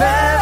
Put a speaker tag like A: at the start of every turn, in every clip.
A: My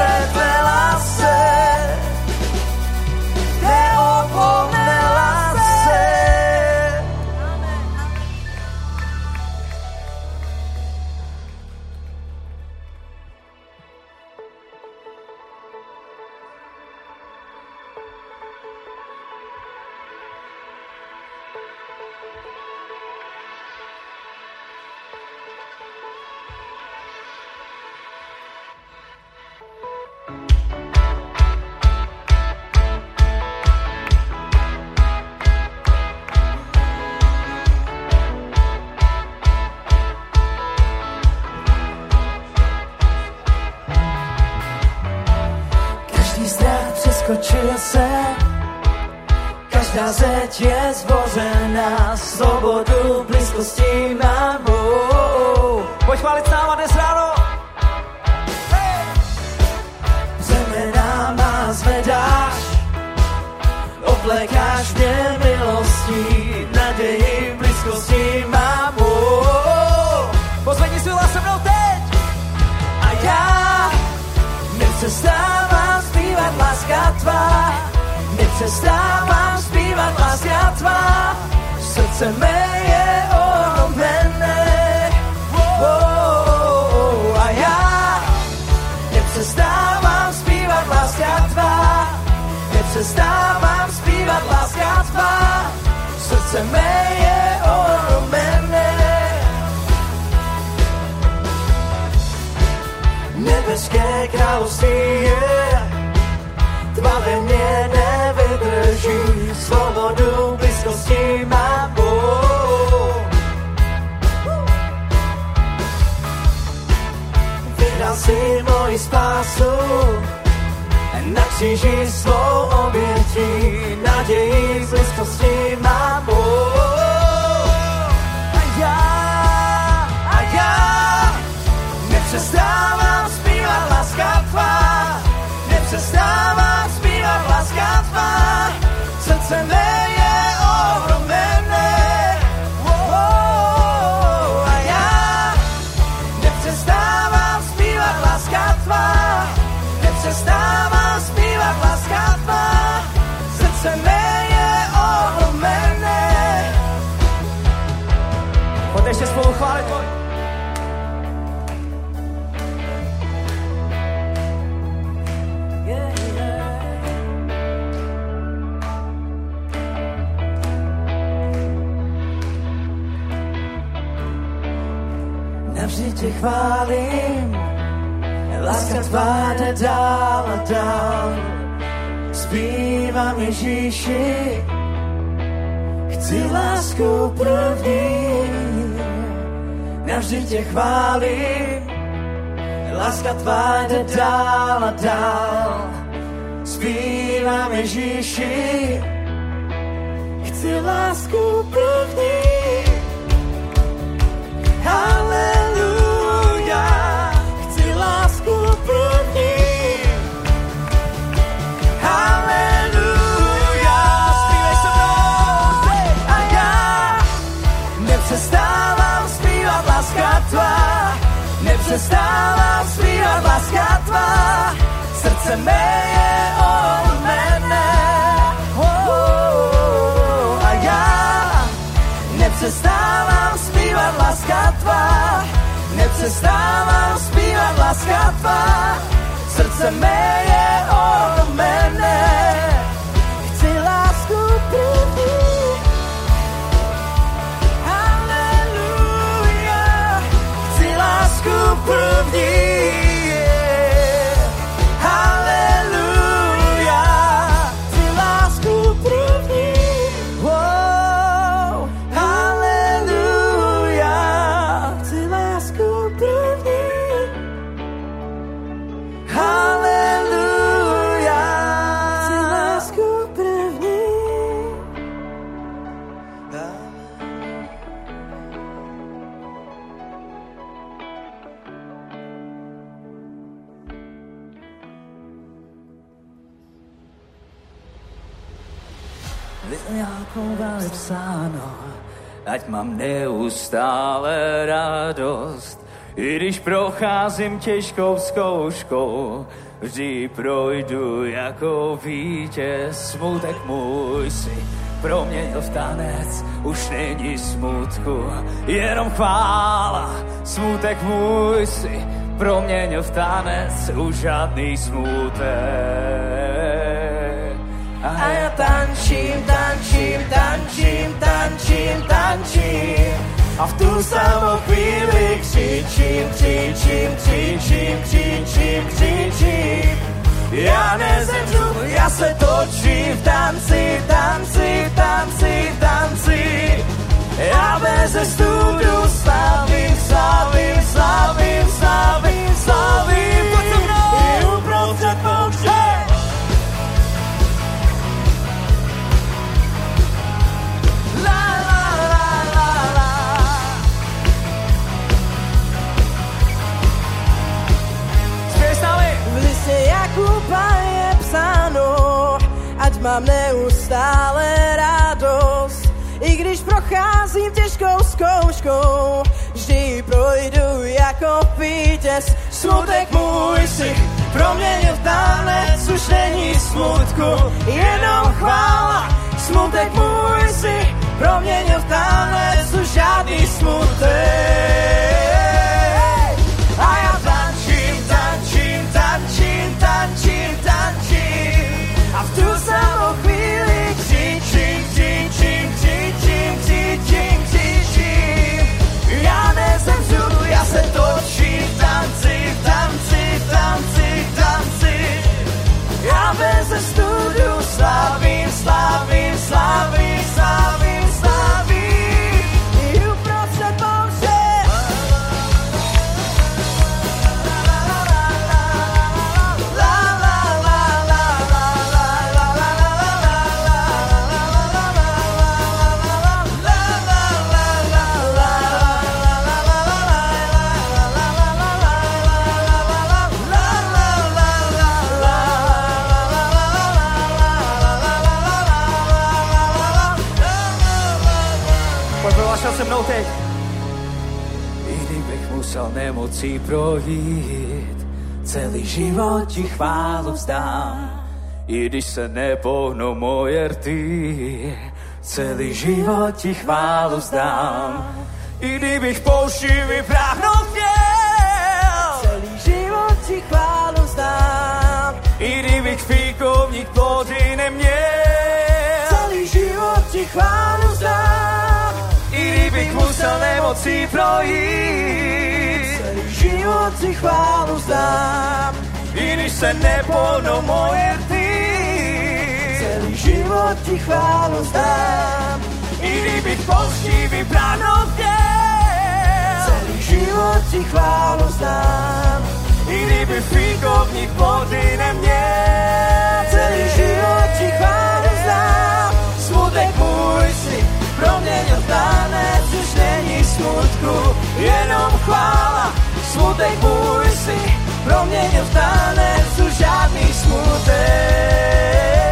B: neustále radost. I když procházím těžkou zkouškou, vždy projdu jako vítěz. Smutek můj si proměnil v tanec, už není smutku, jenom chvála. Smutek můj si proměnil v tanec, už žádný smutek. A já tančím, tančím, tančím, tančím, tančím. A v tu samou chvíli křičím, křičím, křičím, křičím, křičím. Já nezemřu, já se točím v tanci, tanci, tanci, tanci. Já bez studu slavím, slavím, slavím, slavím, slavím.
A: Mám neustále radost. I když procházím těžkou zkouškou, vždy projdu jako vítěz. Smutek můj si proměnil v už není smutku, jenom chvála. Smutek můj si proměnil v tanec, už žádný smutek.
B: nocí projít, celý život ti chválu vzdám. I když se nepohnou moje rty, celý život ti chválu vzdám. I kdybych pouští vypráhnout tě,
A: celý život ti chválu vzdám.
B: I kdybych fíkovník plody neměl,
A: celý život ti chválu vzdám.
B: I kdybych musel nemocí projít,
A: život si chválu znám.
B: i když se neplnou moje ty.
A: Celý život ti chválu znám.
B: i kdybych poští vybráno.
A: Celý život ti chválu znám.
B: i kdyby fíkovník plody neměl.
A: Celý život ti chválu znám.
B: smutek můj si proměnil tanec, už není smutku, jenom chvála Smutek bójsy promieniem stanę, sąsiadni smutek.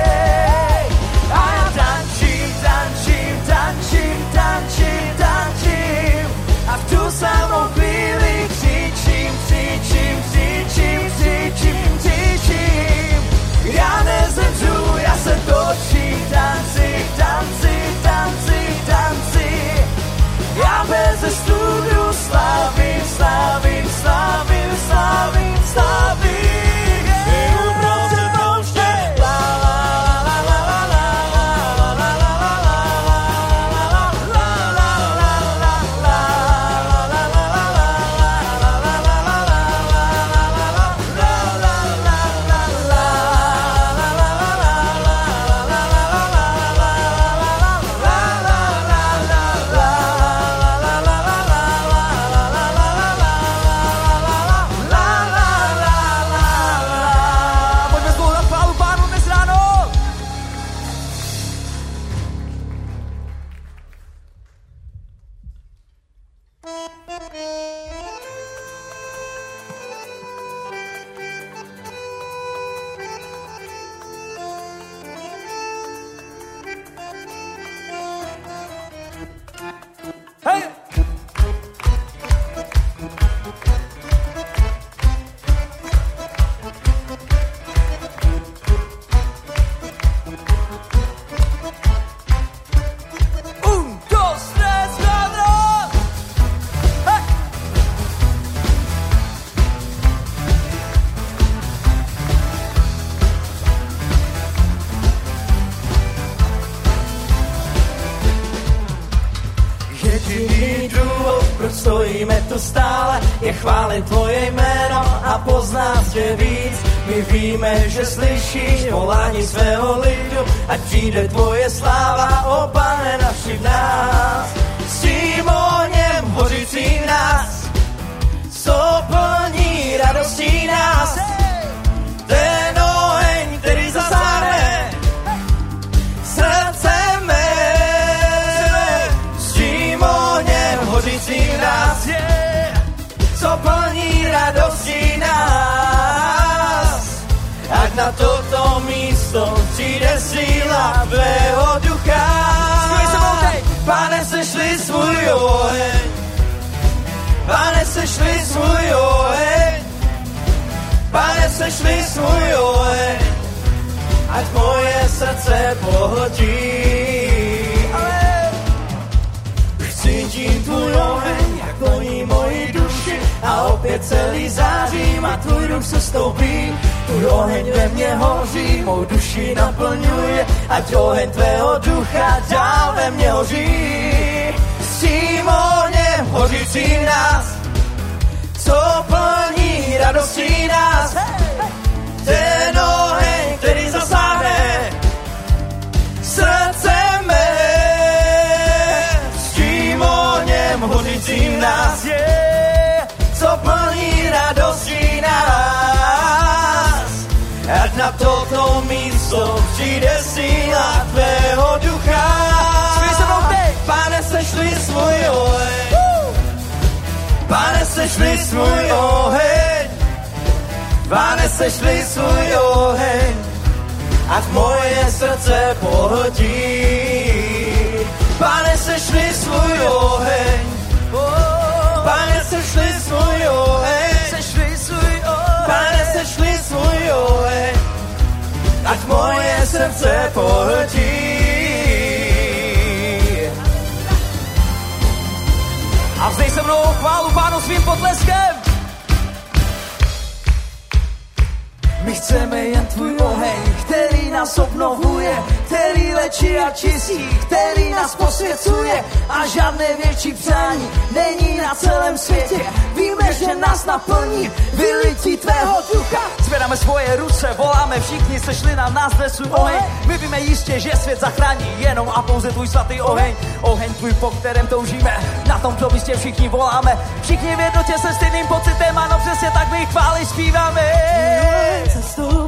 B: Přání není na celém světě. Víme, že nás naplní vylití tvého ducha. Zvedáme svoje ruce, voláme všichni, sešli na nás dnes svůj oheň. My víme jistě, že svět zachrání jenom a pouze tvůj svatý oheň. Oheň tvůj, po kterém toužíme, na tomto místě všichni voláme. Všichni v jednotě se stejným pocitem, ano přesně tak my chváli zpíváme.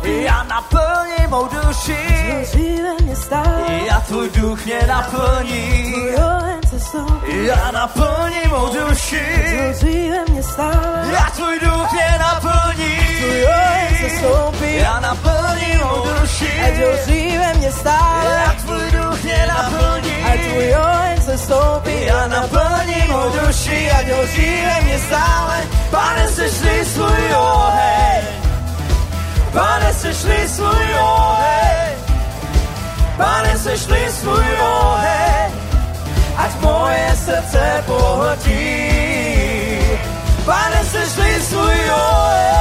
B: Já naplním mou duši, já tvůj duch mě naplní. Já naplním mou duši,
A: mě stále,
B: já tvůj duch mě naplní. Já naplním mou duši,
A: ať ožive mě stále,
B: já tvůj duch mě naplní.
A: ať tvůj oheň se stoupí,
B: Já naplním mou duši, ať ožive mě stále. Pane, sešli svůj oheň. Pane, sešli svůj oheň. Pane, sešli svůj oheň. Ať moje srdce pohltí. Pane, sešli svůj oheň.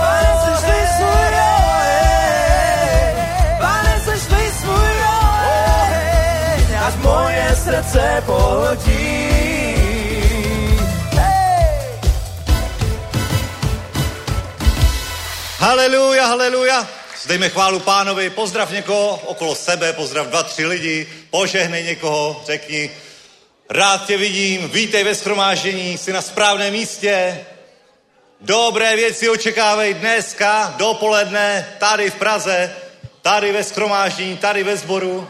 B: Pane, sešli svůj oheň. Pane, sešli svůj oheň. Ať moje srdce pohltí. Hej!
C: Haleluja, haleluja. Zdejme chválu pánovi, pozdrav někoho okolo sebe, pozdrav dva, tři lidi, požehnej někoho, řekni, rád tě vidím, vítej ve schromáždění, jsi na správném místě, dobré věci očekávej dneska, dopoledne, tady v Praze, tady ve schromáždění, tady ve sboru,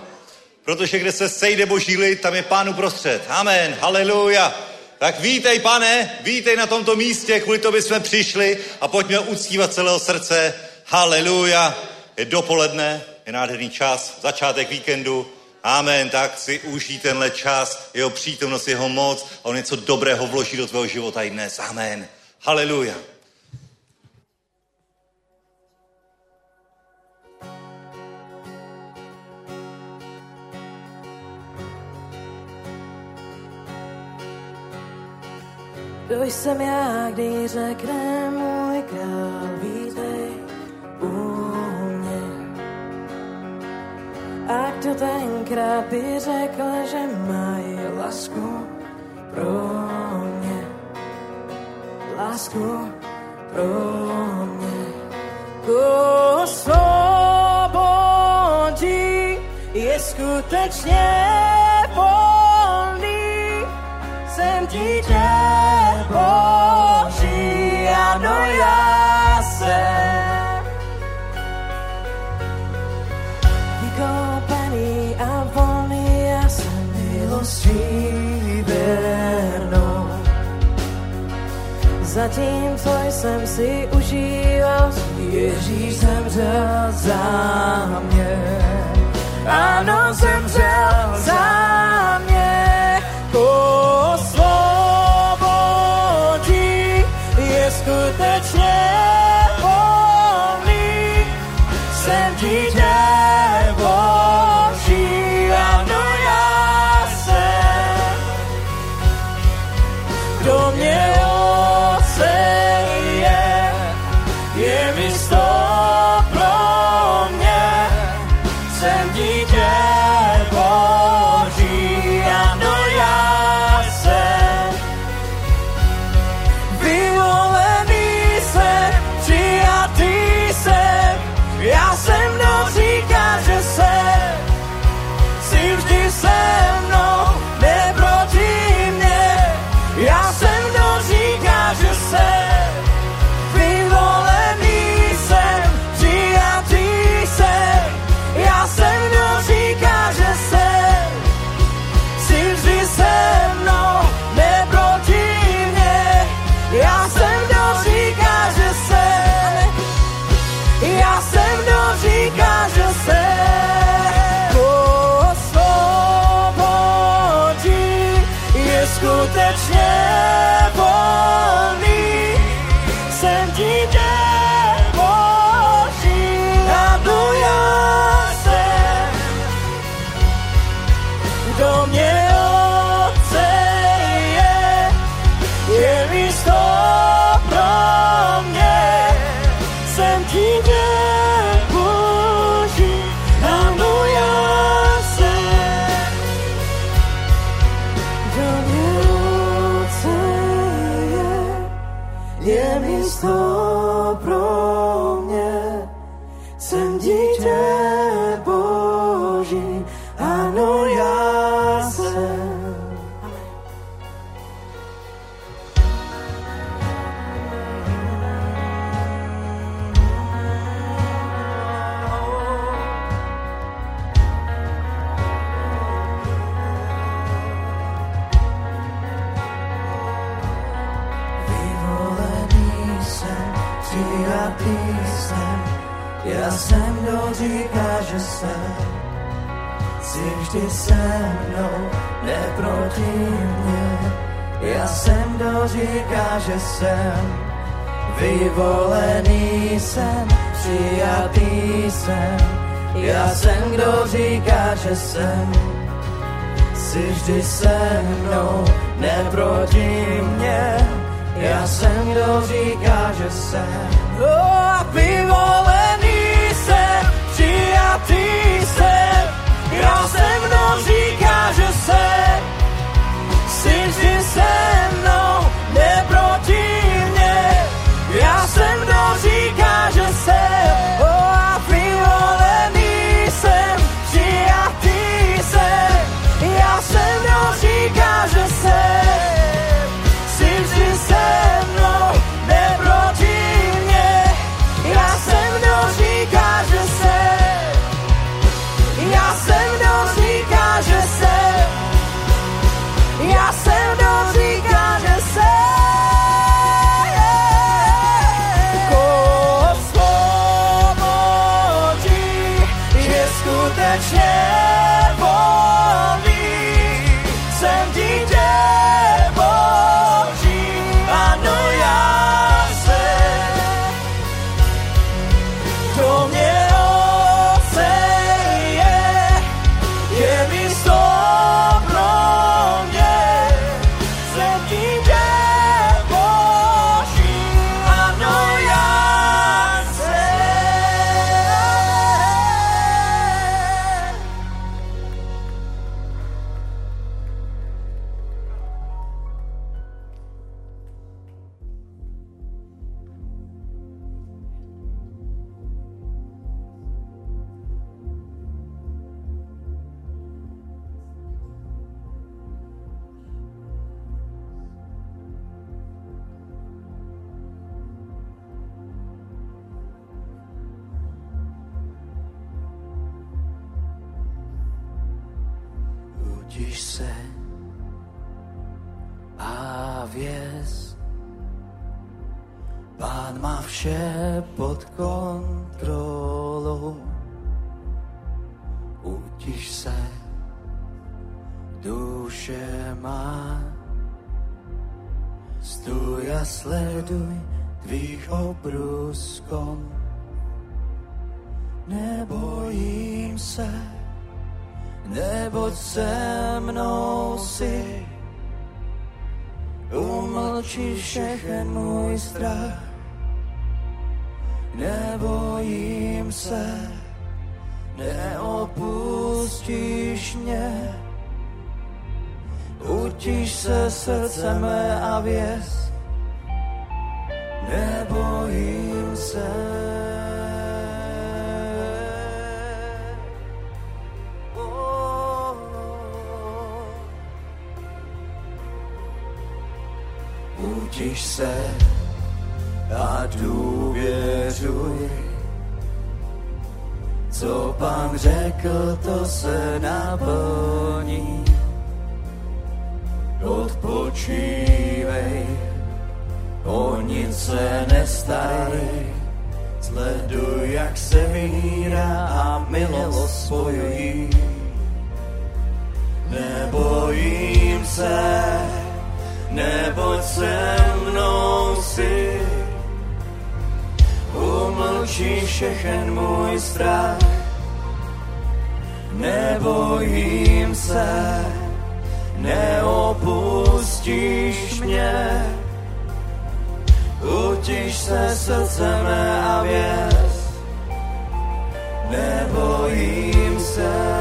C: protože kde se sejde boží lid, tam je pánu prostřed. Amen, haleluja. Tak vítej, pane, vítej na tomto místě, kvůli tobě jsme přišli a pojďme uctívat celého srdce. Haleluja. Je dopoledne, je nádherný čas, začátek víkendu. Amen, tak si užij tenhle čas, jeho přítomnost, jeho moc a on něco dobrého vloží do tvého života i dnes. Amen. Haleluja.
A: Kdo jsem já, když řekne můj král, vítej u mě. A kdo tenkrát by řekl, že mají lásku pro mě. Lásku pro mě. Kdo osvobodí, je skutečně volný. Jsem dítě Boží, ano já vernou. Zatímco jsem si užíval, Ježíš zemřel za mě. Ano, zemřel za mě. Že jsem.
B: Vyvolený jsem, přijatý jsem, já jsem, kdo říká, že jsem. Jsi vždy se mnou, ne proti mně. Já jsem, kdo říká, že jsem. Oh, vyvolený jsem, přijatý jsem. Já jsem, kdo říká, že jsem. Jsi vždy se mnou, Nebojím se, neopustíš mě. Utiš se srdce mé a věz. Nebojím se. Utiš se a důvěřuj. Co pán řekl, to se naplní. Odpočívej, o nic se nestarej. Sleduj, jak se víra a milost spojují. Nebojím se, neboť se mnou si. Umlčí všechen můj strach. Nebojím se, neopustíš mě.
A: potiž se srdce mé a věz, nebojím se.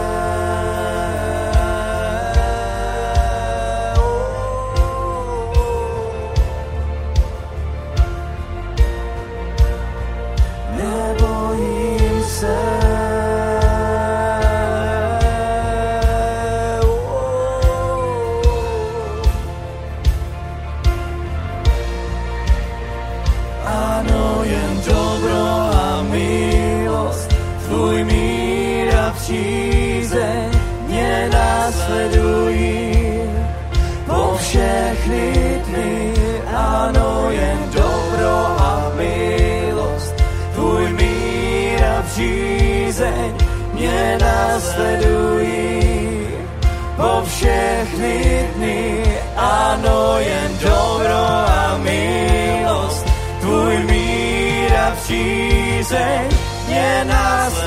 A: Mě následují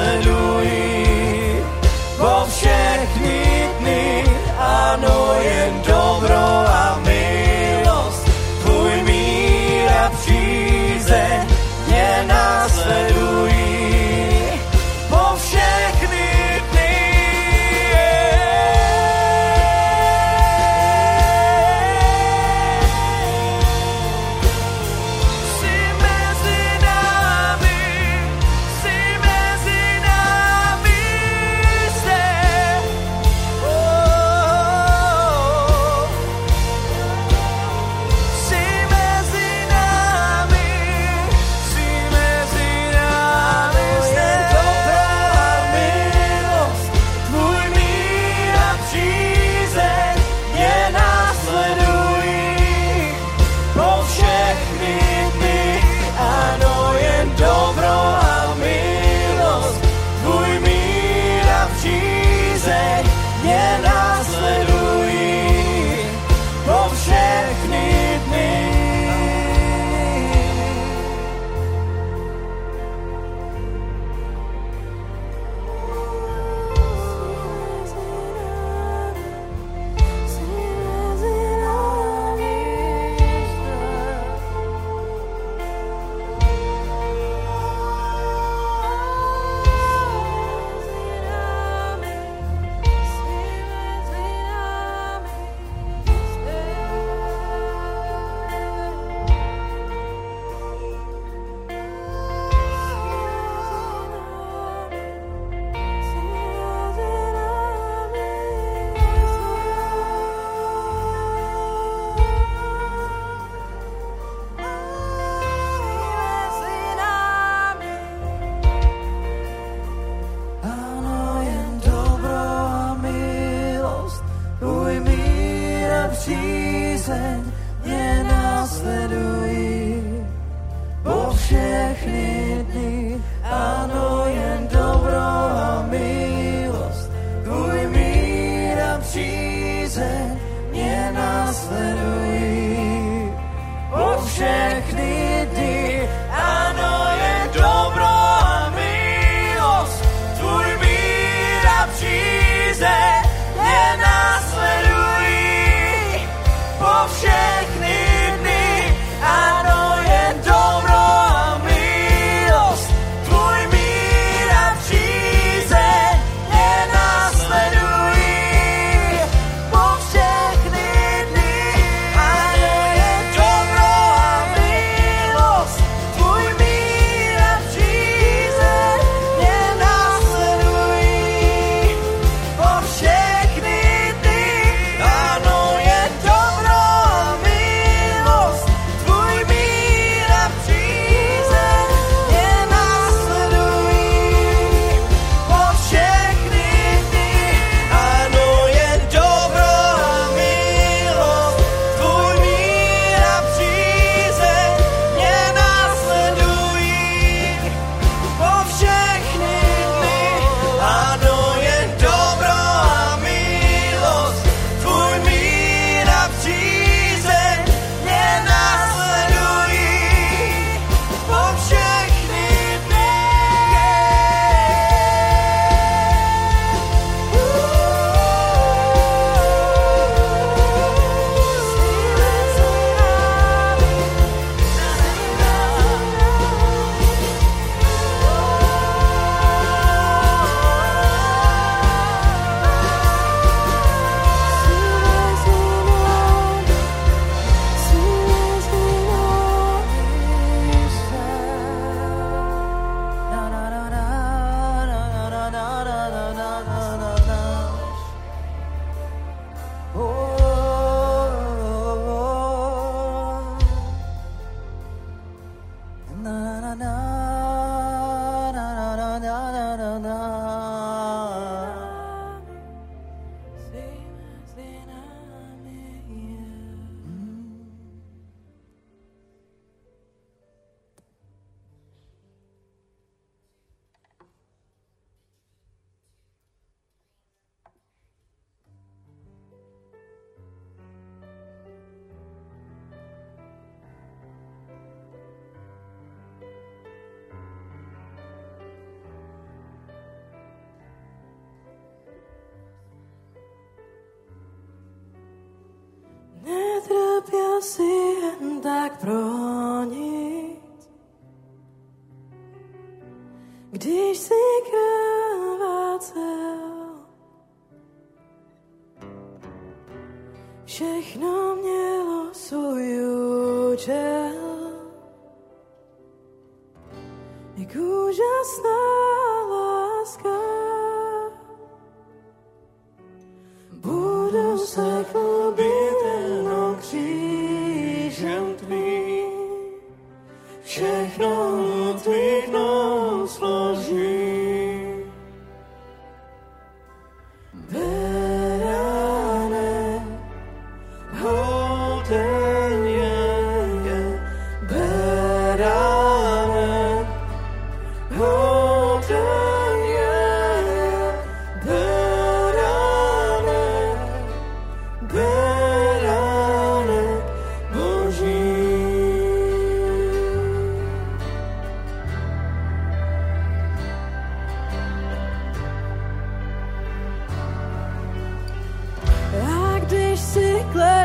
A: season.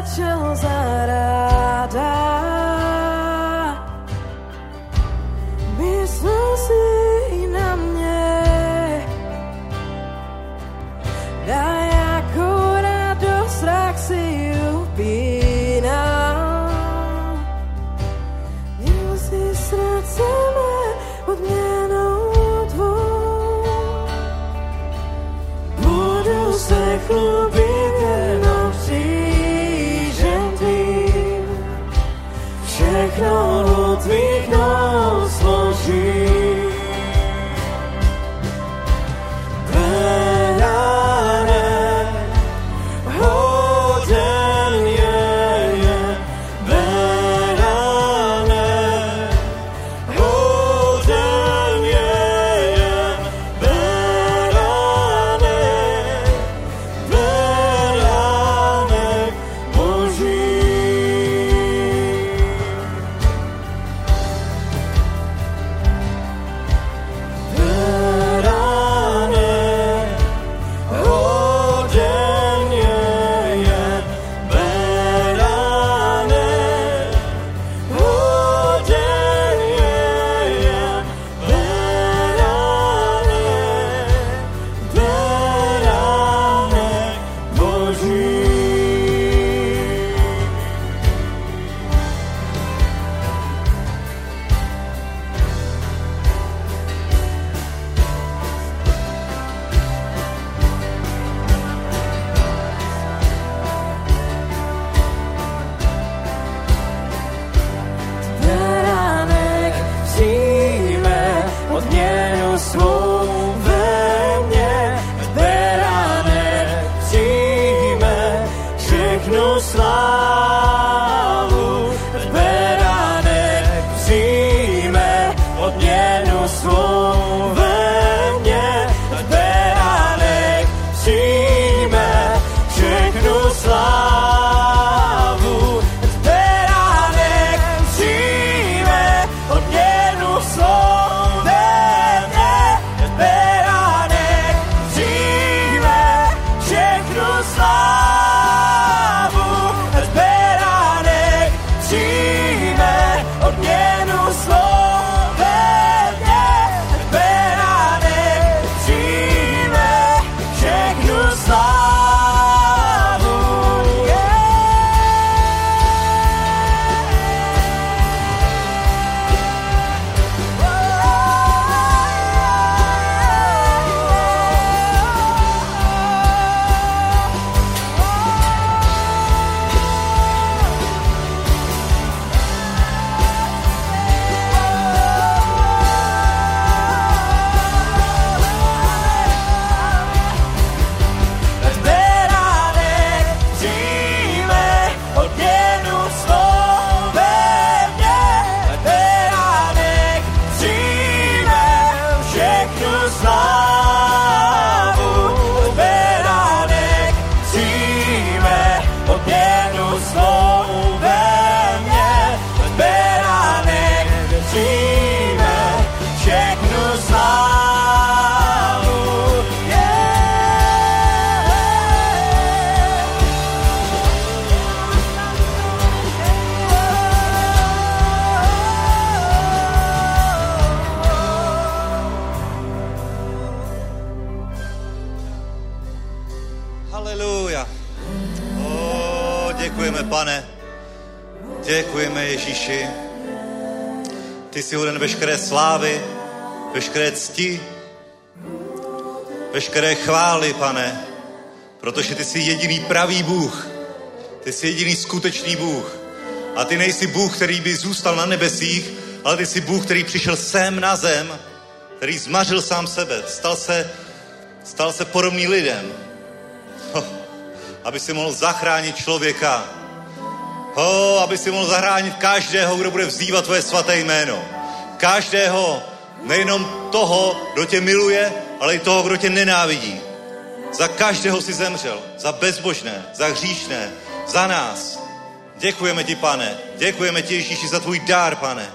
A: Si klečel
C: chvály, pane, protože ty jsi jediný pravý Bůh. Ty jsi jediný skutečný Bůh. A ty nejsi Bůh, který by zůstal na nebesích, ale ty jsi Bůh, který přišel sem na zem, který zmařil sám sebe, stal se, stal se podobný lidem, aby si mohl zachránit člověka, oh, aby si mohl zachránit každého, kdo bude vzývat tvoje svaté jméno. Každého, nejenom toho, kdo tě miluje, ale i toho, kdo tě nenávidí. Za každého si zemřel, za bezbožné, za hříšné, za nás. Děkujeme ti, pane. Děkujeme ti, Ježíši, za tvůj dár, pane.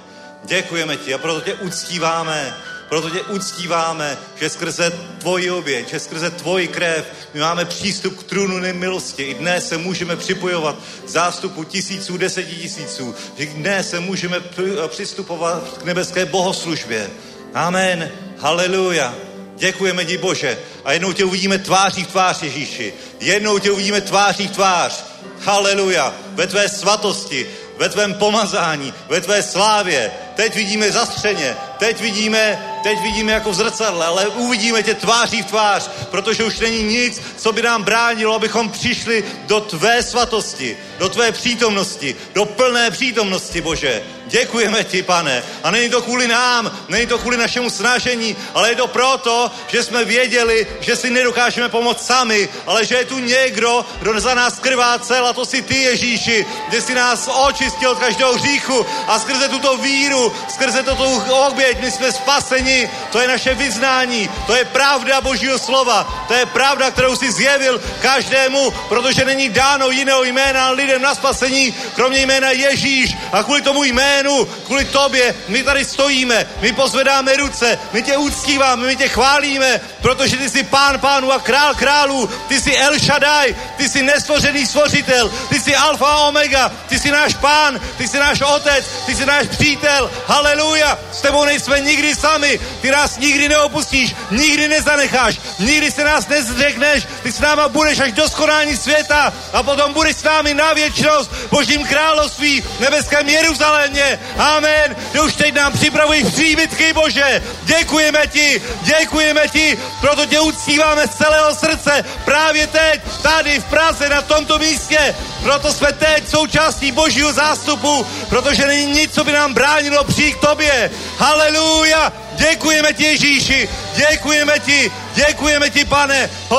C: Děkujeme ti a proto tě uctíváme. Proto tě uctíváme, že skrze tvoji oběť, že skrze tvoji krev my máme přístup k trůnu milosti. I dnes se můžeme připojovat k zástupu tisíců, deseti tisíců. Že dnes se můžeme přistupovat k nebeské bohoslužbě. Amen. Haleluja. Děkujeme ti, Bože. A jednou tě uvidíme tváří v tvář, Ježíši. Jednou tě uvidíme tváří v tvář. Haleluja. Ve tvé svatosti, ve tvém pomazání, ve tvé slávě. Teď vidíme zastřeně, teď vidíme, teď vidíme jako v zrcadle, ale uvidíme tě tváří v tvář, protože už není nic, co by nám bránilo, abychom přišli do tvé svatosti, do tvé přítomnosti, do plné přítomnosti, Bože. Děkujeme ti, pane. A není to kvůli nám, není to kvůli našemu snažení, ale je to proto, že jsme věděli, že si nedokážeme pomoct sami, ale že je tu někdo, kdo za nás krvácel a to si ty, Ježíši, kde si nás očistil od každého hříchu a skrze tuto víru, skrze toto oběť, my jsme spaseni, to je naše vyznání, to je pravda Božího slova, to je pravda, kterou si zjevil každému, protože není dáno jiného jména lidem na spasení, kromě jména Ježíš a kvůli tomu jménu, kvůli tobě, my tady stojíme, my pozvedáme ruce, my tě uctíváme, my tě chválíme, protože ty jsi pán pánů a král králů, ty jsi El Shaddai, ty jsi nestvořený stvořitel, ty jsi Alfa a Omega, ty jsi náš pán, ty jsi náš otec, ty jsi náš přítel, haleluja, s tebou nejsme nikdy sami, ty nás nikdy neopustíš, nikdy nezanecháš, nikdy se nás nezřekneš, ty s náma budeš až do skonání světa a potom budeš s námi na věčnost Božím království, nebeském Jeruzalémě, amen, ty už teď nám připravují příbytky, Bože, děkujeme ti, děkujeme ti, proto tě uctíváme z celého srdce, právě teď, tady v Praze, na tomto místě, proto jsme teď součástí Božího zástupu, protože není nic, co by nám bránilo přijít k tobě. Haleluja! Děkujeme ti, Ježíši, děkujeme ti, děkujeme ti, pane. Oh,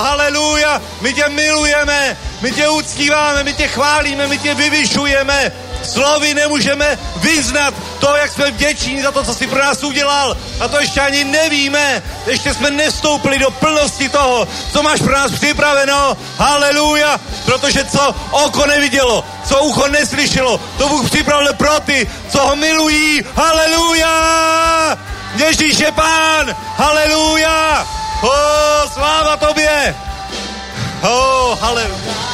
C: haleluja, my tě milujeme, my tě uctíváme, my tě chválíme, my tě vyvyšujeme. Slovy nemůžeme vyznat to, jak jsme vděční za to, co jsi pro nás udělal. A to ještě ani nevíme. Ještě jsme nestoupili do plnosti toho, co máš pro nás připraveno. Haleluja. Protože co oko nevidělo, co ucho neslyšelo, to Bůh připravil pro ty, co ho milují. Haleluja. Ježíš je pán. Haleluja. Oh, sláva tobě. Oh, haleluja.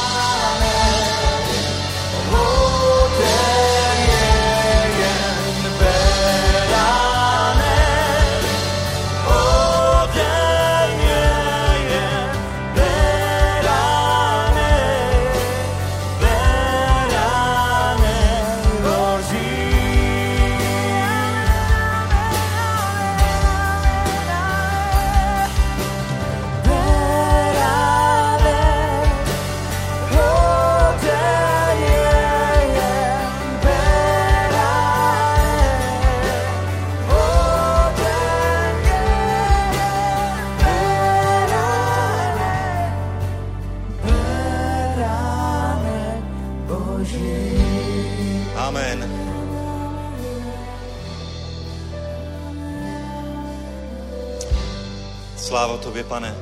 C: Sláva tobě, pane.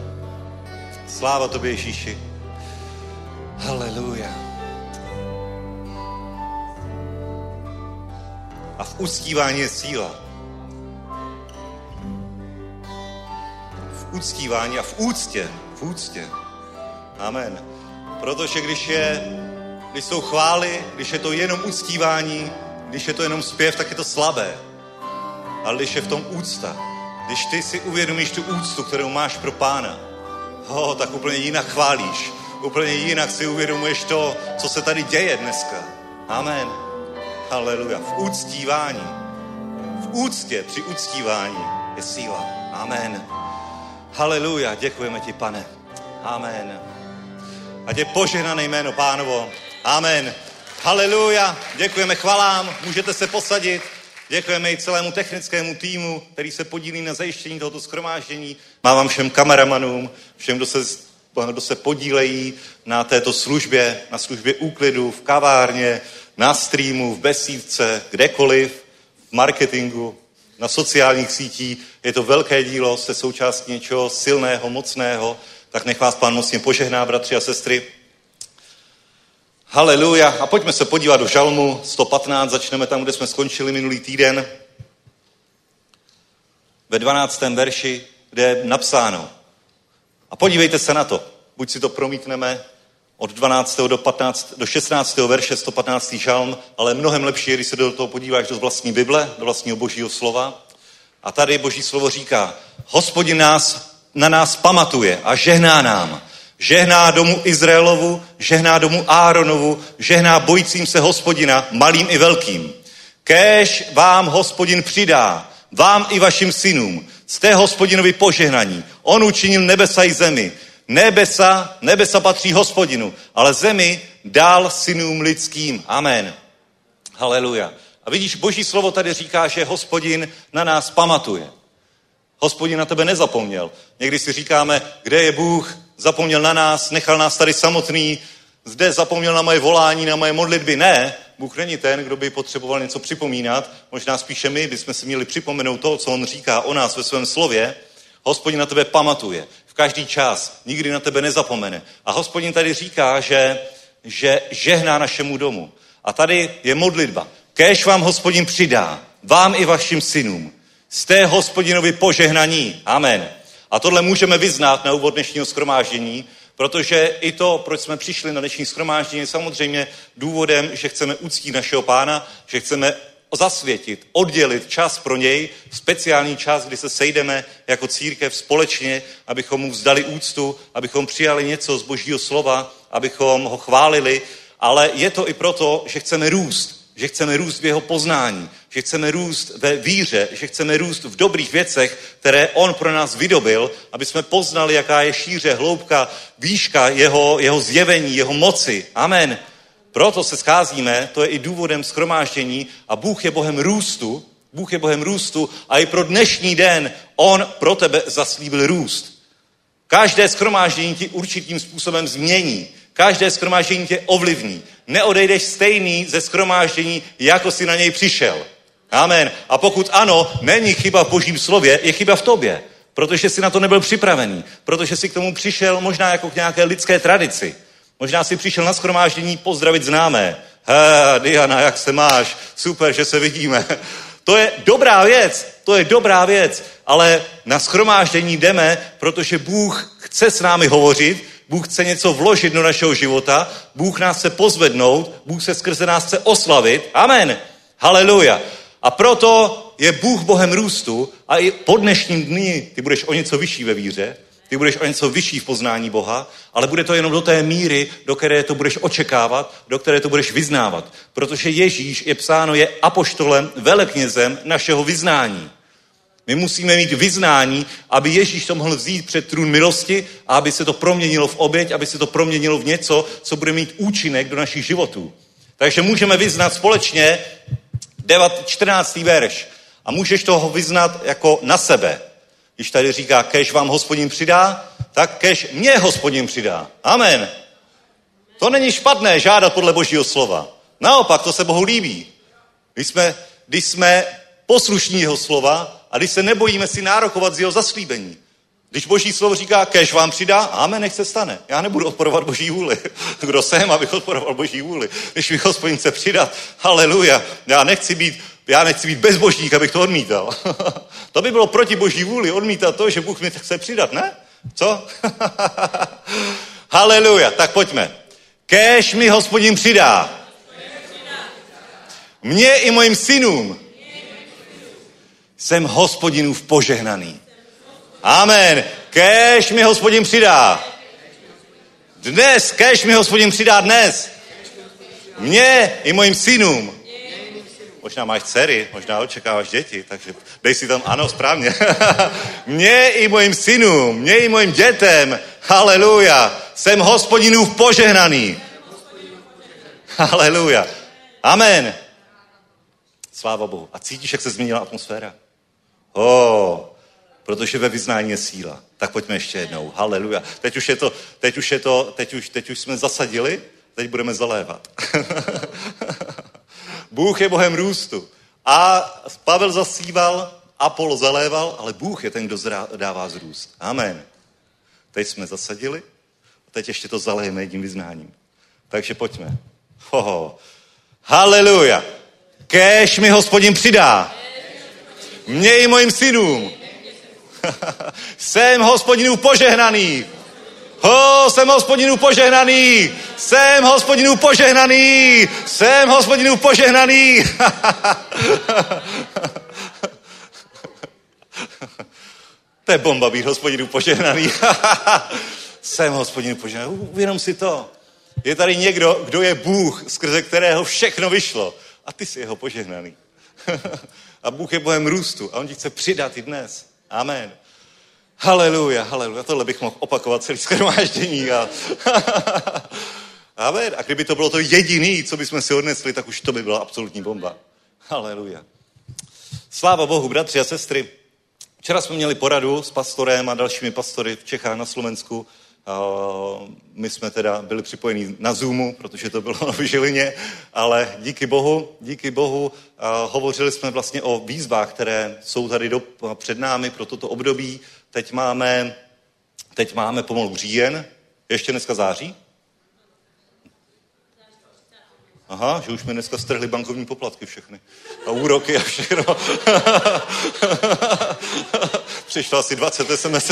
C: Sláva tobě, Ježíši. Haleluja. A v uctívání je síla. V uctívání a v úctě. V úctě. Amen. Protože když je, když jsou chvály, když je to jenom uctívání, když je to jenom zpěv, tak je to slabé. Ale když je v tom úcta, když ty si uvědomíš tu úctu, kterou máš pro pána, ho, tak úplně jinak chválíš, úplně jinak si uvědomuješ to, co se tady děje dneska. Amen. Haleluja. V úctívání, v úctě při uctívání je síla. Amen. Haleluja. Děkujeme ti, pane. Amen. Ať je požehnané jméno pánovo. Amen. Haleluja. Děkujeme chvalám. Můžete se posadit. Děkujeme i celému technickému týmu, který se podílí na zajištění tohoto schromáždění. Má vám všem kameramanům, všem, kdo se, kdo se podílejí na této službě, na službě úklidu, v kavárně, na streamu, v besídce, kdekoliv, v marketingu, na sociálních sítích. Je to velké dílo, jste součástí něčeho silného, mocného, tak nech vás pán mocně požehná, bratři a sestry. Haleluja. A pojďme se podívat do žalmu 115, začneme tam, kde jsme skončili minulý týden. Ve 12. verši, kde je napsáno. A podívejte se na to. Buď si to promítneme od 12. do, 15, do 16. verše 115. žalm, ale mnohem lepší je, když se do toho podíváš do vlastní Bible, do vlastního božího slova. A tady boží slovo říká, hospodin nás, na nás pamatuje a žehná nám Žehná domu Izraelovu, žehná domu Áronovu, žehná bojícím se hospodina, malým i velkým. Kéž vám hospodin přidá, vám i vašim synům, jste hospodinovi požehnaní. On učinil nebesa i zemi. Nebesa, nebesa patří hospodinu, ale zemi dal synům lidským. Amen. Haleluja. A vidíš, boží slovo tady říká, že hospodin na nás pamatuje. Hospodin na tebe nezapomněl. Někdy si říkáme, kde je Bůh, zapomněl na nás, nechal nás tady samotný, zde zapomněl na moje volání, na moje modlitby. Ne, Bůh není ten, kdo by potřeboval něco připomínat. Možná spíše my bychom si měli připomenout to, co on říká o nás ve svém slově. Hospodin na tebe pamatuje v každý čas, nikdy na tebe nezapomene. A hospodin tady říká, že, že žehná našemu domu. A tady je modlitba. Kéž vám hospodin přidá, vám i vašim synům. Jste hospodinovi požehnaní. Amen. A tohle můžeme vyznat na úvod dnešního schromáždění, protože i to, proč jsme přišli na dnešní schromáždění, je samozřejmě důvodem, že chceme uctít našeho pána, že chceme zasvětit, oddělit čas pro něj, speciální čas, kdy se sejdeme jako církev společně, abychom mu vzdali úctu, abychom přijali něco z božího slova, abychom ho chválili, ale je to i proto, že chceme růst, že chceme růst v jeho poznání, že chceme růst ve víře, že chceme růst v dobrých věcech, které on pro nás vydobil, aby jsme poznali, jaká je šíře, hloubka, výška jeho, jeho zjevení, jeho moci. Amen. Proto se scházíme, to je i důvodem schromáždění a Bůh je Bohem růstu, Bůh je Bohem růstu a i pro dnešní den On pro tebe zaslíbil růst. Každé schromáždění ti určitým způsobem změní. Každé schromáždění tě ovlivní. Neodejdeš stejný ze schromáždění, jako si na něj přišel. Amen. A pokud ano, není chyba v božím slově, je chyba v tobě. Protože jsi na to nebyl připravený. Protože jsi k tomu přišel možná jako k nějaké lidské tradici. Možná si přišel na schromáždění pozdravit známé. He, Diana, jak se máš? Super, že se vidíme. To je dobrá věc, to je dobrá věc, ale na schromáždění jdeme, protože Bůh chce s námi hovořit, Bůh chce něco vložit do našeho života, Bůh nás chce pozvednout, Bůh se skrze nás chce oslavit. Amen. Haleluja. A proto je Bůh Bohem růstu a i po dnešním dní ty budeš o něco vyšší ve víře, ty budeš o něco vyšší v poznání Boha, ale bude to jenom do té míry, do které to budeš očekávat, do které to budeš vyznávat. Protože Ježíš je psáno, je apoštolem, veleknězem našeho vyznání. My musíme mít vyznání, aby Ježíš to mohl vzít před trůn milosti a aby se to proměnilo v oběť, aby se to proměnilo v něco, co bude mít účinek do našich životů. Takže můžeme vyznat společně 14. verš. A můžeš toho vyznat jako na sebe. Když tady říká, kež vám hospodin přidá, tak kež mě hospodin přidá. Amen. To není špatné žádat podle božího slova. Naopak, to se Bohu líbí. Když jsme, když jsme poslušní jeho slova a když se nebojíme si nárokovat z jeho zaslíbení. Když boží slovo říká, kež vám přidá, amen, nech se stane. Já nebudu odporovat boží vůli. Kdo jsem, abych odporoval boží vůli? Když mi hospodin chce přidat, haleluja, já nechci být já nechci být bezbožník, abych to odmítal. to by bylo proti boží vůli, odmítat to, že Bůh mi chce přidat, ne? Co? Haleluja, tak pojďme. Kéž mi hospodin přidá. Mně i mojim synům. Jsem hospodinův požehnaný. Amen. Kéž mi hospodin přidá. Dnes, kež mi hospodin přidá dnes. Mně i mojim synům. Možná máš dcery, možná očekáváš děti, takže dej si tam ano, správně. Mně i mojim synům, mně i mojim dětem, haleluja, jsem hospodinův požehnaný. Haleluja. Amen. Sláva Bohu. A cítíš, jak se změnila atmosféra? Oh, protože ve vyznání je síla. Tak pojďme ještě jednou. Haleluja. Teď už je to, teď už je to, teď už, teď už jsme zasadili, teď budeme zalévat. Bůh je Bohem růstu. A Pavel zasíval, Apollo zaléval, ale Bůh je ten, kdo dává zrůst. Amen. Teď jsme zasadili, a teď ještě to zalejeme jedním vyznáním. Takže pojďme. Hoho. Haleluja. Kéž mi hospodin přidá. Mně i mojim synům. Jsem hospodinů požehnaný. Ho, jsem hospodinů požehnaný. Jsem hospodinů požehnaný. Jsem hospodinů požehnaný. to je bomba být hospodinů požehnaný. jsem hospodinů požehnaný. Uvědom si to. Je tady někdo, kdo je Bůh, skrze kterého všechno vyšlo. A ty jsi jeho požehnaný. a Bůh je Bohem růstu a on ti chce přidat i dnes. Amen. Haleluja, haleluja. Tohle bych mohl opakovat celý schromáždění. A... Amen. A kdyby to bylo to jediný, co bychom si odnesli, tak už to by byla absolutní bomba. Haleluja. Sláva Bohu, bratři a sestry. Včera jsme měli poradu s pastorem a dalšími pastory v Čechách na Slovensku my jsme teda byli připojeni na Zoomu, protože to bylo v Žilině, ale díky Bohu, díky Bohu hovořili jsme vlastně o výzvách, které jsou tady do, před námi pro toto období. Teď máme, teď máme pomalu říjen, ještě dneska září? Aha, že už mi dneska strhli bankovní poplatky všechny. A úroky a všechno. Přišlo asi 20 sms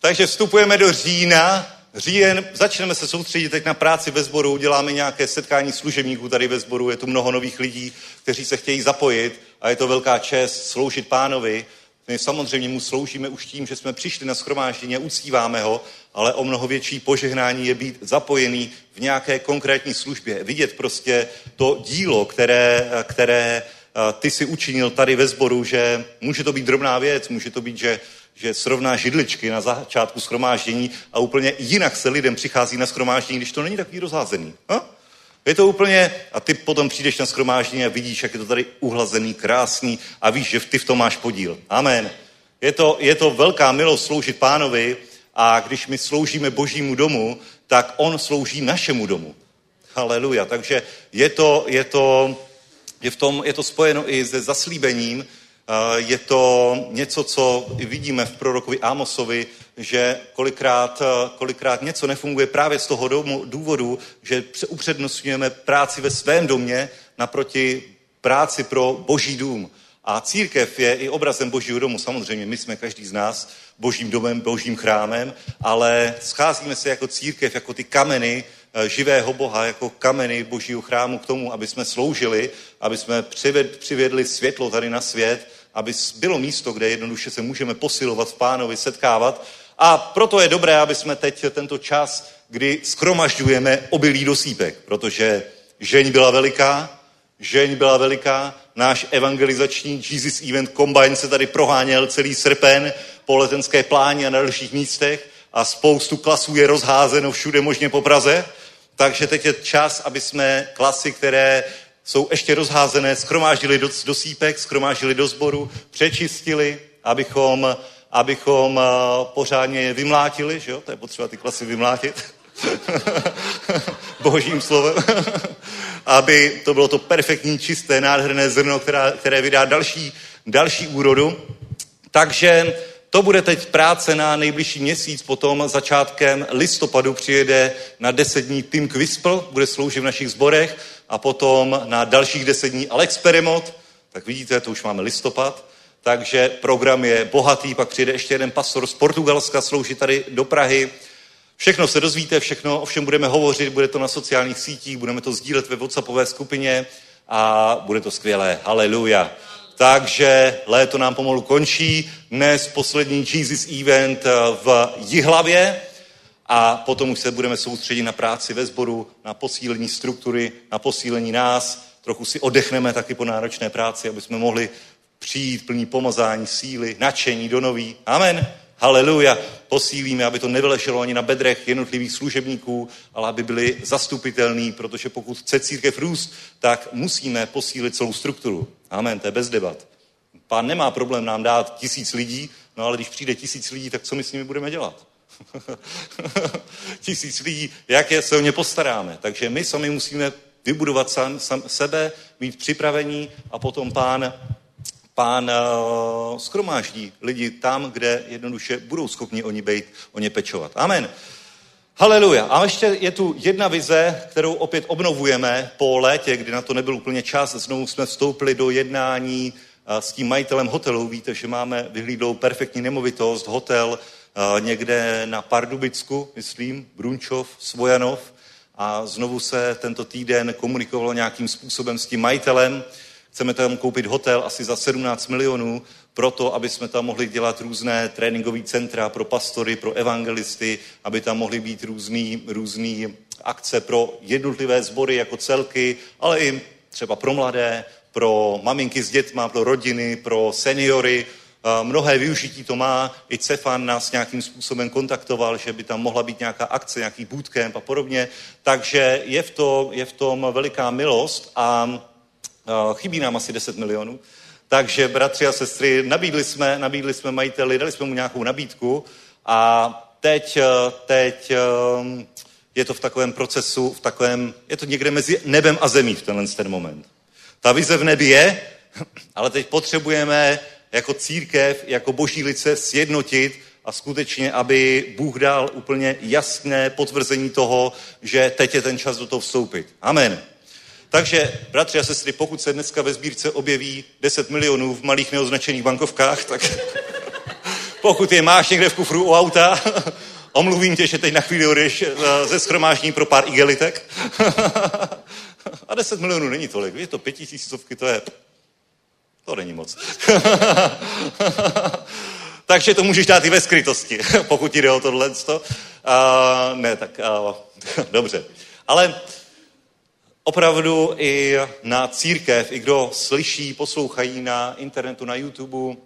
C: Takže vstupujeme do října. Říjen, začneme se soustředit teď na práci ve sboru, uděláme nějaké setkání služebníků tady ve sboru, je tu mnoho nových lidí, kteří se chtějí zapojit a je to velká čest sloužit pánovi. My samozřejmě mu sloužíme už tím, že jsme přišli na schromáždění a uctíváme ho, ale o mnoho větší požehnání je být zapojený v nějaké konkrétní službě. Vidět prostě to dílo, které, které eh, ty si učinil tady ve sboru, že může to být drobná věc, může to být, že, že srovná židličky na začátku schromáždění a úplně jinak se lidem přichází na schromáždění, když to není takový rozházený. Ha? Je to úplně, a ty potom přijdeš na schromáždění a vidíš, jak je to tady uhlazený, krásný a víš, že ty v tom máš podíl. Amen. Je to, je to velká milost sloužit pánovi a když my sloužíme božímu domu, tak on slouží našemu domu. Haleluja. Takže je to, je to, je v tom, je to spojeno i se zaslíbením, je to něco, co vidíme v prorokovi Amosovi, že kolikrát, kolikrát něco nefunguje právě z toho důvodu, že upřednostňujeme práci ve svém domě naproti práci pro boží dům. A církev je i obrazem božího domu. Samozřejmě my jsme každý z nás božím domem, božím chrámem, ale scházíme se jako církev, jako ty kameny eh, živého Boha, jako kameny božího chrámu k tomu, aby jsme sloužili, aby jsme přivedli světlo tady na svět, aby bylo místo, kde jednoduše se můžeme posilovat v pánovi, setkávat. A proto je dobré, aby jsme teď tento čas, kdy skromažďujeme obilí do sípek, protože žeň byla veliká, žeň byla veliká, náš evangelizační Jesus Event Combine se tady proháněl celý srpen po letenské pláni a na dalších místech a spoustu klasů je rozházeno všude možně po Praze. Takže teď je čas, aby jsme klasy, které jsou ještě rozházené, skromáždili do, do sípek, skromáždili do sboru, přečistili, abychom, abychom uh, pořádně je vymlátili, že jo? To je potřeba ty klasy vymlátit. Božím slovem. aby to bylo to perfektní, čisté, nádherné zrno, která, které vydá další, další úrodu. Takže to bude teď práce na nejbližší měsíc, potom začátkem listopadu přijede na deset dní Tim Quispel, bude sloužit v našich zborech a potom na dalších deset dní Alex Perimot, tak vidíte, to už máme listopad, takže program je bohatý, pak přijde ještě jeden pastor z Portugalska sloužit tady do Prahy, Všechno se dozvíte, všechno o všem budeme hovořit, bude to na sociálních sítích, budeme to sdílet ve WhatsAppové skupině a bude to skvělé. Haleluja. takže léto nám pomalu končí. Dnes poslední Jesus Event v Jihlavě a potom už se budeme soustředit na práci ve sboru, na posílení struktury, na posílení nás. Trochu si odechneme taky po náročné práci, aby jsme mohli přijít plní pomazání, síly, nadšení do nový. Amen. Haleluja. Posílíme, aby to nevylešelo ani na bedrech jednotlivých služebníků, ale aby byli zastupitelní, protože pokud chce církev růst, tak musíme posílit celou strukturu. Amen, to je bez debat. Pán nemá problém nám dát tisíc lidí, no ale když přijde tisíc lidí, tak co my s nimi budeme dělat? tisíc lidí, jak je, se o ně postaráme. Takže my sami musíme vybudovat sam, sam, sebe, být připravení a potom pán pán uh, skromáždí lidi tam, kde jednoduše budou schopni oni být, o ně pečovat. Amen. Haleluja. A ještě je tu jedna vize, kterou opět obnovujeme po létě, kdy na to nebyl úplně čas. Znovu jsme vstoupili do jednání uh, s tím majitelem hotelu. Víte, že máme vyhlídlou perfektní nemovitost, hotel uh, někde na Pardubicku, myslím, Brunčov, Svojanov. A znovu se tento týden komunikovalo nějakým způsobem s tím majitelem. Chceme tam koupit hotel asi za 17 milionů, proto, aby jsme tam mohli dělat různé tréninkové centra pro pastory, pro evangelisty, aby tam mohly být různý, různý akce pro jednotlivé sbory jako celky, ale i třeba pro mladé, pro maminky s dětma, pro rodiny, pro seniory. Mnohé využití to má. I Cefan nás nějakým způsobem kontaktoval, že by tam mohla být nějaká akce, nějaký bootcamp a podobně. Takže je v, to, je v tom veliká milost a chybí nám asi 10 milionů. Takže bratři a sestry, nabídli jsme, nabídli jsme majiteli, dali jsme mu nějakou nabídku a teď, eh, teď eh, je to v takovém procesu, v takovém, je to někde mezi nebem a zemí v tenhle ten moment. Ta vize v nebi je, ale teď potřebujeme jako církev, jako boží lice sjednotit a skutečně, aby Bůh dal úplně jasné potvrzení toho, že teď je ten čas do toho vstoupit. Amen. Takže, bratři a sestry, pokud se dneska ve sbírce objeví 10 milionů v malých neoznačených bankovkách, tak pokud je máš někde v kufru u auta, omluvím tě, že teď na chvíli odeš eh, ze schromáždění pro pár igelitek. a 10 milionů není tolik, je to pětitisícovky, to je... To není moc. Takže to můžeš dát i ve skrytosti, pokud jde o tohle. Uh, ne, tak uh, dobře. Ale opravdu i na církev, i kdo slyší, poslouchají na internetu, na YouTube,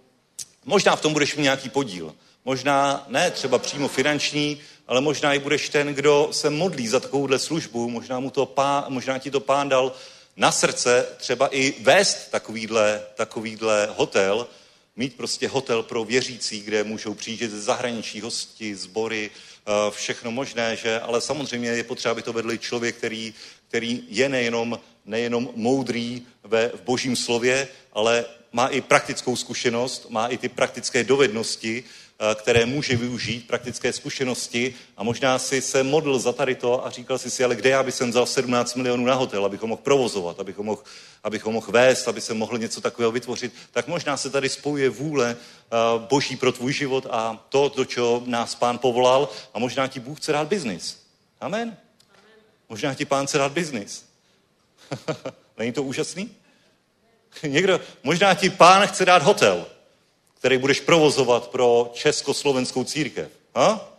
C: možná v tom budeš mít nějaký podíl. Možná ne třeba přímo finanční, ale možná i budeš ten, kdo se modlí za takovouhle službu, možná, mu to pán, možná ti to pán dal na srdce třeba i vést takovýhle, takovýhle hotel, mít prostě hotel pro věřící, kde můžou přijít ze zahraničí hosti, sbory, eh, všechno možné, že, ale samozřejmě je potřeba, aby to vedl člověk, který který je nejenom, nejenom moudrý ve, v božím slově, ale má i praktickou zkušenost, má i ty praktické dovednosti, eh, které může využít, praktické zkušenosti a možná si se modl za tady to a říkal si si, ale kde já bych vzal 17 milionů na hotel, abych ho mohl provozovat, abych ho mohl, abych ho mohl vést, aby se mohl něco takového vytvořit, tak možná se tady spojuje vůle eh, boží pro tvůj život a to, do čeho nás pán povolal a možná ti Bůh chce dát biznis. Amen. Možná ti pán chce dát biznis. Není to úžasný? Někdo, možná ti pán chce dát hotel, který budeš provozovat pro československou církev. Ha?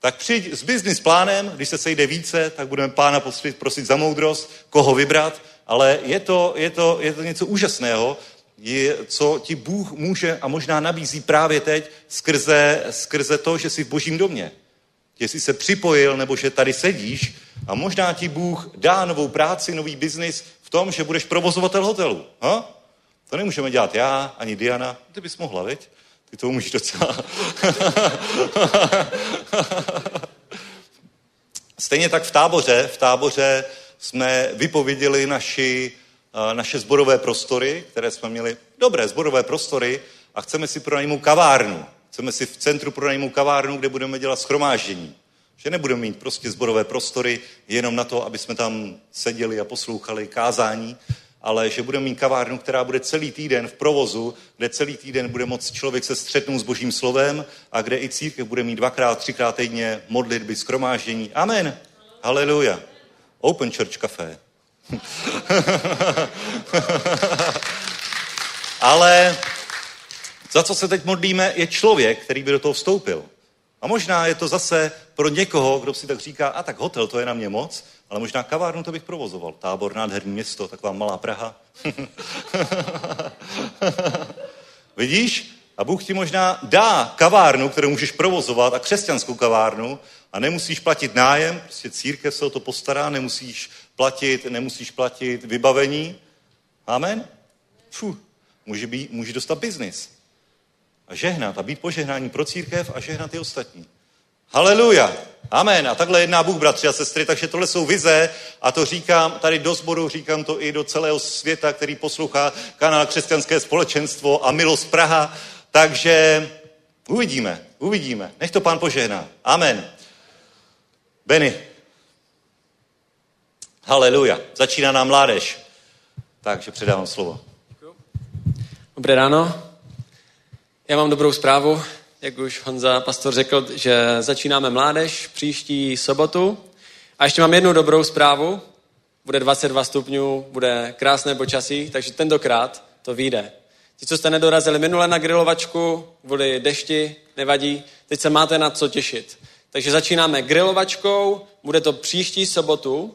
C: Tak přijď s business plánem, když se sejde více, tak budeme pána prosit, prosit za moudrost, koho vybrat, ale je to, je to, je to něco úžasného, je, co ti Bůh může a možná nabízí právě teď skrze, skrze to, že jsi v božím domě. Jsi se připojil, nebo že tady sedíš a možná ti Bůh dá novou práci, nový biznis v tom, že budeš provozovatel hotelu. Ha? To nemůžeme dělat já, ani Diana. Ty bys mohla, viď? Ty to umíš docela. Stejně tak v táboře. V táboře jsme vypověděli naši, eh, naše zborové prostory, které jsme měli dobré zborové prostory a chceme si pronajmout kavárnu. Chceme si v centru pronajmout kavárnu, kde budeme dělat schromáždění. Že nebudeme mít prostě zborové prostory jenom na to, aby jsme tam seděli a poslouchali kázání, ale že budeme mít kavárnu, která bude celý týden v provozu, kde celý týden bude moct člověk se střetnout s božím slovem a kde i církev bude mít dvakrát, třikrát týdně modlitby, skromáždění. Amen. Haleluja. Open Church Café. Ale za co se teď modlíme, je člověk, který by do toho vstoupil. A možná je to zase pro někoho, kdo si tak říká, a tak hotel, to je na mě moc, ale možná kavárnu to bych provozoval. Tábor, nádherný město, taková malá Praha. Vidíš? A Bůh ti možná dá kavárnu, kterou můžeš provozovat, a křesťanskou kavárnu, a nemusíš platit nájem, prostě církev se o to postará, nemusíš platit, nemusíš platit vybavení. Amen? Fuh, může, být, může dostat biznis. A žehnat a být požehnání pro církev a žehnat i ostatní. Haleluja. Amen. A takhle jedná Bůh, bratři a sestry, takže tohle jsou vize a to říkám tady do sboru, říkám to i do celého světa, který poslouchá kanál Křesťanské společenstvo a Milost Praha. Takže uvidíme, uvidíme. Nech to pán požehná. Amen. Benny. Haleluja. Začíná nám mládež. Takže předávám slovo.
D: Dobré ráno. Já mám dobrou zprávu, jak už Honza pastor řekl, že začínáme mládež příští sobotu. A ještě mám jednu dobrou zprávu. Bude 22 stupňů, bude krásné počasí, takže tentokrát to vyjde. Ti, co jste nedorazili minule na grilovačku, kvůli dešti, nevadí, teď se máte na co těšit. Takže začínáme grilovačkou, bude to příští sobotu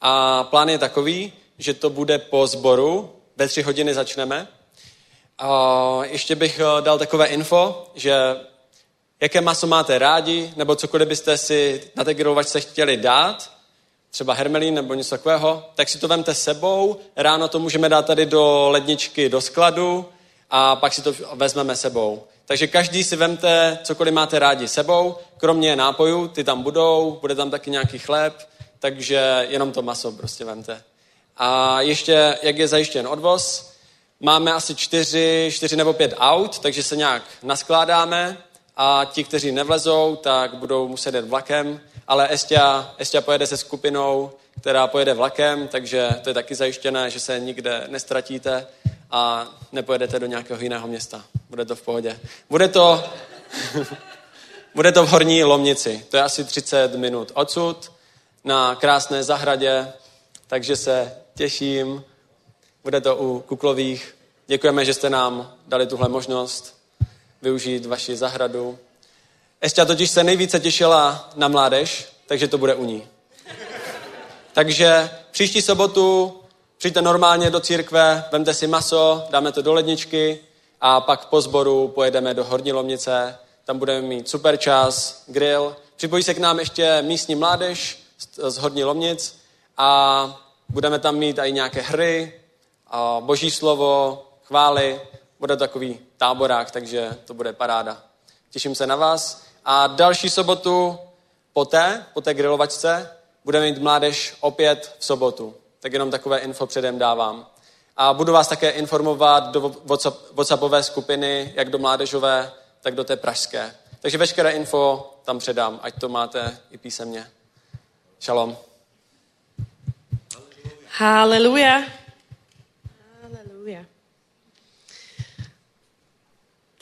D: a plán je takový, že to bude po sboru, ve tři hodiny začneme. Ještě bych eh, dal takové info, že jaké maso máte rádi, nebo cokoliv byste si na té grilovačce chtěli dát, třeba hermelín nebo něco takového, tak si to vemte sebou, ráno to můžeme dát tady do ledničky, do skladu a pak si to vezmeme sebou. Takže každý si vemte, cokoliv máte rádi sebou, kromě nápojů, ty tam budou, bude tam taky nějaký chléb, takže jenom to maso prostě vemte. A ještě, jak je zajištěn odvoz, máme asi čtyři, čtyři nebo pět aut, takže se nějak naskládáme a ti, kteří nevlezou, tak budou muset jít vlakem, ale Estia, Estia pojede se skupinou, která pojede vlakem, takže to je taky zajištěné, že se nikde nestratíte a nepojedete do nějakého jiného města. Bude to v pohodě. Bude to, bude to v Horní Lomnici. To je asi 30 minut odsud na krásné zahradě, takže se těším. Bude to u Kuklových. Děkujeme, že jste nám dali tuhle možnost využít vaši zahradu. Ještě totiž se nejvíce těšila na mládež, takže to bude u ní. Takže příští sobotu přijďte normálně do církve, vemte si maso, dáme to do ledničky a pak po sboru pojedeme do Horní Lomnice, tam budeme mít super čas, grill. Připojí se k nám ještě místní mládež z Horní Lomnic a budeme tam mít i nějaké hry, boží slovo, chvály. Bude takový táborák, takže to bude paráda. Těším se na vás. A další sobotu poté, po té grilovačce, budeme mít mládež opět v sobotu. Tak jenom takové info předem dávám. A budu vás také informovat do WhatsAppové skupiny, jak do mládežové, tak do té pražské. Takže veškeré info tam předám, ať to máte i písemně. Shalom.
E: Haleluja.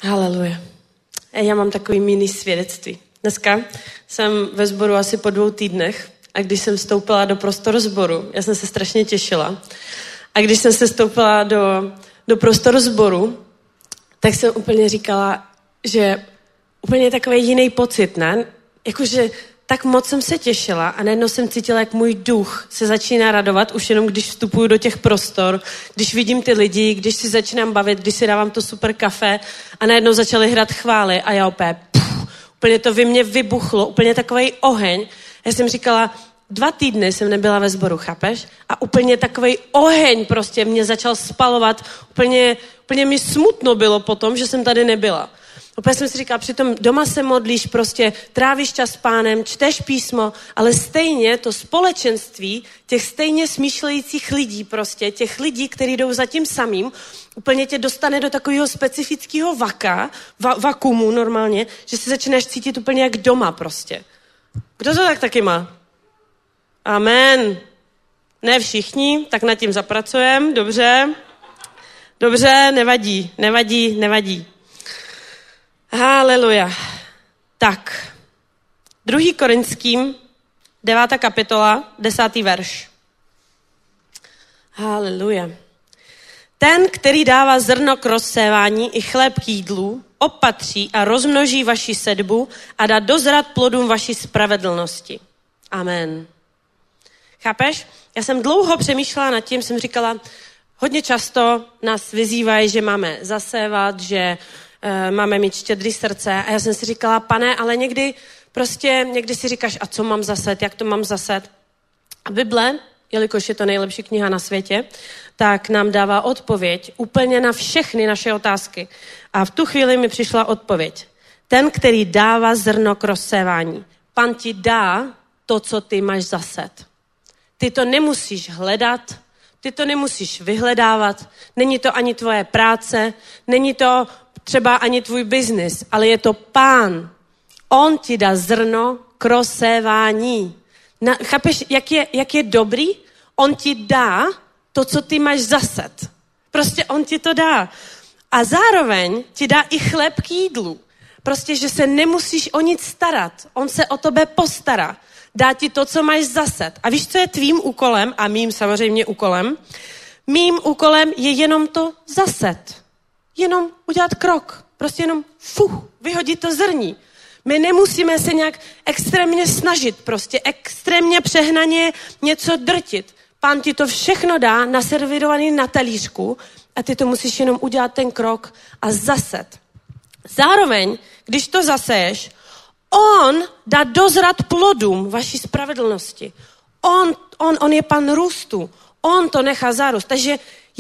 E: Haleluja. Já mám takový mini svědectví. Dneska jsem ve sboru asi po dvou týdnech a když jsem vstoupila do prostoru sboru, já jsem se strašně těšila, a když jsem se stoupila do, do prostoru sboru, tak jsem úplně říkala, že úplně takový jiný pocit, ne? Jakože tak moc jsem se těšila a najednou jsem cítila, jak můj duch se začíná radovat, už jenom když vstupuju do těch prostor, když vidím ty lidi, když si začínám bavit, když si dávám to super kafe a najednou začaly hrát chvály a já opět, pff, úplně to vy mě vybuchlo, úplně takový oheň. Já jsem říkala, dva týdny jsem nebyla ve sboru, chápeš? A úplně takový oheň prostě mě začal spalovat, úplně, úplně mi smutno bylo potom, že jsem tady nebyla. Opět jsem si říkala, přitom doma se modlíš, prostě trávíš čas s pánem, čteš písmo, ale stejně to společenství těch stejně smýšlejících lidí prostě, těch lidí, kteří jdou za tím samým, úplně tě dostane do takového specifického vaka, va, vakumu normálně, že si začínáš cítit úplně jak doma prostě. Kdo to tak taky má? Amen. Ne všichni, tak nad tím zapracujeme, dobře. Dobře, nevadí, nevadí, nevadí. Haleluja. Tak, druhý korinským, devátá kapitola, desátý verš. Haleluja. Ten, který dává zrno k rozsévání i chléb k jídlu, opatří a rozmnoží vaši sedbu a dá dozrat plodům vaší spravedlnosti. Amen. Chápeš? Já jsem dlouho přemýšlela nad tím, jsem říkala, hodně často nás vyzývají, že máme zasévat, že máme mít štědrý srdce. A já jsem si říkala, pane, ale někdy prostě, někdy si říkáš, a co mám zaset, jak to mám zaset. A Bible, jelikož je to nejlepší kniha na světě, tak nám dává odpověď úplně na všechny naše otázky. A v tu chvíli mi přišla odpověď. Ten, který dává zrno k rozsévání. Pan ti dá to, co ty máš zaset. Ty to nemusíš hledat, ty to nemusíš vyhledávat, není to ani tvoje práce, není to třeba ani tvůj biznis, ale je to pán. On ti dá zrno k rozsévání. Na, chápeš, jak je, jak je dobrý? On ti dá to, co ty máš zaset. Prostě on ti to dá. A zároveň ti dá i chléb k jídlu. Prostě, že se nemusíš o nic starat. On se o tebe postará. Dá ti to, co máš zaset. A víš, co je tvým úkolem a mým samozřejmě úkolem? Mým úkolem je jenom to zaset. Jenom udělat krok. Prostě jenom fuh, vyhodit to zrní. My nemusíme se nějak extrémně snažit, prostě extrémně přehnaně něco drtit. Pán ti to všechno dá naservirovaný na talířku a ty to musíš jenom udělat ten krok a zaset. Zároveň, když to zaseješ, on dá dozrat plodům vaší spravedlnosti. On, on, on je pan růstu. On to nechá zarůst. Takže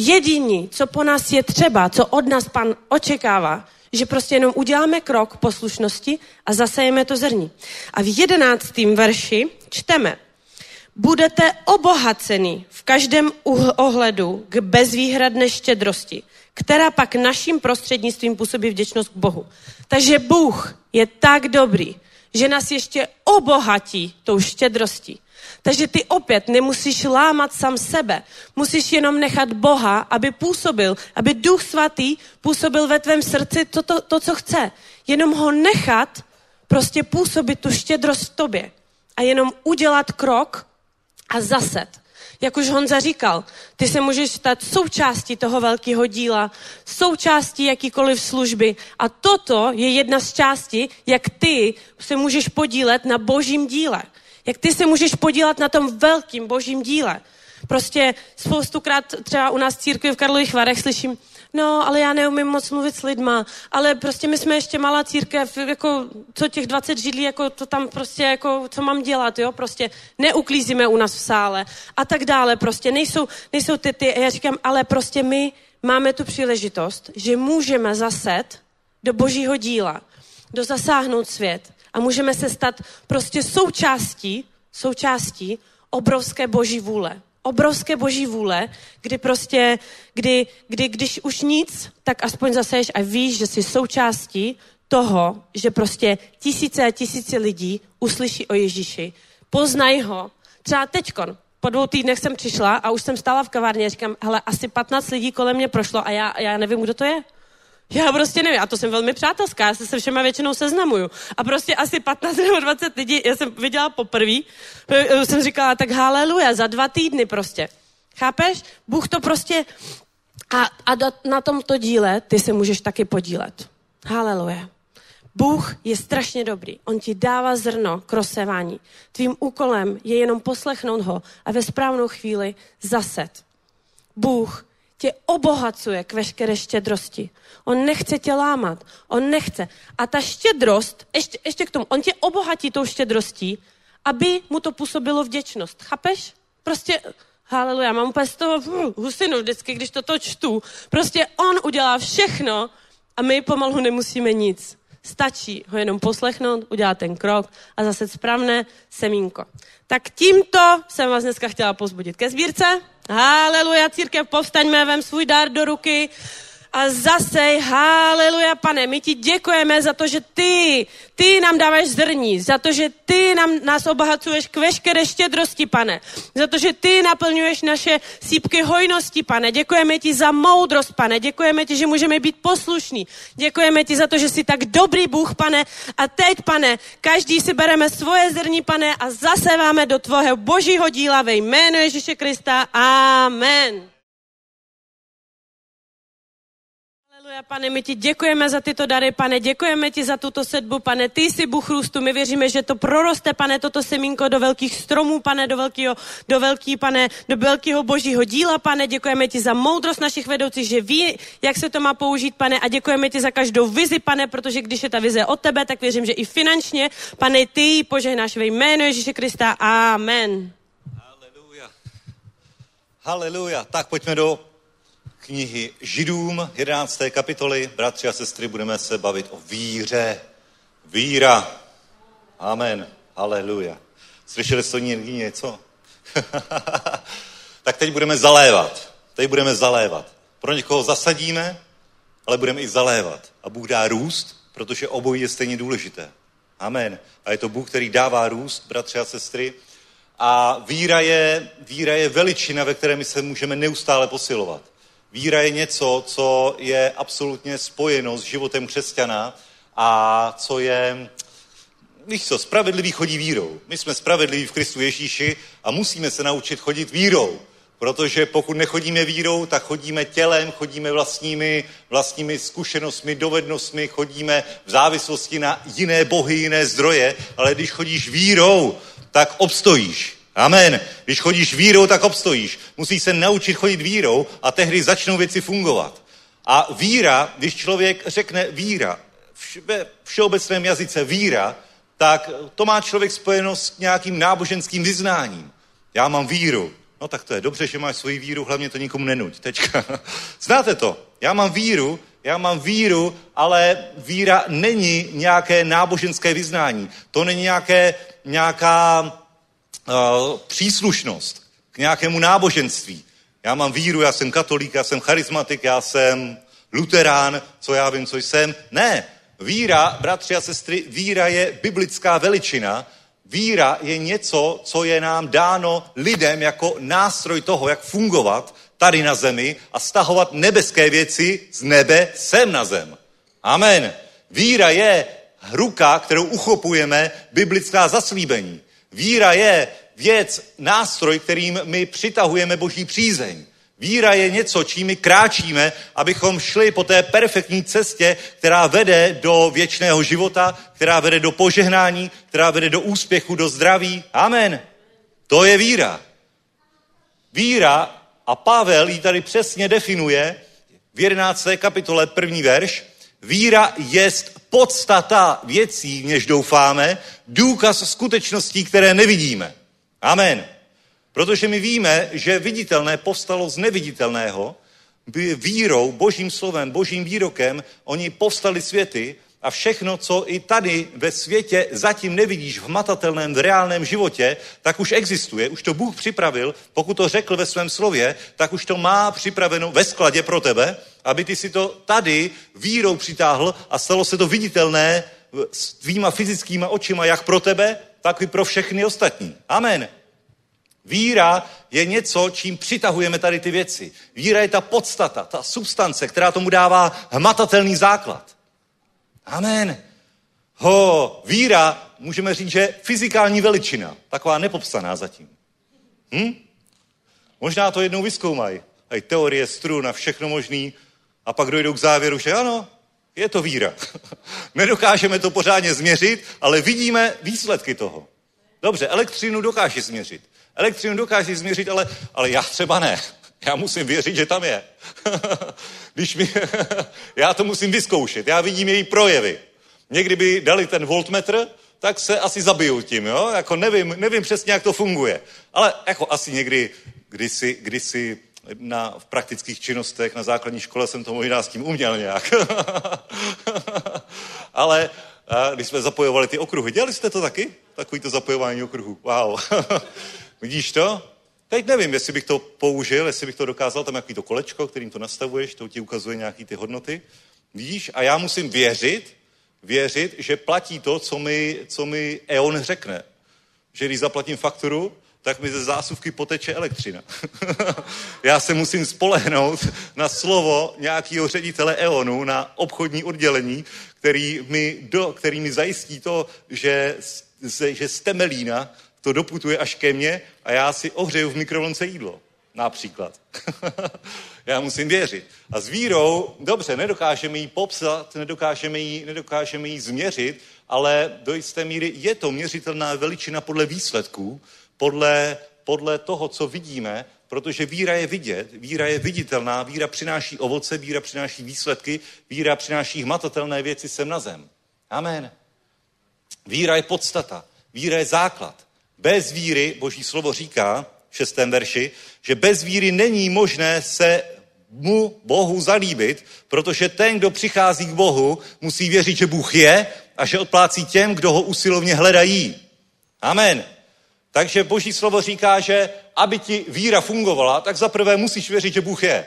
E: jediný, co po nás je třeba, co od nás pan očekává, že prostě jenom uděláme krok poslušnosti a zasejeme to zrní. A v jedenáctém verši čteme, budete obohaceni v každém ohledu k bezvýhradné štědrosti, která pak naším prostřednictvím působí vděčnost k Bohu. Takže Bůh je tak dobrý, že nás ještě obohatí tou štědrostí. Takže ty opět nemusíš lámat sám sebe. Musíš jenom nechat Boha, aby působil, aby Duch Svatý působil ve tvém srdci to, to, to co chce. Jenom ho nechat prostě působit tu štědrost v tobě. A jenom udělat krok a zaset. Jak už Honza říkal, ty se můžeš stát součástí toho velkého díla, součástí jakýkoliv služby. A toto je jedna z částí, jak ty se můžeš podílet na božím díle. Jak ty se můžeš podílet na tom velkým božím díle. Prostě spoustukrát třeba u nás v církvi v Karlových Varech slyším, no, ale já neumím moc mluvit s lidma, ale prostě my jsme ještě malá církev, jako co těch 20 židlí, jako to tam prostě, jako co mám dělat, jo, prostě neuklízíme u nás v sále a tak dále, prostě nejsou, nejsou ty, ty, já říkám, ale prostě my máme tu příležitost, že můžeme zaset do božího díla, do zasáhnout svět a můžeme se stát prostě součástí, součástí obrovské boží vůle obrovské boží vůle, kdy prostě, kdy, kdy, když už nic, tak aspoň zaseješ a víš, že jsi součástí toho, že prostě tisíce a tisíce lidí uslyší o Ježíši, poznají ho. Třeba teďkon, po dvou týdnech jsem přišla a už jsem stála v kavárně a říkám, hele, asi 15 lidí kolem mě prošlo a já, já nevím, kdo to je. Já prostě nevím, a to jsem velmi přátelská, já se se všema většinou seznamuju. A prostě asi 15 nebo 20 lidí, já jsem viděla poprvé, jsem říkala, tak haleluja, za dva týdny prostě. Chápeš? Bůh to prostě... A, a na tomto díle ty se můžeš taky podílet. Haleluja. Bůh je strašně dobrý. On ti dává zrno k rozsevání. Tvým úkolem je jenom poslechnout ho a ve správnou chvíli zaset. Bůh tě obohacuje k veškeré štědrosti. On nechce tě lámat. On nechce. A ta štědrost, ještě, ještě k tomu, on tě obohatí tou štědrostí, aby mu to působilo vděčnost. Chápeš? Prostě, haleluja, mám úplně z toho uh, husinu vždycky, když toto čtu. Prostě on udělá všechno a my pomalu nemusíme nic. Stačí ho jenom poslechnout, udělat ten krok a zase správné semínko. Tak tímto jsem vás dneska chtěla pozbudit ke sbírce. Haleluja, církev, povstaňme, vem svůj dár do ruky a zasej, haleluja, pane, my ti děkujeme za to, že ty, ty nám dáváš zrní, za to, že ty nám, nás obohacuješ k veškeré štědrosti, pane, za to, že ty naplňuješ naše sípky hojnosti, pane, děkujeme ti za moudrost, pane, děkujeme ti, že můžeme být poslušní, děkujeme ti za to, že jsi tak dobrý Bůh, pane, a teď, pane, každý si bereme svoje zrní, pane, a zaseváme do tvého božího díla ve jménu Ježíše Krista. Amen. Haleluja, pane, my ti děkujeme za tyto dary, pane, děkujeme ti za tuto sedbu, pane, ty jsi Bůh růstu, my věříme, že to proroste, pane, toto semínko do velkých stromů, pane, do velkého, do velký, pane, do velkého božího díla, pane, děkujeme ti za moudrost našich vedoucích, že ví, jak se to má použít, pane, a děkujeme ti za každou vizi, pane, protože když je ta vize od tebe, tak věřím, že i finančně, pane, ty ji požehnáš ve jménu Ježíše Krista. Amen.
C: Haleluja. Haleluja. Tak pojďme do knihy Židům, 11. kapitoly. Bratři a sestry, budeme se bavit o víře. Víra. Amen. Haleluja. Slyšeli jste někdy něco? tak teď budeme zalévat. Teď budeme zalévat. Pro někoho zasadíme, ale budeme i zalévat. A Bůh dá růst, protože obojí je stejně důležité. Amen. A je to Bůh, který dává růst, bratři a sestry. A víra je, víra je veličina, ve které my se můžeme neustále posilovat. Víra je něco, co je absolutně spojeno s životem křesťana a co je, víš co, spravedlivý chodí vírou. My jsme spravedliví v Kristu Ježíši a musíme se naučit chodit vírou. Protože pokud nechodíme vírou, tak chodíme tělem, chodíme vlastními, vlastními zkušenostmi, dovednostmi, chodíme v závislosti na jiné bohy, jiné zdroje, ale když chodíš vírou, tak obstojíš. Amen. Když chodíš vírou, tak obstojíš. Musíš se naučit chodit vírou a tehdy začnou věci fungovat. A víra, když člověk řekne víra, ve všeobecném jazyce víra, tak to má člověk spojeno s nějakým náboženským vyznáním. Já mám víru. No tak to je dobře, že máš svoji víru, hlavně to nikomu nenuť. Tečka. Znáte to? Já mám víru, já mám víru, ale víra není nějaké náboženské vyznání. To není nějaké, nějaká uh, příslušnost k nějakému náboženství. Já mám víru, já jsem katolík, já jsem charismatik, já jsem luterán, co já vím, co jsem. Ne, víra, bratři a sestry, víra je biblická veličina, Víra je něco, co je nám dáno lidem jako nástroj toho, jak fungovat tady na zemi a stahovat nebeské věci z nebe sem na zem. Amen. Víra je ruka, kterou uchopujeme biblická zaslíbení. Víra je věc, nástroj, kterým my přitahujeme boží přízeň. Víra je něco, čím my kráčíme, abychom šli po té perfektní cestě, která vede do věčného života, která vede do požehnání, která vede do úspěchu, do zdraví. Amen. To je víra. Víra, a Pavel ji tady přesně definuje v 11. kapitole první verš, víra jest podstata věcí, než doufáme, důkaz skutečností, které nevidíme. Amen. Protože my víme, že viditelné povstalo z neviditelného, vírou, božím slovem, božím výrokem, oni povstali světy a všechno, co i tady ve světě zatím nevidíš v matatelném, v reálném životě, tak už existuje, už to Bůh připravil, pokud to řekl ve svém slově, tak už to má připraveno ve skladě pro tebe, aby ty si to tady vírou přitáhl a stalo se to viditelné s tvýma fyzickýma očima, jak pro tebe, tak i pro všechny ostatní. Amen. Víra je něco, čím přitahujeme tady ty věci. Víra je ta podstata, ta substance, která tomu dává hmatatelný základ. Amen. Ho, víra, můžeme říct, že fyzikální veličina, taková nepopsaná zatím. Hm? Možná to jednou vyskoumají. Aj teorie strun a všechno možný. A pak dojdou k závěru, že ano, je to víra. Nedokážeme to pořádně změřit, ale vidíme výsledky toho. Dobře, elektřinu dokáže změřit. Elektřinu dokáže změřit, ale, ale já třeba ne. Já musím věřit, že tam je. Když mi, já to musím vyzkoušet. Já vidím její projevy. Někdy by dali ten voltmetr, tak se asi zabiju tím, jo? Jako nevím, nevím přesně, jak to funguje. Ale jako asi někdy, kdysi, kdysi na, v praktických činnostech na základní škole jsem to možná s tím uměl nějak. Ale když jsme zapojovali ty okruhy, dělali jste to taky? Takový to zapojování okruhu. Wow. Vidíš to? Teď nevím, jestli bych to použil, jestli bych to dokázal, tam jaký to kolečko, kterým to nastavuješ, to ti ukazuje nějaký ty hodnoty. Vidíš? A já musím věřit, věřit, že platí to, co mi, co mi EON řekne. Že když zaplatím fakturu, tak mi ze zásuvky poteče elektřina. já se musím spolehnout na slovo nějakého ředitele EONu, na obchodní oddělení, který mi, do, který mi zajistí to, že, že z Temelína to doputuje až ke mně a já si ohřeju v mikrovlnce jídlo. Například. Já musím věřit. A s vírou, dobře, nedokážeme ji popsat, nedokážeme ji, nedokážeme ji změřit, ale do jisté míry je to měřitelná veličina podle výsledků, podle, podle toho, co vidíme, protože víra je vidět, víra je viditelná, víra přináší ovoce, víra přináší výsledky, víra přináší hmatatelné věci sem na zem. Amen. Víra je podstata, víra je základ. Bez víry, boží slovo říká v šestém verši, že bez víry není možné se mu Bohu zalíbit, protože ten, kdo přichází k Bohu, musí věřit, že Bůh je a že odplácí těm, kdo ho usilovně hledají. Amen. Takže boží slovo říká, že aby ti víra fungovala, tak zaprvé musíš věřit, že Bůh je.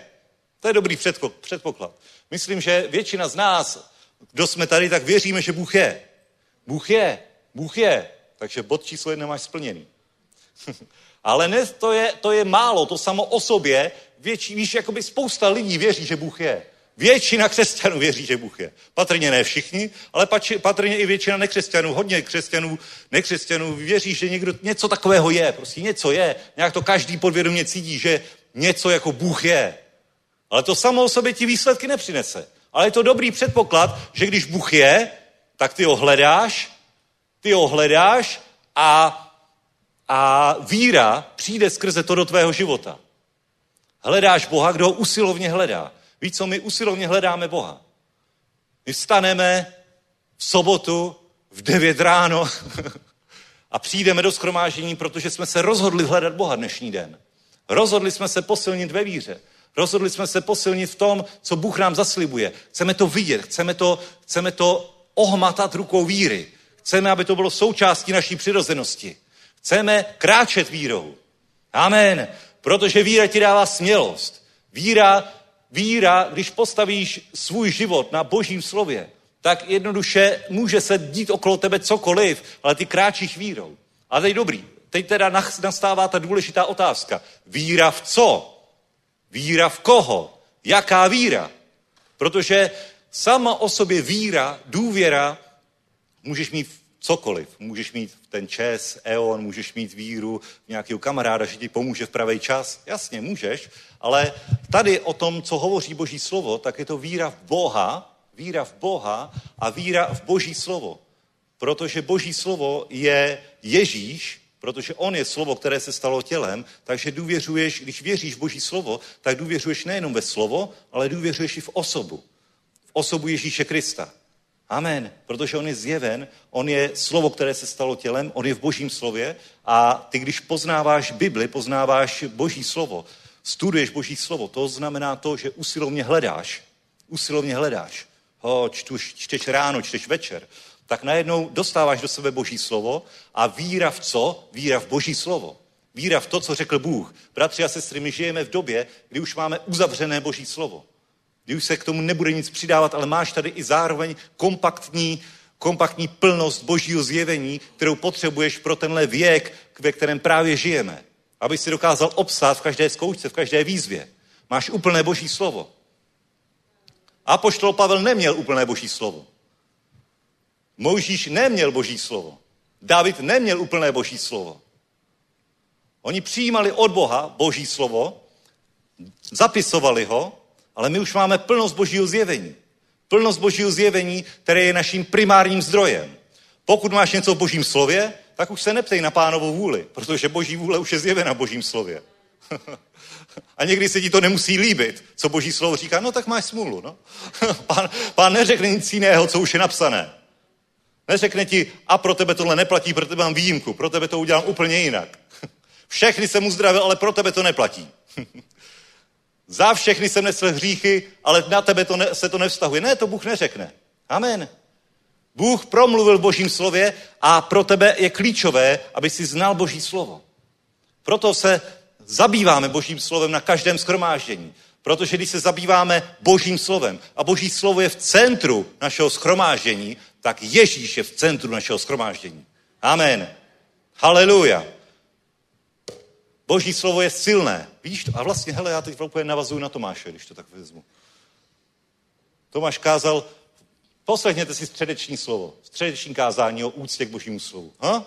C: To je dobrý předpoklad. Myslím, že většina z nás, kdo jsme tady, tak věříme, že Bůh je. Bůh je, Bůh je. Takže bod číslo jedna máš splněný. Ale ne, to je, to je málo, to samo o sobě. Větší, víš, jakoby spousta lidí věří, že Bůh je. Většina křesťanů věří, že Bůh je. Patrně ne všichni, ale patrně i většina nekřesťanů, hodně křesťanů, nekřesťanů věří, že někdo něco takového je. Prostě něco je. Nějak to každý podvědomě cítí, že něco jako Bůh je. Ale to samo o sobě ti výsledky nepřinese. Ale je to dobrý předpoklad, že když Bůh je, tak ty ho hledáš, ty ho hledáš a, a víra přijde skrze to do tvého života. Hledáš Boha, kdo ho usilovně hledá. Víš co, my usilovně hledáme Boha. My vstaneme v sobotu v 9 ráno a přijdeme do schromáždění, protože jsme se rozhodli hledat Boha dnešní den. Rozhodli jsme se posilnit ve víře. Rozhodli jsme se posilnit v tom, co Bůh nám zaslibuje. Chceme to vidět, chceme to, chceme to ohmatat rukou víry. Chceme, aby to bylo součástí naší přirozenosti. Chceme kráčet vírou. Amen. Protože víra ti dává smělost. Víra víra, když postavíš svůj život na božím slově, tak jednoduše může se dít okolo tebe cokoliv, ale ty kráčíš vírou. A teď dobrý, teď teda nastává ta důležitá otázka. Víra v co? Víra v koho? Jaká víra? Protože sama o sobě víra, důvěra, můžeš mít cokoliv. Můžeš mít ten čes, eon, můžeš mít víru nějakého kamaráda, že ti pomůže v pravý čas. Jasně, můžeš, ale tady o tom, co hovoří Boží slovo, tak je to víra v Boha, víra v Boha a víra v Boží slovo. Protože Boží slovo je Ježíš, protože on je slovo, které se stalo tělem, takže důvěřuješ, když věříš v Boží slovo, tak důvěřuješ nejenom ve slovo, ale důvěřuješ i v osobu. V osobu Ježíše Krista. Amen. Protože on je zjeven, on je slovo, které se stalo tělem, on je v božím slově a ty, když poznáváš Bibli, poznáváš boží slovo, studuješ boží slovo, to znamená to, že usilovně hledáš. Usilovně hledáš. Ho, čtuš, čteš ráno, čteš večer. Tak najednou dostáváš do sebe boží slovo a víra v co? Víra v boží slovo. Víra v to, co řekl Bůh. Bratři a sestry, my žijeme v době, kdy už máme uzavřené boží slovo kdy už se k tomu nebude nic přidávat, ale máš tady i zároveň kompaktní, kompaktní plnost božího zjevení, kterou potřebuješ pro tenhle věk, ve kterém právě žijeme. Aby si dokázal obstát v každé zkoušce, v každé výzvě. Máš úplné boží slovo. Apoštol Pavel neměl úplné boží slovo. Mojžíš neměl boží slovo. David neměl úplné boží slovo. Oni přijímali od Boha boží slovo, zapisovali ho ale my už máme plnost božího zjevení. Plnost božího zjevení, které je naším primárním zdrojem. Pokud máš něco v božím slově, tak už se neptej na pánovou vůli, protože boží vůle už je zjevena božím slově. A někdy se ti to nemusí líbit, co boží slovo říká, no tak máš smůlu. No. Pán, pán neřekne nic jiného, co už je napsané. Neřekne ti, a pro tebe tohle neplatí, pro tebe mám výjimku, pro tebe to udělám úplně jinak. Všechny jsem uzdravil, ale pro tebe to neplatí. Za všechny jsem nesl hříchy, ale na tebe to ne, se to nevztahuje. Ne, to Bůh neřekne. Amen. Bůh promluvil v božím slově a pro tebe je klíčové, aby si znal boží slovo. Proto se zabýváme božím slovem na každém schromáždění. Protože když se zabýváme božím slovem a boží slovo je v centru našeho schromáždění, tak Ježíš je v centru našeho schromáždění. Amen. Haleluja. Boží slovo je silné. Víš to? A vlastně, hele, já teď úplně navazuju na Tomáše, když to tak vezmu. Tomáš kázal, poslechněte si středeční slovo, středeční kázání o úctě k božímu slovu. Ha?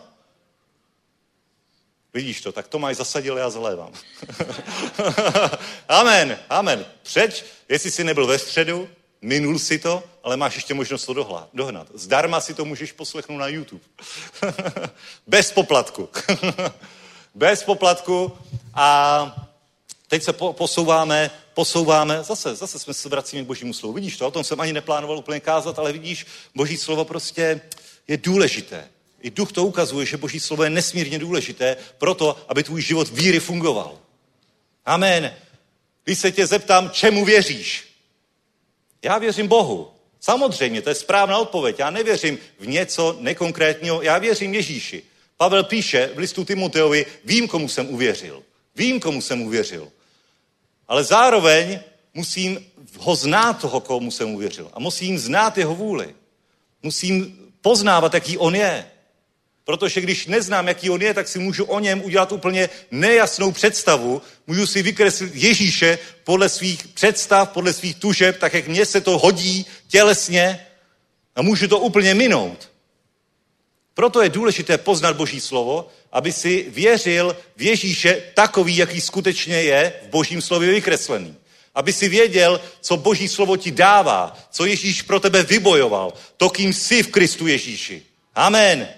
C: Vidíš to, tak Tomáš zasadil, já zlévám. amen, amen. Přeč, jestli jsi nebyl ve středu, minul si to, ale máš ještě možnost to dohnat. Zdarma si to můžeš poslechnout na YouTube. Bez poplatku. Bez poplatku a teď se posouváme, posouváme, zase, zase jsme se vracíme k božímu slovu. Vidíš to, o tom jsem ani neplánoval úplně kázat, ale vidíš, boží slovo prostě je důležité. I duch to ukazuje, že boží slovo je nesmírně důležité proto, aby tvůj život víry fungoval. Amen. Když se tě zeptám, čemu věříš? Já věřím Bohu. Samozřejmě, to je správná odpověď. Já nevěřím v něco nekonkrétního, já věřím Ježíši. Pavel píše v listu Timoteovi, vím, komu jsem uvěřil. Vím, komu jsem uvěřil. Ale zároveň musím ho znát toho, komu jsem uvěřil. A musím znát jeho vůli. Musím poznávat, jaký on je. Protože když neznám, jaký on je, tak si můžu o něm udělat úplně nejasnou představu. Můžu si vykreslit Ježíše podle svých představ, podle svých tužeb, tak jak mně se to hodí tělesně a můžu to úplně minout. Proto je důležité poznat Boží slovo, aby si věřil v Ježíše takový, jaký skutečně je v Božím slově vykreslený. Aby si věděl, co Boží slovo ti dává, co Ježíš pro tebe vybojoval, to, kým jsi v Kristu Ježíši. Amen.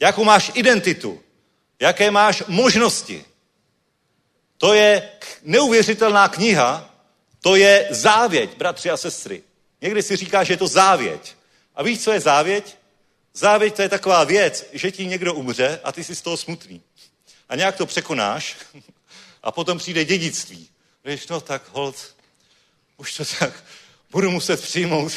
C: Jakou máš identitu, jaké máš možnosti. To je neuvěřitelná kniha, to je závěť, bratři a sestry. Někdy si říká, že je to závěť. A víš, co je závěť? Závěť to je taková věc, že ti někdo umře a ty jsi z toho smutný. A nějak to překonáš a potom přijde dědictví. Víš, no tak hold, už to tak, budu muset přijmout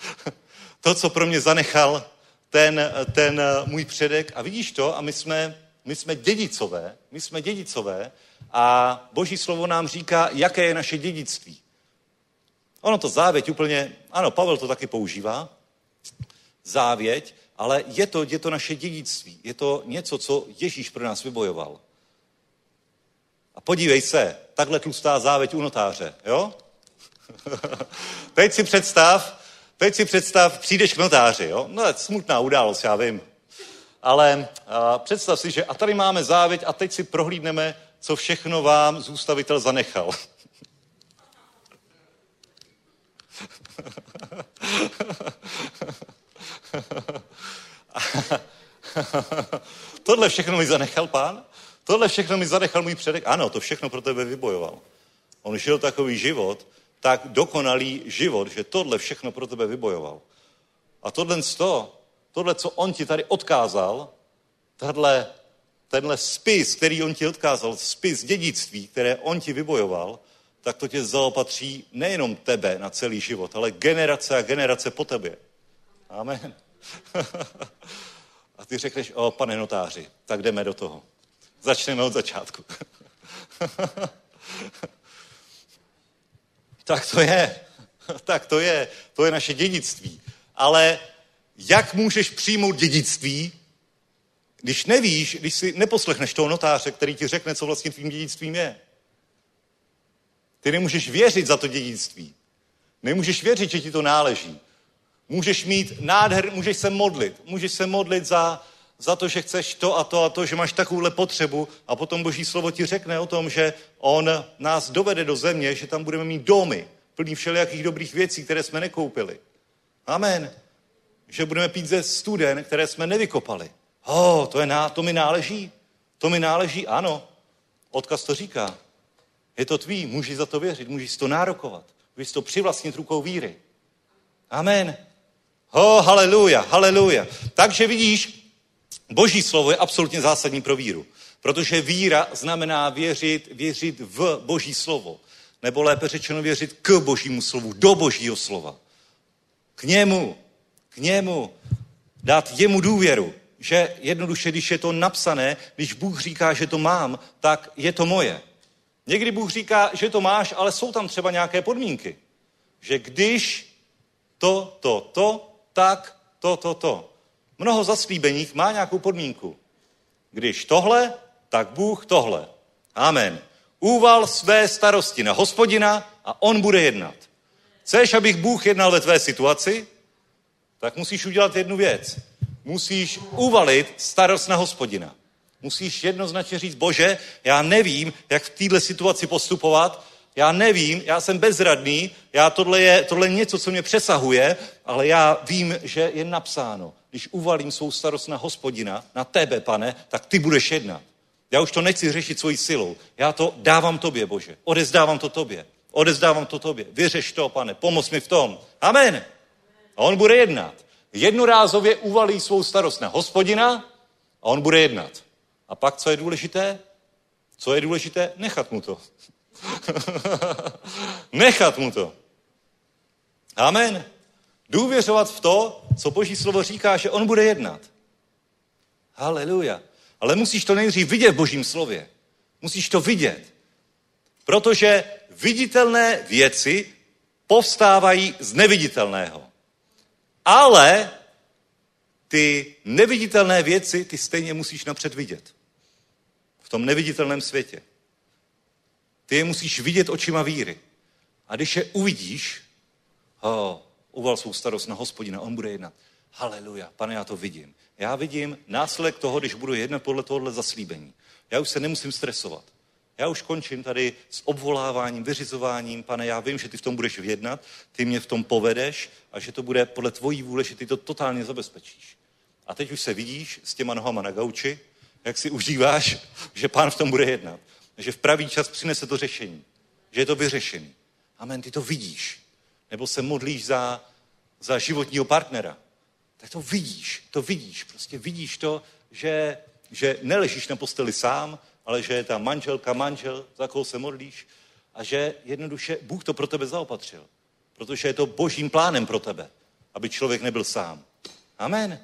C: to, co pro mě zanechal ten, ten můj předek. A vidíš to, a my jsme, my jsme dědicové, my jsme dědicové a Boží slovo nám říká, jaké je naše dědictví. Ono to závěť úplně, ano, Pavel to taky používá, závěť, ale je to, je to naše dědictví. Je to něco, co Ježíš pro nás vybojoval. A podívej se, takhle tlustá závěť u notáře, jo? teď si představ, teď si představ, přijdeš k notáři, jo? No, je smutná událost, já vím. Ale a, představ si, že a tady máme závěť a teď si prohlídneme, co všechno vám zůstavitel zanechal. Tohle všechno mi zanechal pán? Tohle všechno mi zanechal můj předek? Ano, to všechno pro tebe vybojoval. On žil takový život, tak dokonalý život, že tohle všechno pro tebe vybojoval. A tohle to, tohle, co on ti tady odkázal, tahle, tenhle spis, který on ti odkázal, spis dědictví, které on ti vybojoval, tak to tě zaopatří nejenom tebe na celý život, ale generace a generace po tebě. Amen. a ty řekneš, o pane notáři, tak jdeme do toho. Začneme od začátku. tak to je. tak to je. To je naše dědictví. Ale jak můžeš přijmout dědictví, když nevíš, když si neposlechneš toho notáře, který ti řekne, co vlastně tvým dědictvím je? Ty nemůžeš věřit za to dědictví. Nemůžeš věřit, že ti to náleží. Můžeš mít nádher, můžeš se modlit. Můžeš se modlit za, za to, že chceš to a to a to, že máš takovouhle potřebu a potom Boží slovo ti řekne o tom, že on nás dovede do země, že tam budeme mít domy plný všelijakých dobrých věcí, které jsme nekoupili. Amen. Že budeme pít ze studen, které jsme nevykopali. Oh, to, je ná, to mi náleží. To mi náleží, ano. Odkaz to říká. Je to tvý, můžeš za to věřit, můžeš to nárokovat. Můžeš to přivlastnit rukou víry. Amen. Oh, haleluja, haleluja. Takže vidíš, boží slovo je absolutně zásadní pro víru. Protože víra znamená věřit, věřit v boží slovo. Nebo lépe řečeno věřit k božímu slovu, do božího slova. K němu, k němu. Dát jemu důvěru. Že jednoduše, když je to napsané, když Bůh říká, že to mám, tak je to moje. Někdy Bůh říká, že to máš, ale jsou tam třeba nějaké podmínky. Že když to, to, to, tak to, to, to. Mnoho zaslíbeních má nějakou podmínku. Když tohle, tak Bůh tohle. Amen. Úval své starosti na hospodina a on bude jednat. Chceš, abych Bůh jednal ve tvé situaci? Tak musíš udělat jednu věc. Musíš uvalit starost na hospodina. Musíš jednoznačně říct, bože, já nevím, jak v této situaci postupovat, já nevím, já jsem bezradný, já tohle je, tohle je něco, co mě přesahuje, ale já vím, že je napsáno, když uvalím svou starost na hospodina, na tebe, pane, tak ty budeš jednat. Já už to nechci řešit svojí silou. Já to dávám tobě, Bože. Odezdávám to tobě. Odezdávám to tobě. Vyřeš to, pane. Pomoz mi v tom. Amen. A on bude jednat. Jednorázově uvalí svou starost na hospodina a on bude jednat. A pak, co je důležité? Co je důležité? Nechat mu to. Nechat mu to. Amen. Důvěřovat v to, co Boží slovo říká, že on bude jednat. Haleluja. Ale musíš to nejdřív vidět v Božím slově. Musíš to vidět. Protože viditelné věci povstávají z neviditelného. Ale ty neviditelné věci ty stejně musíš napřed vidět. V tom neviditelném světě. Ty je musíš vidět očima víry. A když je uvidíš, oh, uval svou starost na hospodina, on bude jednat. Haleluja, pane, já to vidím. Já vidím následek toho, když budu jednat podle tohohle zaslíbení. Já už se nemusím stresovat. Já už končím tady s obvoláváním, vyřizováním. Pane, já vím, že ty v tom budeš vědnat, ty mě v tom povedeš a že to bude podle tvojí vůle, že ty to totálně zabezpečíš. A teď už se vidíš s těma nohama na gauči, jak si užíváš, že pán v tom bude jednat. Že v pravý čas přinese to řešení. Že je to vyřešený. Amen, ty to vidíš. Nebo se modlíš za, za životního partnera. Tak to vidíš, to vidíš. Prostě vidíš to, že, že neležíš na posteli sám, ale že je ta manželka, manžel, za koho se modlíš a že jednoduše Bůh to pro tebe zaopatřil. Protože je to božím plánem pro tebe, aby člověk nebyl sám. Amen.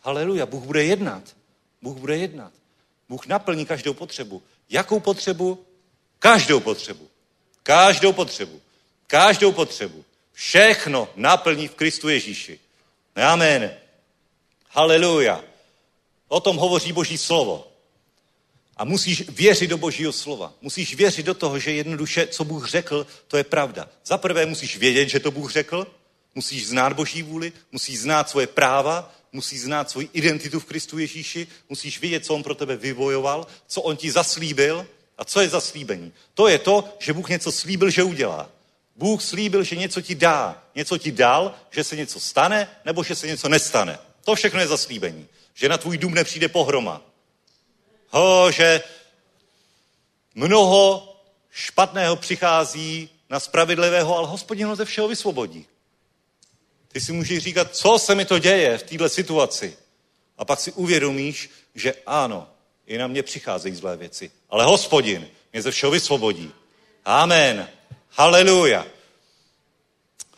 C: Haleluja. Bůh bude jednat. Bůh bude jednat. Bůh naplní každou potřebu. Jakou potřebu? Každou potřebu. Každou potřebu. Každou potřebu. Všechno naplní v Kristu Ježíši. Amen. Haleluja. O tom hovoří Boží slovo. A musíš věřit do Božího slova. Musíš věřit do toho, že jednoduše, co Bůh řekl, to je pravda. Za prvé musíš vědět, že to Bůh řekl, musíš znát Boží vůli, musíš znát svoje práva, musíš znát svoji identitu v Kristu Ježíši, musíš vědět, co On pro tebe vybojoval, co On ti zaslíbil a co je zaslíbení. To je to, že Bůh něco slíbil, že udělá. Bůh slíbil, že něco ti dá. Něco ti dal, že se něco stane, nebo že se něco nestane. To všechno je zaslíbení. Že na tvůj dům nepřijde pohroma, ho, že mnoho špatného přichází na spravedlivého, ale hospodin ho ze všeho vysvobodí. Ty si můžeš říkat, co se mi to děje v této situaci. A pak si uvědomíš, že ano, i na mě přicházejí zlé věci. Ale hospodin mě ze všeho vysvobodí. Amen. Haleluja.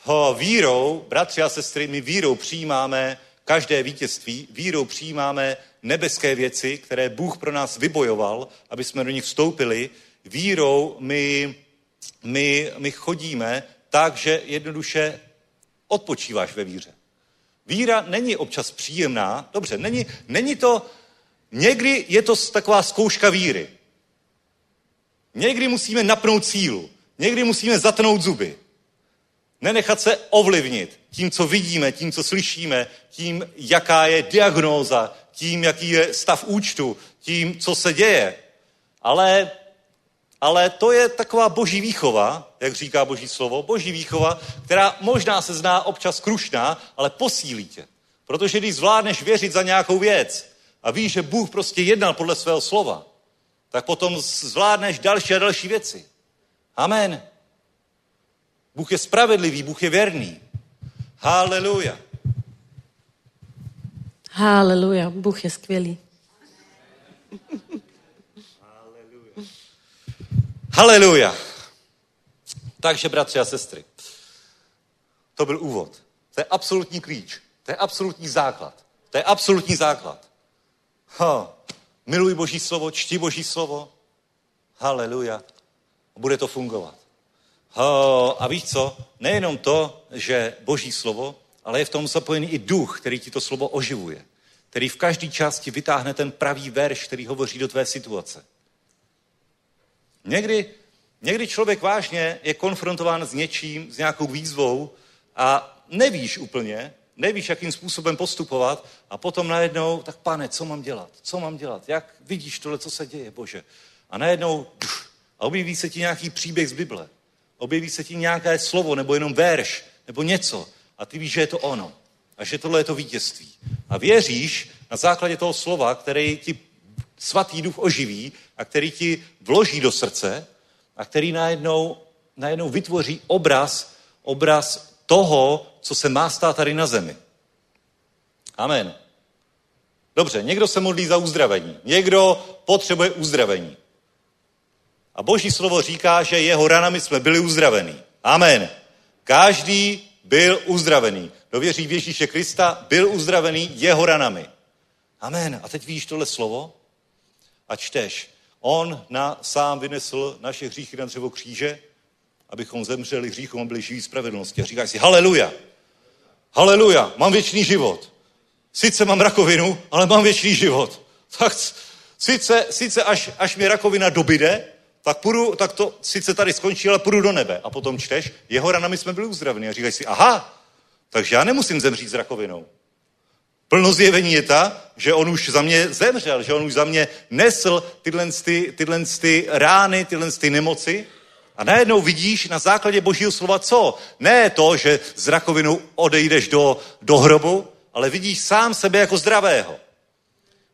C: Ho, vírou, bratři a sestry, my vírou přijímáme každé vítězství, vírou přijímáme nebeské věci, které Bůh pro nás vybojoval, aby jsme do nich vstoupili. Vírou my, my, my chodíme tak, že jednoduše odpočíváš ve víře. Víra není občas příjemná, dobře, není, není to, někdy je to taková zkouška víry. Někdy musíme napnout sílu, někdy musíme zatnout zuby. Nenechat se ovlivnit tím, co vidíme, tím, co slyšíme, tím, jaká je diagnóza, tím, jaký je stav účtu, tím, co se děje. Ale, ale to je taková boží výchova, jak říká boží slovo, boží výchova, která možná se zná občas krušná, ale posílí tě. Protože když zvládneš věřit za nějakou věc a víš, že Bůh prostě jednal podle svého slova, tak potom zvládneš další a další věci. Amen. Bůh je spravedlivý, Bůh je věrný. Haleluja.
E: Haleluja, Bůh je skvělý.
C: Haleluja. Takže, bratři a sestry, to byl úvod. To je absolutní klíč. To je absolutní základ. To je absolutní základ. Ha. Miluj Boží slovo, čti Boží slovo. Haleluja. Bude to fungovat. Ha. A víš co? Nejenom to, že Boží slovo, ale je v tom zapojený i duch, který ti to slovo oživuje. Který v každé části vytáhne ten pravý verš, který hovoří do tvé situace. Někdy, někdy člověk vážně je konfrontován s něčím, s nějakou výzvou a nevíš úplně, nevíš, jakým způsobem postupovat a potom najednou, tak pane, co mám dělat? Co mám dělat? Jak vidíš tohle, co se děje, Bože? A najednou a objeví se ti nějaký příběh z Bible. Objeví se ti nějaké slovo nebo jenom verš nebo něco a ty víš, že je to ono a že tohle je to vítězství. A věříš na základě toho slova, který ti svatý duch oživí a který ti vloží do srdce a který najednou, najednou vytvoří obraz, obraz toho, co se má stát tady na zemi. Amen. Dobře, někdo se modlí za uzdravení, někdo potřebuje uzdravení. A boží slovo říká, že jeho ranami jsme byli uzdravení. Amen. Každý byl uzdravený. Kdo věří v Ježíše Krista, byl uzdravený jeho ranami. Amen. A teď víš tohle slovo a čteš. On na, sám vynesl naše hříchy na dřevo kříže, abychom zemřeli hříchům a byli živí spravedlnosti. A říkáš si, haleluja, haleluja, mám věčný život. Sice mám rakovinu, ale mám věčný život. Tak sice, sice až, až mě rakovina dobide, tak, půjdu, tak to sice tady skončí, ale půjdu do nebe. A potom čteš, jeho ranami jsme byli uzdraveni. A říkáš si, aha, takže já nemusím zemřít s rakovinou. Plno zjevení je ta, že on už za mě zemřel, že on už za mě nesl tyhle, ty, tyhle ty rány, tyhle ty nemoci. A najednou vidíš na základě božího slova co? Ne to, že s rakovinou odejdeš do, do hrobu, ale vidíš sám sebe jako zdravého.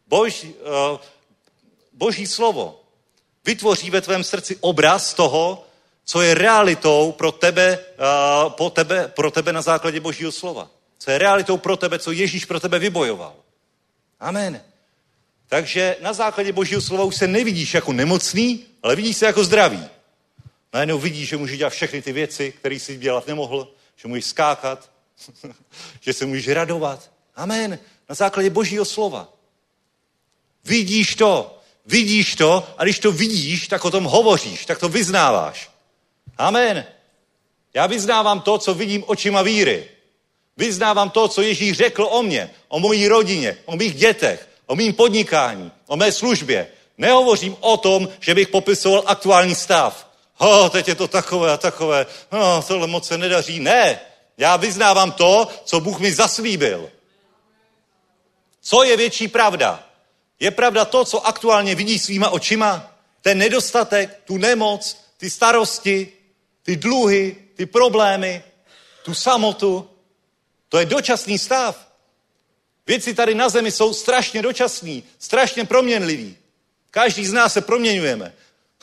C: Bož, uh, boží slovo vytvoří ve tvém srdci obraz toho, co je realitou pro tebe, uh, po tebe, pro tebe na základě božího slova. Co je realitou pro tebe, co Ježíš pro tebe vybojoval. Amen. Takže na základě božího slova už se nevidíš jako nemocný, ale vidíš se jako zdravý. Najednou vidíš, že můžeš dělat všechny ty věci, které jsi dělat nemohl, že můžeš skákat, že se můžeš radovat. Amen. Na základě božího slova. Vidíš to, vidíš to a když to vidíš, tak o tom hovoříš, tak to vyznáváš. Amen. Já vyznávám to, co vidím očima víry. Vyznávám to, co Ježíš řekl o mně, o mojí rodině, o mých dětech, o mým podnikání, o mé službě. Nehovořím o tom, že bych popisoval aktuální stav. Ho, teď je to takové a takové, no, tohle moc se nedaří. Ne, já vyznávám to, co Bůh mi zaslíbil. Co je větší pravda? Je pravda to, co aktuálně vidí svýma očima? Ten nedostatek, tu nemoc, ty starosti, ty dluhy, ty problémy, tu samotu, to je dočasný stav. Věci tady na zemi jsou strašně dočasný, strašně proměnlivý. Každý z nás se proměňujeme.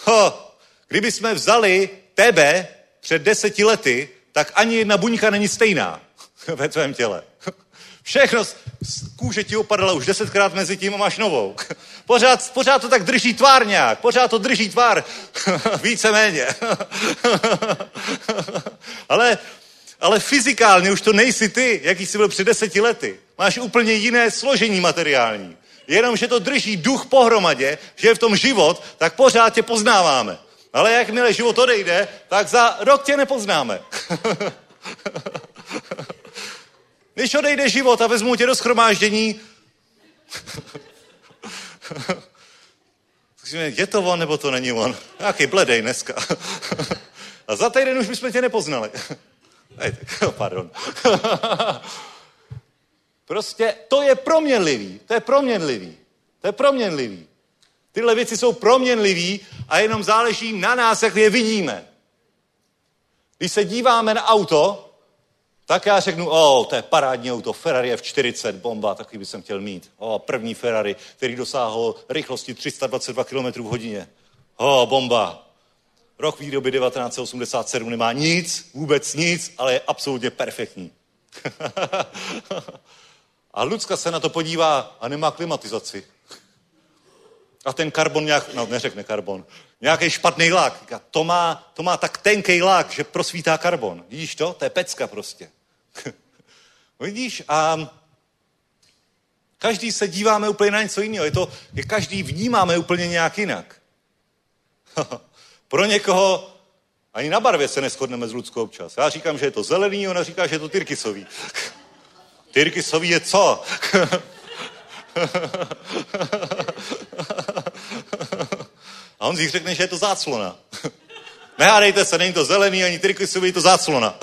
C: Ho, kdyby jsme vzali tebe před deseti lety, tak ani jedna buňka není stejná ve tvém těle. Všechno z kůže ti opadala už desetkrát mezi tím a máš novou. Pořád, pořád to tak drží tvár nějak, pořád to drží tvár, víceméně. ale, ale fyzikálně už to nejsi ty, jaký jsi byl před deseti lety. Máš úplně jiné složení materiální. Jenom, že to drží duch pohromadě, že je v tom život, tak pořád tě poznáváme. Ale jakmile život odejde, tak za rok tě nepoznáme. Když odejde život a vezmu tě do schromáždění, je to on, nebo to není on? Nějaký bledej dneska. A za týden už bychom tě nepoznali. Ej, pardon. Prostě to je proměnlivý. To je proměnlivý. To je proměnlivý. Tyhle věci jsou proměnlivý a jenom záleží na nás, jak je vidíme. Když se díváme na auto, tak já řeknu, o, to je parádní auto, Ferrari F40, bomba, takový bych chtěl mít. O, první Ferrari, který dosáhl rychlosti 322 km v hodině. O, bomba. Rok výroby 1987 nemá nic, vůbec nic, ale je absolutně perfektní. a Lucka se na to podívá a nemá klimatizaci. A ten karbon nějak, no neřekne karbon, nějaký špatný lak. To má, to má tak tenký lak, že prosvítá karbon. Vidíš to? To je pecka prostě. Vidíš? A každý se díváme úplně na něco jiného. Je to, je každý vnímáme úplně nějak jinak. Pro někoho ani na barvě se neschodneme s Ludskou občas. Já říkám, že je to zelený, ona říká, že je to tyrkysový. Tyrkysový je co? A on si řekne, že je to záclona. Nehádejte se, není to zelený, ani triklisový, je to záclona.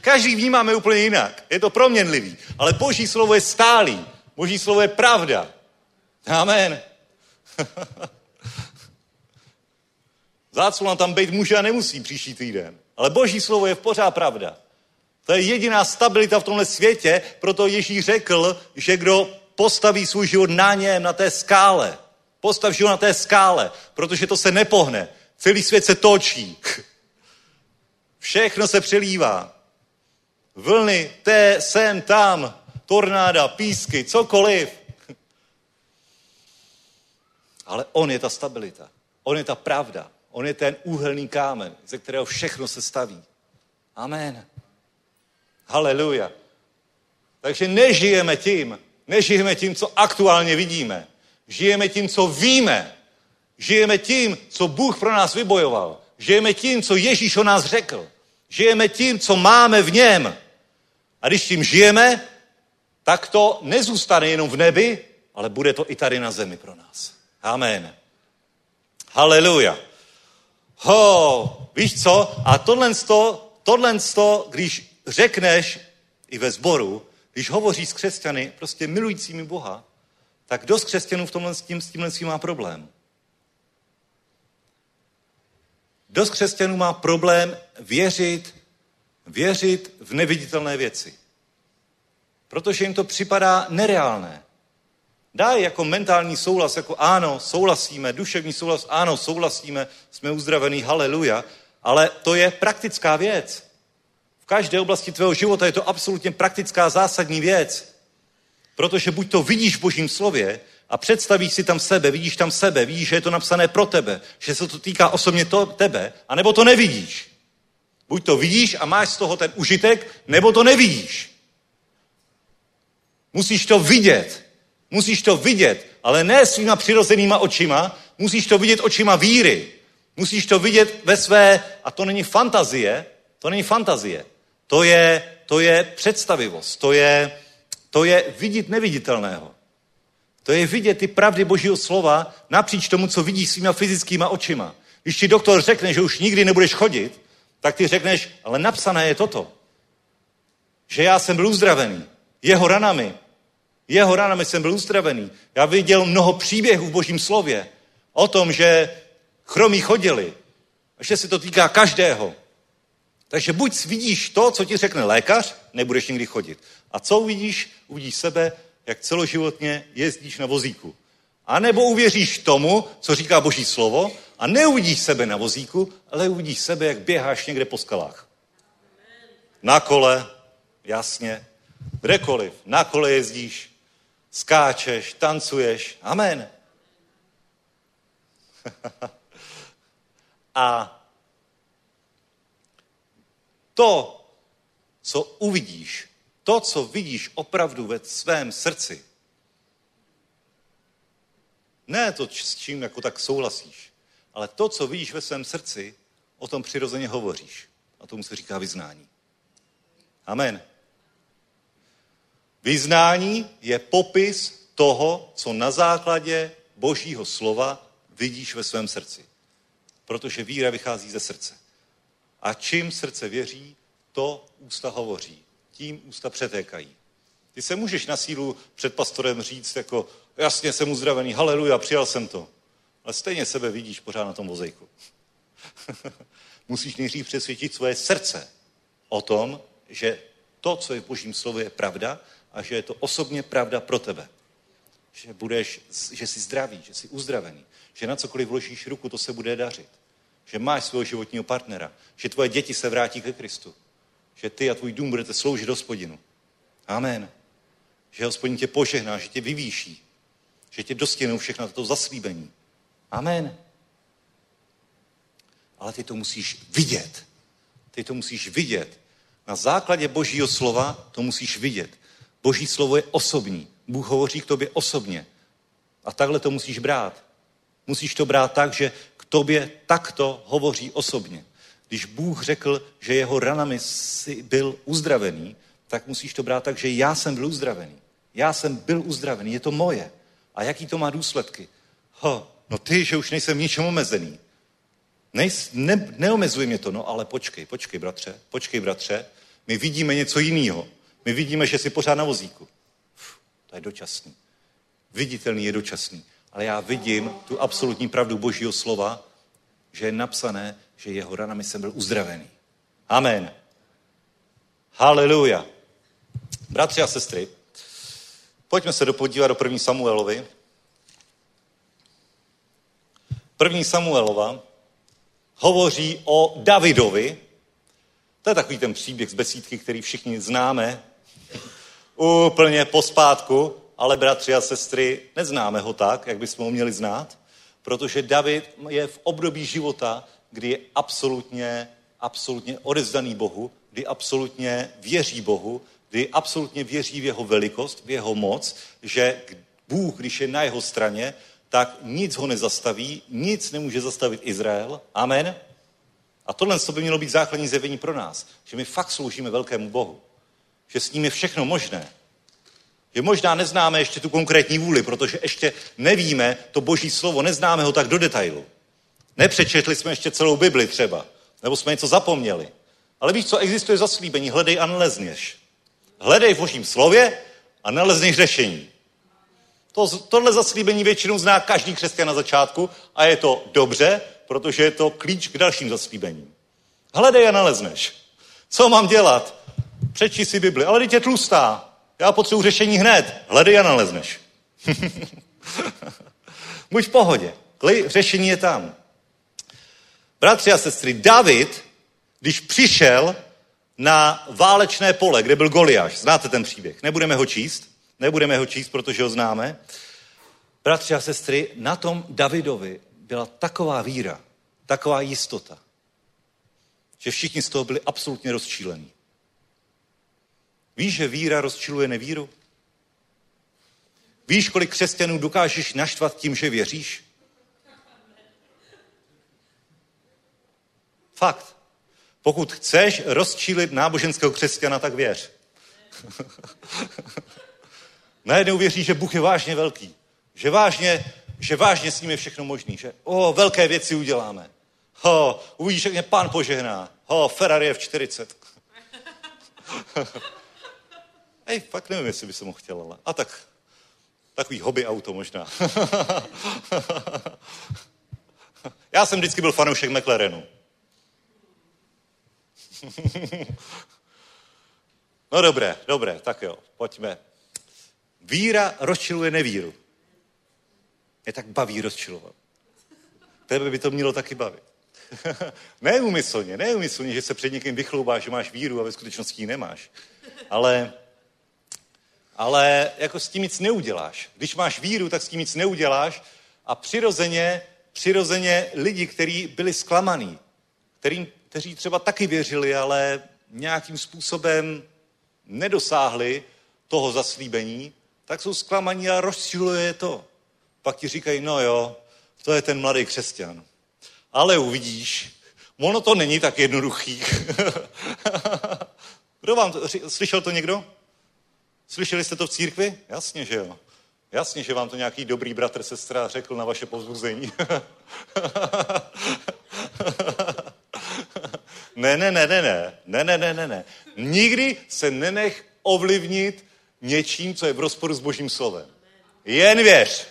C: Každý vnímáme úplně jinak. Je to proměnlivý. Ale boží slovo je stálý. Boží slovo je pravda. Amen. Záclona tam být může a nemusí příští týden. Ale boží slovo je v pořád pravda. To je jediná stabilita v tomhle světě, proto Ježíš řekl, že kdo postaví svůj život na něm, na té skále, postav život na té skále, protože to se nepohne. Celý svět se točí. Všechno se přelívá. Vlny, té, sem, tam, tornáda, písky, cokoliv. Ale on je ta stabilita. On je ta pravda. On je ten úhelný kámen, ze kterého všechno se staví. Amen. Haleluja. Takže nežijeme tím, nežijeme tím, co aktuálně vidíme. Žijeme tím, co víme. Žijeme tím, co Bůh pro nás vybojoval. Žijeme tím, co Ježíš o nás řekl. Žijeme tím, co máme v něm. A když tím žijeme, tak to nezůstane jenom v nebi, ale bude to i tady na zemi pro nás. Amen. Haleluja. Ho, víš co? A tohle, tohle, když řekneš i ve sboru, když hovoří s křesťany, prostě milujícími Boha, tak dost křesťanů v tomhle s, tím, s tímhle s tím má problém. Dost křesťanů má problém věřit, věřit v neviditelné věci. Protože jim to připadá nereálné. Dají jako mentální souhlas, jako ano, souhlasíme, duševní souhlas, ano, souhlasíme, jsme uzdravení, haleluja, ale to je praktická věc každé oblasti tvého života je to absolutně praktická zásadní věc. Protože buď to vidíš v božím slově a představíš si tam sebe, vidíš tam sebe, vidíš, že je to napsané pro tebe, že se to týká osobně to, tebe, anebo to nevidíš. Buď to vidíš a máš z toho ten užitek, nebo to nevidíš. Musíš to vidět. Musíš to vidět, ale ne svýma přirozenýma očima, musíš to vidět očima víry. Musíš to vidět ve své, a to není fantazie, to není fantazie. To je, to je představivost, to je, to je vidět neviditelného. To je vidět ty pravdy Božího slova napříč tomu, co vidíš svýma fyzickýma očima. Když ti doktor řekne, že už nikdy nebudeš chodit, tak ty řekneš, ale napsané je toto. Že já jsem byl uzdravený. Jeho ranami. Jeho ranami jsem byl uzdravený. Já viděl mnoho příběhů v Božím slově o tom, že chromí chodili. A že se to týká každého. Takže buď vidíš to, co ti řekne lékař, nebudeš nikdy chodit. A co uvidíš? Uvidíš sebe, jak celoživotně jezdíš na vozíku. A nebo uvěříš tomu, co říká Boží slovo a neuvidíš sebe na vozíku, ale uvidíš sebe, jak běháš někde po skalách. Na kole, jasně, kdekoliv, na kole jezdíš, skáčeš, tancuješ. Amen. a to, co uvidíš, to, co vidíš opravdu ve svém srdci, ne to, s čím jako tak souhlasíš, ale to, co vidíš ve svém srdci, o tom přirozeně hovoříš. A tomu se říká vyznání. Amen. Vyznání je popis toho, co na základě Božího slova vidíš ve svém srdci. Protože víra vychází ze srdce. A čím srdce věří, to ústa hovoří. Tím ústa přetékají. Ty se můžeš na sílu před pastorem říct jako, jasně jsem uzdravený, haleluja, přijal jsem to. Ale stejně sebe vidíš pořád na tom vozejku. Musíš nejdřív přesvědčit svoje srdce o tom, že to, co je v božím slově, je pravda a že je to osobně pravda pro tebe. Že, budeš, že jsi zdravý, že jsi uzdravený, že na cokoliv vložíš ruku, to se bude dařit že máš svého životního partnera, že tvoje děti se vrátí ke Kristu, že ty a tvůj dům budete sloužit hospodinu. Amen. Že hospodin tě požehná, že tě vyvýší, že tě dostěnou všechno toto zaslíbení. Amen. Ale ty to musíš vidět. Ty to musíš vidět. Na základě Božího slova to musíš vidět. Boží slovo je osobní. Bůh hovoří k tobě osobně. A takhle to musíš brát. Musíš to brát tak, že tobě takto hovoří osobně. Když Bůh řekl, že jeho ranami jsi byl uzdravený, tak musíš to brát tak, že já jsem byl uzdravený. Já jsem byl uzdravený, je to moje. A jaký to má důsledky? Ho, no ty, že už nejsem ničem omezený. Nejs, ne, neomezuje mě to, no ale počkej, počkej, bratře, počkej, bratře, my vidíme něco jiného. My vidíme, že jsi pořád na vozíku. Uf, to je dočasný. Viditelný je dočasný. Ale já vidím tu absolutní pravdu Božího slova, že je napsané, že jeho ranami jsem byl uzdravený. Amen. Haleluja. Bratři a sestry, pojďme se dopodívat do první Samuelovi. První Samuelova hovoří o Davidovi. To je takový ten příběh z besídky, který všichni známe. Úplně pospátku, ale bratři a sestry, neznáme ho tak, jak bychom ho měli znát, protože David je v období života, kdy je absolutně, absolutně odezdaný Bohu, kdy absolutně věří Bohu, kdy absolutně věří v jeho velikost, v jeho moc, že Bůh, když je na jeho straně, tak nic ho nezastaví, nic nemůže zastavit Izrael. Amen. A tohle by mělo být základní zjevení pro nás, že my fakt sloužíme velkému Bohu. Že s ním je všechno možné. Že možná neznáme ještě tu konkrétní vůli, protože ještě nevíme to boží slovo, neznáme ho tak do detailu. Nepřečetli jsme ještě celou Bibli třeba, nebo jsme něco zapomněli. Ale víš, co existuje zaslíbení? Hledej a nalezněš. Hledej v božím slově a nalezneš řešení. To, tohle zaslíbení většinou zná každý křesťan na začátku a je to dobře, protože je to klíč k dalším zaslíbením. Hledej a nalezneš. Co mám dělat? Přečti si Bibli. Ale teď je tlustá. Já potřebuji řešení hned. Hledej a nalezneš. Buď v pohodě. Řešení je tam. Bratři a sestry, David, když přišel na válečné pole, kde byl Goliáš, znáte ten příběh, nebudeme ho číst, nebudeme ho číst, protože ho známe. Bratři a sestry, na tom Davidovi byla taková víra, taková jistota, že všichni z toho byli absolutně rozčílení. Víš, že víra rozčiluje nevíru? Víš, kolik křesťanů dokážeš naštvat tím, že věříš? Fakt. Pokud chceš rozčílit náboženského křesťana, tak věř. Najednou věří, že Bůh je vážně velký. Že vážně, že vážně s ním je všechno možný. Že o, velké věci uděláme. Ho, uvidíš, jak mě pán požehná. Ho, Ferrari F40. Ej, fakt nevím, jestli by se mu chtěl, ale. A tak, takový hobby auto možná. Já jsem vždycky byl fanoušek McLarenu. no dobré, dobré, tak jo, pojďme. Víra rozčiluje nevíru. Je tak baví rozčilovat. Tebe by to mělo taky bavit. neumyslně, neumyslně, že se před někým vychloubáš, že máš víru a ve skutečnosti ji nemáš. Ale, ale jako s tím nic neuděláš. Když máš víru, tak s tím nic neuděláš a přirozeně, přirozeně lidi, kteří byli zklamaný, kterým, kteří třeba taky věřili, ale nějakým způsobem nedosáhli toho zaslíbení, tak jsou zklamaní a rozčiluje to. Pak ti říkají, no jo, to je ten mladý křesťan. Ale uvidíš, ono to není tak jednoduchý. Kdo vám to, slyšel to někdo? Slyšeli jste to v církvi? Jasně, že jo. Jasně, že vám to nějaký dobrý bratr, sestra řekl na vaše povzbuzení. ne, ne, ne, ne, ne, ne, ne, ne, ne, ne. Nikdy se nenech ovlivnit něčím, co je v rozporu s božím slovem. Jen věř.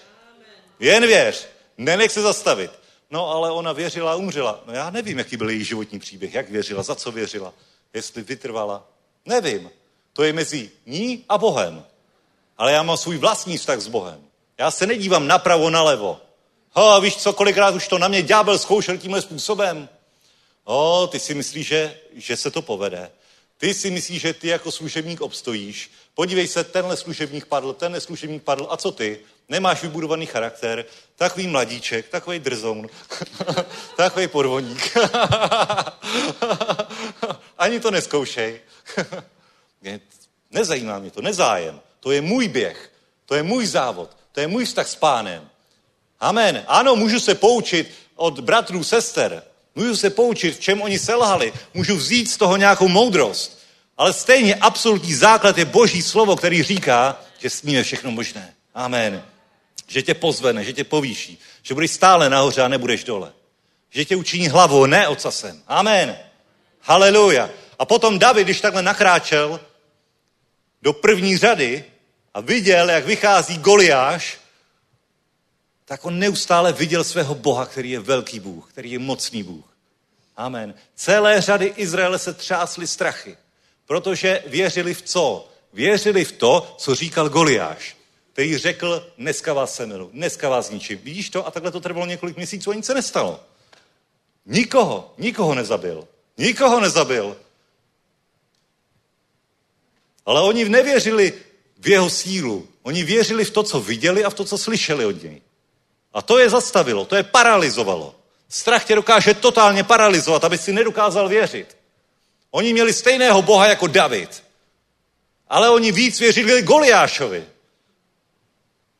C: Jen věř. Nenech se zastavit. No ale ona věřila a umřela. No já nevím, jaký byl její životní příběh. Jak věřila, za co věřila. Jestli vytrvala. Nevím. To je mezi ní a Bohem. Ale já mám svůj vlastní vztah s Bohem. Já se nedívám napravo, nalevo. Ho, víš co, kolikrát už to na mě ďábel zkoušel tímhle způsobem. O, ty si myslíš, že, že se to povede. Ty si myslíš, že ty jako služebník obstojíš. Podívej se, tenhle služebník padl, tenhle služebník padl. A co ty? Nemáš vybudovaný charakter. Takový mladíček, takový drzoun, takový podvodník. Ani to neskoušej. Nezajímá mě to, nezájem. To je můj běh, to je můj závod, to je můj vztah s pánem. Amen. Ano, můžu se poučit od bratrů, sester, Můžu se poučit, v čem oni selhali. Můžu vzít z toho nějakou moudrost. Ale stejně absolutní základ je boží slovo, který říká, že s ním je všechno možné. Amen. Že tě pozvene, že tě povýší. Že budeš stále nahoře a nebudeš dole. Že tě učiní hlavou, ne ocasem. Amen. Haleluja. A potom David, když takhle nakráčel do první řady a viděl, jak vychází Goliáš, tak on neustále viděl svého Boha, který je velký Bůh, který je mocný Bůh. Amen. Celé řady Izraele se třásly strachy, protože věřili v co? Věřili v to, co říkal Goliáš, který řekl, dneska vás semilu, dneska vás zničím. Vidíš to? A takhle to trvalo několik měsíců a nic se nestalo. Nikoho, nikoho nezabil. Nikoho nezabil. Ale oni nevěřili v jeho sílu. Oni věřili v to, co viděli a v to, co slyšeli od něj. A to je zastavilo, to je paralizovalo. Strach tě dokáže totálně paralizovat, aby si nedokázal věřit. Oni měli stejného Boha jako David. Ale oni víc věřili Goliášovi.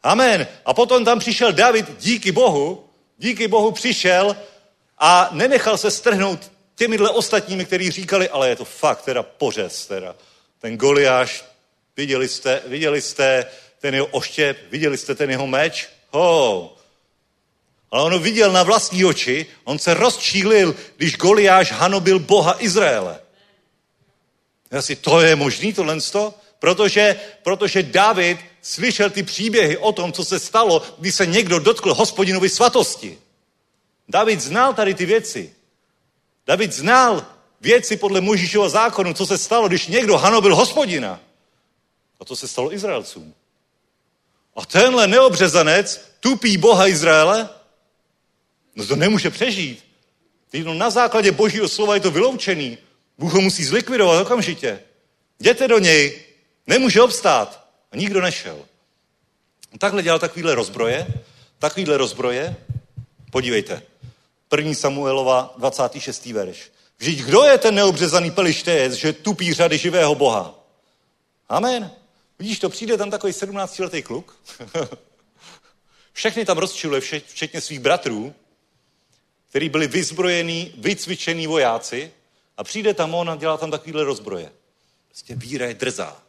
C: Amen. A potom tam přišel David, díky Bohu, díky Bohu přišel a nenechal se strhnout těmihle ostatními, kteří říkali, ale je to fakt teda pořez, teda. Ten Goliáš, viděli jste, viděli jste ten jeho oštěp, viděli jste ten jeho meč? Ho, ale on viděl na vlastní oči, on se rozčílil, když Goliáš hanobil Boha Izraele. Asi to je možný, tohle Protože, protože David slyšel ty příběhy o tom, co se stalo, když se někdo dotkl hospodinovi svatosti. David znal tady ty věci. David znal věci podle Možíšova zákonu, co se stalo, když někdo hanobil hospodina. A to se stalo Izraelcům. A tenhle neobřezanec tupí Boha Izraele No to nemůže přežít. No na základě božího slova je to vyloučený. Bůh ho musí zlikvidovat okamžitě. Jděte do něj, nemůže obstát. A nikdo nešel. Takhle dělal takovýhle rozbroje, takovýhle rozbroje. Podívejte, 1. Samuelova 26. verš. Vždyť kdo je ten neobřezaný pelištejec, že tupí řady živého Boha? Amen. Vidíš to, přijde tam takový 17-letý kluk, všechny tam rozčiluje, včetně svých bratrů, který byli vyzbrojení, vycvičení vojáci a přijde tam on a dělá tam takovýhle rozbroje. Prostě víra je drzá.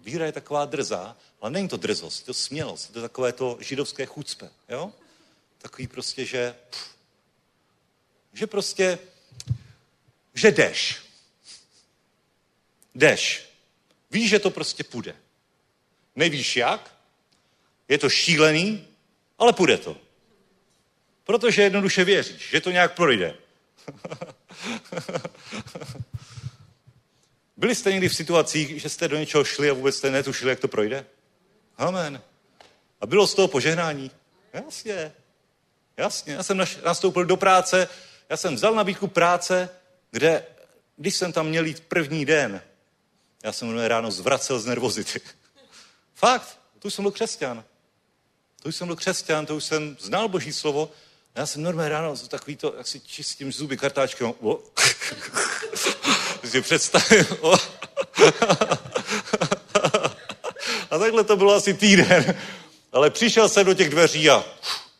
C: Víra je taková drzá, ale není to drzost, je to smělost, to je takové to židovské chucpe, jo? Takový prostě, že pff, že prostě, že jdeš. Jdeš. Víš, že to prostě půjde. Nevíš jak, je to šílený, ale půjde to. Protože jednoduše věříš, že to nějak projde. Byli jste někdy v situacích, že jste do něčeho šli a vůbec jste netušili, jak to projde? Amen. A bylo z toho požehnání? Jasně. Jasně. Já jsem nastoupil do práce, já jsem vzal nabídku práce, kde, když jsem tam měl jít první den, já jsem ráno zvracel z nervozity. Fakt, tu jsem byl křesťan. To už jsem byl křesťan, to už jsem znal Boží slovo já jsem normálně ráno takový to, jak si čistím zuby kartáčkem. O. si představil. O. a takhle to bylo asi týden. Ale přišel jsem do těch dveří a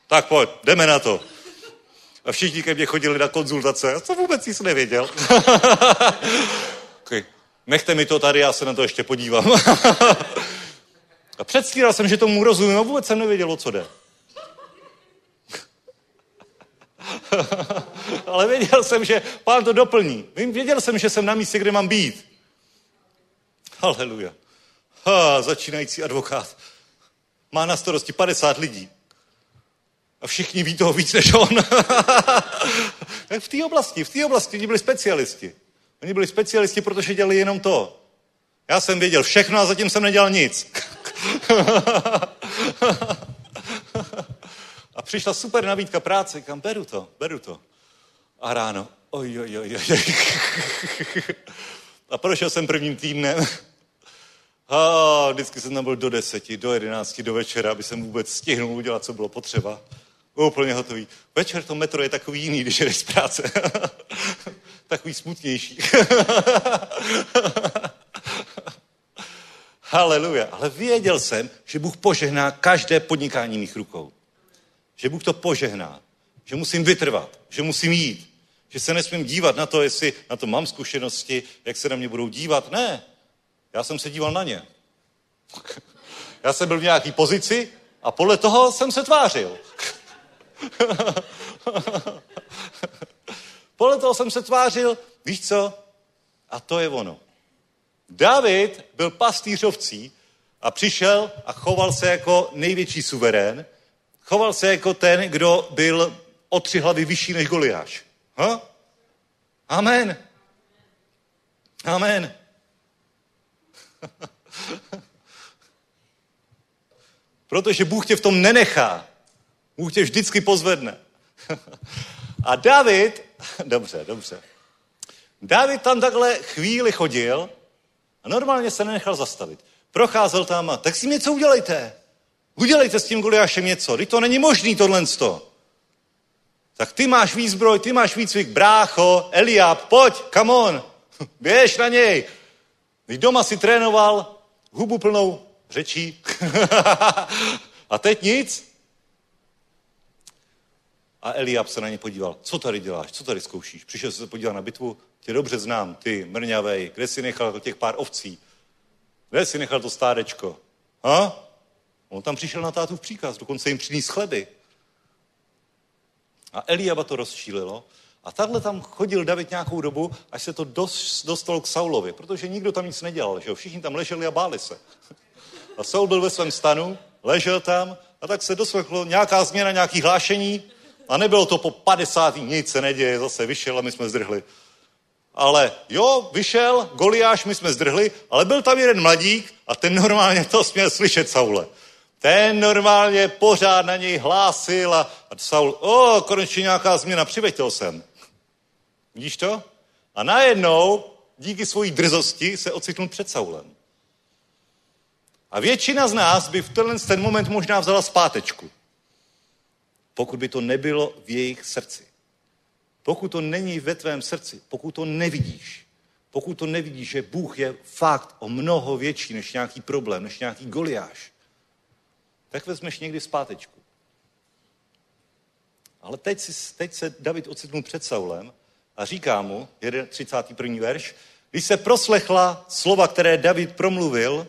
C: tak pojď, jdeme na to. A všichni ke mně chodili na konzultace. Já jsem vůbec nic nevěděl. okay. Nechte mi to tady, já se na to ještě podívám. a předstíral jsem, že tomu rozumím a vůbec jsem nevěděl, o co jde. Ale věděl jsem, že pán to doplní. Věděl jsem, že jsem na místě, kde mám být. Halleluja. Ha, začínající advokát. Má na starosti 50 lidí. A všichni ví toho víc než on. v té oblasti, v té oblasti oni byli specialisti. Oni byli specialisti, protože dělali jenom to. Já jsem věděl všechno a zatím jsem nedělal nic. A přišla super nabídka práce, říkám, beru to, beru to. A ráno, oj, oj, oj, oj. A prošel jsem prvním týdnem. A vždycky jsem tam byl do deseti, do jedenácti, do večera, aby jsem vůbec stihnul udělat, co bylo potřeba. Úplně hotový. Večer to metro je takový jiný, když jdeš z práce. takový smutnější. Haleluja. Ale věděl jsem, že Bůh požehná každé podnikání mých rukou že Bůh to požehná, že musím vytrvat, že musím jít, že se nesmím dívat na to, jestli na to mám zkušenosti, jak se na mě budou dívat. Ne, já jsem se díval na ně. Já jsem byl v nějaký pozici a podle toho jsem se tvářil. podle toho jsem se tvářil, víš co? A to je ono. David byl pastýř ovcí a přišel a choval se jako největší suverén, choval se jako ten, kdo byl o tři hlavy vyšší než Goliáš. Ha? Amen. Amen. Protože Bůh tě v tom nenechá. Bůh tě vždycky pozvedne. A David, dobře, dobře. David tam takhle chvíli chodil a normálně se nenechal zastavit. Procházel tam a tak si něco udělejte. Udělejte s tím Goliášem něco. Teď to není možný tohle. Tak ty máš výzbroj, ty máš výcvik, brácho, Eliab, pojď, come on, běž na něj. Když doma si trénoval hubu plnou řečí a teď nic. A Eliab se na ně podíval. Co tady děláš? Co tady zkoušíš? Přišel se podívat na bitvu? Tě dobře znám, ty mrňavej. Kde jsi nechal těch pár ovcí? Kde jsi nechal to stádečko? Ha? On tam přišel na tátu v příkaz, dokonce jim přiníst chleby. A Eliaba to rozšílilo. A takhle tam chodil David nějakou dobu, až se to dostalo k Saulovi, protože nikdo tam nic nedělal, že jo? Všichni tam leželi a báli se. A Saul byl ve svém stanu, ležel tam a tak se doslechl nějaká změna, nějaký hlášení a nebylo to po 50. nic se neděje, zase vyšel a my jsme zdrhli. Ale jo, vyšel, Goliáš, my jsme zdrhli, ale byl tam jeden mladík a ten normálně to směl slyšet Saule. Ten normálně pořád na něj hlásil a, a Saul, o, konečně nějaká změna, přiveďte jsem. Vidíš to? A najednou, díky svojí drzosti, se ocitnul před Saulem. A většina z nás by v tenhle ten moment možná vzala zpátečku. Pokud by to nebylo v jejich srdci. Pokud to není ve tvém srdci, pokud to nevidíš, pokud to nevidíš, že Bůh je fakt o mnoho větší než nějaký problém, než nějaký goliáš, tak vezmeš někdy zpátečku. Ale teď, si, teď se David ocitnul před Saulem a říká mu, 31. verš, když se proslechla slova, které David promluvil,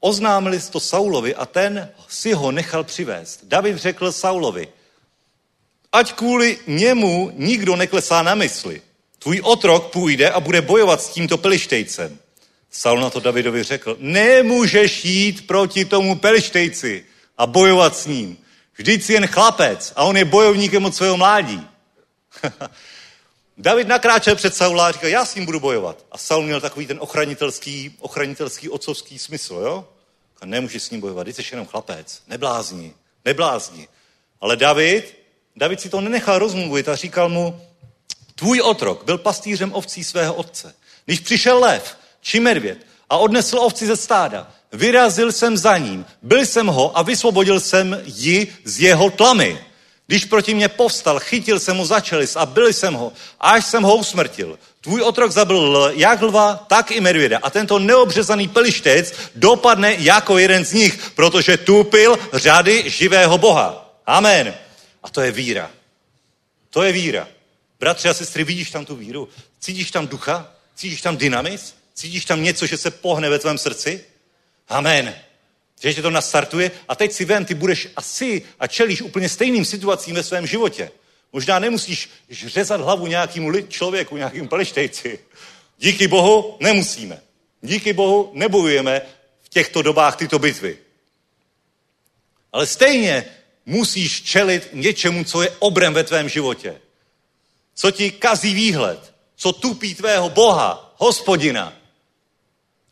C: oznámili to Saulovi a ten si ho nechal přivést. David řekl Saulovi, ať kvůli němu nikdo neklesá na mysli. Tvůj otrok půjde a bude bojovat s tímto pelištejcem. Saul na to Davidovi řekl, nemůžeš jít proti tomu pelištejci a bojovat s ním. Vždyť jsi jen chlapec a on je bojovníkem od svého mládí. David nakráčel před Saula a říkal, já s ním budu bojovat. A Saul měl takový ten ochranitelský, ochranitelský otcovský smysl, jo? A nemůžeš s ním bojovat, jsi jenom chlapec, neblázni, neblázni. Ale David, David si to nenechal rozmluvit a říkal mu, tvůj otrok byl pastýřem ovcí svého otce. Když přišel lev či medvěd a odnesl ovci ze stáda, vyrazil jsem za ním, byl jsem ho a vysvobodil jsem ji z jeho tlamy. Když proti mě povstal, chytil jsem mu za čelis a byl jsem ho, až jsem ho usmrtil. Tvůj otrok zabil jak lva, tak i medvěda. A tento neobřezaný pelištec dopadne jako jeden z nich, protože tupil řady živého Boha. Amen. A to je víra. To je víra. Bratři a sestry, vidíš tam tu víru? Cítíš tam ducha? Cítíš tam dynamis? Cítíš tam něco, že se pohne ve tvém srdci? Amen. Že tě to nastartuje a teď si vem, ty budeš asi a čelíš úplně stejným situacím ve svém životě. Možná nemusíš řezat hlavu nějakému člověku, nějakému palištejci. Díky Bohu nemusíme. Díky Bohu nebojujeme v těchto dobách tyto bitvy. Ale stejně musíš čelit něčemu, co je obrem ve tvém životě. Co ti kazí výhled, co tupí tvého Boha, hospodina.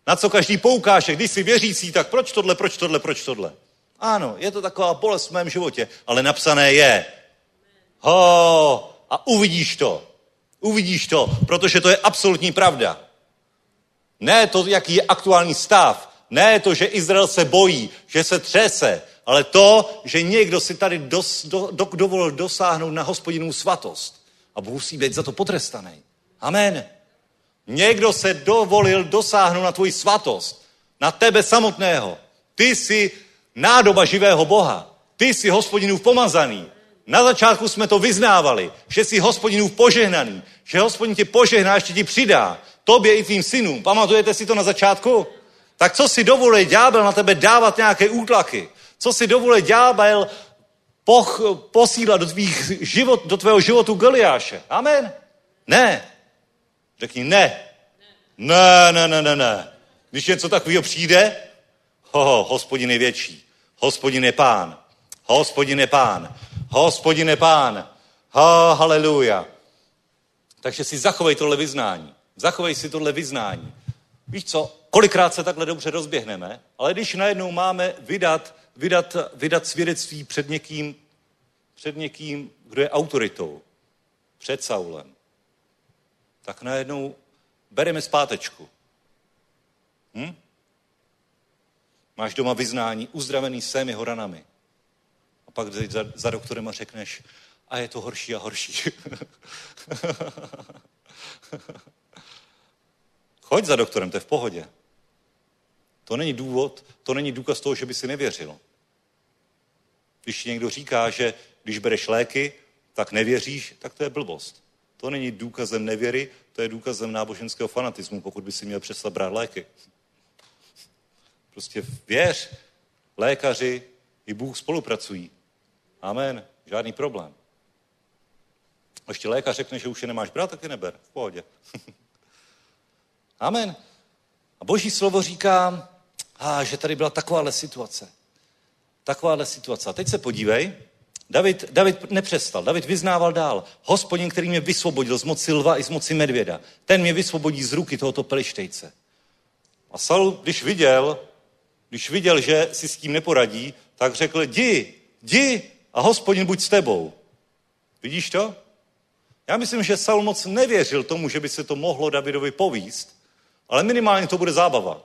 C: Na co každý poukáže, když jsi věřící, tak proč tohle, proč tohle, proč tohle. Ano, je to taková bolest v mém životě, ale napsané je. Ho, a uvidíš to. Uvidíš to, protože to je absolutní pravda. Ne to, jaký je aktuální stav. Ne to, že Izrael se bojí, že se třese, ale to, že někdo si tady dos, do, do, dovolil dosáhnout na hospodinu svatost a musí být za to potrestaný. Amen. Někdo se dovolil dosáhnout na tvoji svatost, na tebe samotného. Ty jsi nádoba živého Boha. Ty jsi hospodinův pomazaný. Na začátku jsme to vyznávali, že jsi hospodinův požehnaný, že hospodin tě požehná, ještě ti přidá. Tobě i tvým synům. Pamatujete si to na začátku? Tak co si dovoluje ďábel na tebe dávat nějaké útlaky? Co si dovoluje ďábel poch, posílat do, tvých život, do tvého životu Goliáše. Amen. Ne. Řekni ne. Ne, ne, ne, ne, ne. Když něco takového přijde, ho, ho, hospodin je větší. Hospodin je pán. Hospodin je pán. Hospodin je pán. Ha, haleluja. Takže si zachovej tohle vyznání. Zachovej si tohle vyznání. Víš co, kolikrát se takhle dobře rozběhneme, ale když najednou máme vydat, vydat, vydat svědectví před někým, před někým, kdo je autoritou, před Saulem, tak najednou bereme zpátečku. Hm? Máš doma vyznání, uzdravený jsem jeho ranami. A pak za, za doktorem a řekneš, a je to horší a horší. Choď za doktorem, to je v pohodě. To není důvod, to není důkaz toho, že by si nevěřil. Když ti někdo říká, že když bereš léky, tak nevěříš, tak to je blbost. To není důkazem nevěry, to je důkazem náboženského fanatismu, pokud by si měl přestat brát léky. Prostě věř, lékaři i Bůh spolupracují. Amen. Žádný problém. A ještě lékař řekne, že už je nemáš brát, tak je neber. V pohodě. Amen. A boží slovo říká, a, že tady byla takováhle situace. Takováhle situace. A teď se podívej, David, David nepřestal, David vyznával dál. Hospodin, který mě vysvobodil z moci lva i z moci medvěda, ten mě vysvobodí z ruky tohoto pelištejce. A Saul, když viděl, když viděl, že si s tím neporadí, tak řekl, jdi, jdi a hospodin buď s tebou. Vidíš to? Já myslím, že Saul moc nevěřil tomu, že by se to mohlo Davidovi povíst, ale minimálně to bude zábava.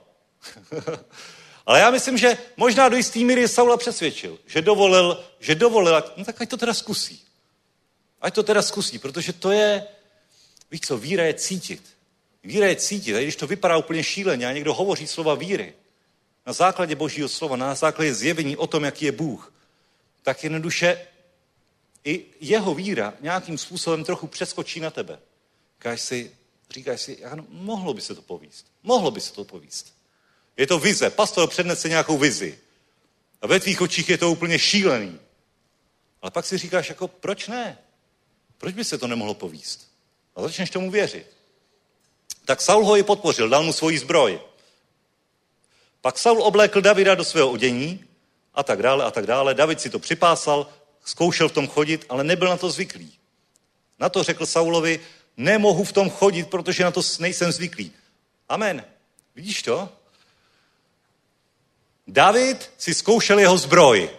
C: ale já myslím, že možná do jistý míry Saula přesvědčil, že dovolil, že dovolil, no tak ať to teda zkusí. Ať to teda zkusí, protože to je, víš co, víra je cítit. Víra je cítit. A když to vypadá úplně šíleně a někdo hovoří slova víry, na základě božího slova, na základě zjevení o tom, jaký je Bůh, tak jednoduše i jeho víra nějakým způsobem trochu přeskočí na tebe. Říkáš si, říkáš si, ano, mohlo by se to povíst. Mohlo by se to povíst. Je to vize. Pastor přednese nějakou vizi. A ve tvých očích je to úplně šílený. Ale pak si říkáš, jako proč ne? Proč by se to nemohlo povíst? A začneš tomu věřit. Tak Saul ho i podpořil, dal mu svoji zbroj. Pak Saul oblékl Davida do svého odění a tak dále a tak dále. David si to připásal, zkoušel v tom chodit, ale nebyl na to zvyklý. Na to řekl Saulovi, nemohu v tom chodit, protože na to nejsem zvyklý. Amen. Vidíš to? David si zkoušel jeho zbroj.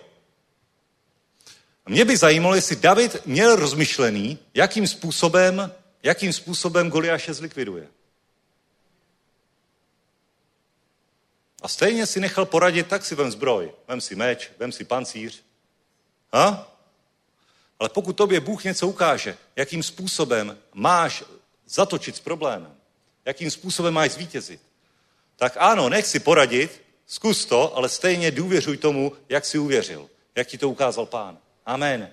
C: Mě by zajímalo, jestli David měl rozmyšlený, jakým způsobem, jakým způsobem Goliáše zlikviduje. A stejně si nechal poradit, tak si vem zbroj, vem si meč, vem si pancíř. Ha? Ale pokud tobě Bůh něco ukáže, jakým způsobem máš zatočit s problémem, jakým způsobem máš zvítězit, tak ano, nech si poradit, zkus to, ale stejně důvěřuj tomu, jak si uvěřil, jak ti to ukázal pán. Amen.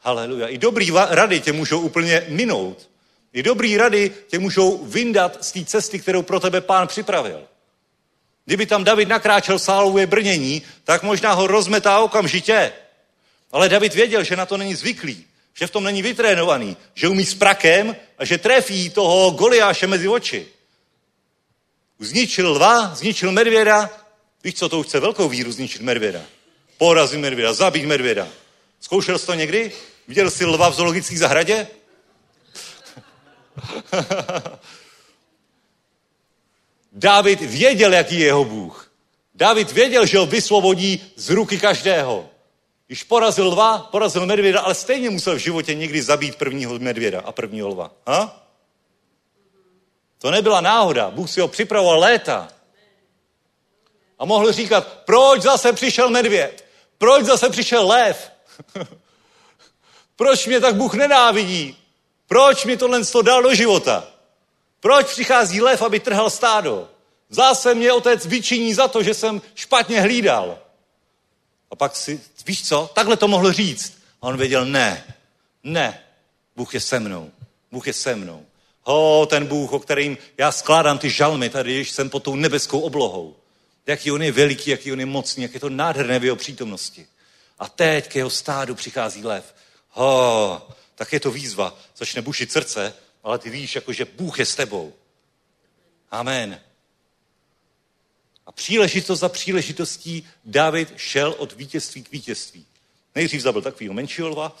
C: Haleluja. I dobrý rady tě můžou úplně minout. I dobrý rady tě můžou vyndat z té cesty, kterou pro tebe pán připravil. Kdyby tam David nakráčel sálové brnění, tak možná ho rozmetá okamžitě. Ale David věděl, že na to není zvyklý, že v tom není vytrénovaný, že umí s prakem a že trefí toho Goliáše mezi oči. Zničil lva, zničil medvěda. Víš co, to už chce velkou víru zničit medvěda. Porazit medvěda, zabít medvěda. Zkoušel jsi to někdy? Viděl jsi lva v zoologické zahradě? David věděl, jaký je jeho Bůh. David věděl, že ho vysvobodí z ruky každého. Když porazil lva, porazil medvěda, ale stejně musel v životě někdy zabít prvního medvěda a prvního lva. Ha? To nebyla náhoda. Bůh si ho připravoval léta. A mohl říkat, proč zase přišel medvěd? Proč zase přišel lev? proč mě tak Bůh nenávidí? Proč mi tohle dal do života? Proč přichází lev, aby trhal stádo? Zase mě otec vyčiní za to, že jsem špatně hlídal. A pak si, víš co, takhle to mohl říct. A on věděl, ne, ne, Bůh je se mnou, Bůh je se mnou. Ho, ten Bůh, o kterým já skládám ty žalmy tady, když jsem pod tou nebeskou oblohou. Jaký on je veliký, jaký on je mocný, jak je to nádherné v jeho přítomnosti. A teď k jeho stádu přichází lev. Ho, tak je to výzva. Začne bušit srdce, ale ty víš, jako že Bůh je s tebou. Amen. A příležitost za příležitostí David šel od vítězství k vítězství. Nejdřív zabil takovýho menšího lva,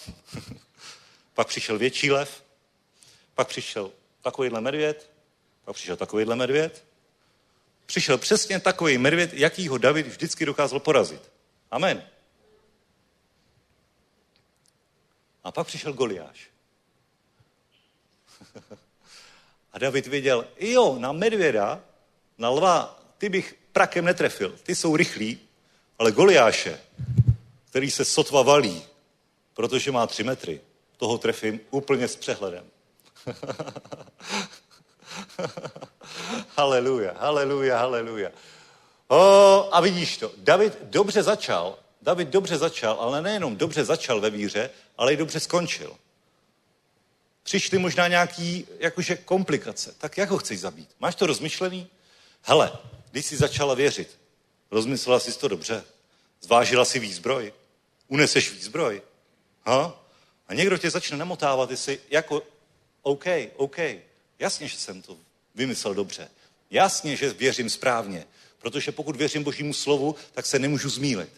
C: pak přišel větší lev, pak přišel takovýhle medvěd, pak přišel takovýhle medvěd, přišel přesně takový medvěd, jaký ho David vždycky dokázal porazit. Amen. A pak přišel Goliáš. A David viděl, jo, na medvěda, na lva, ty bych prakem netrefil, ty jsou rychlí, ale Goliáše, který se sotva valí, protože má tři metry, toho trefím úplně s přehledem. haleluja, haleluja, haleluja. O, a vidíš to, David dobře začal, David dobře začal, ale nejenom dobře začal ve víře, ale i dobře skončil. Přišly možná nějaký jakože komplikace. Tak jak ho chceš zabít? Máš to rozmyšlený? Hele, když jsi začala věřit, rozmyslela jsi to dobře, zvážila si výzbroj, uneseš výzbroj, ha? a někdo tě začne namotávat, jestli jako, OK, OK, jasně, že jsem to vymyslel dobře, jasně, že věřím správně, protože pokud věřím Božímu slovu, tak se nemůžu zmílit.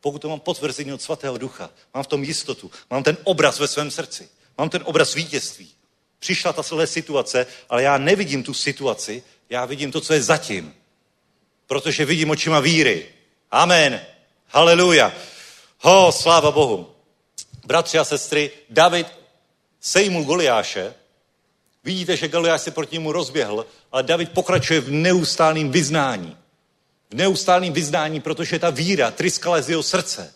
C: Pokud to mám potvrzení od svatého ducha, mám v tom jistotu, mám ten obraz ve svém srdci, mám ten obraz vítězství. Přišla ta celé situace, ale já nevidím tu situaci, já vidím to, co je zatím. Protože vidím očima víry. Amen. Haleluja. Ho, sláva Bohu. Bratři a sestry, David sejmul Goliáše. Vidíte, že Goliáš se proti němu rozběhl, ale David pokračuje v neustálém vyznání v neustálém vyznání, protože ta víra tryskala z jeho srdce.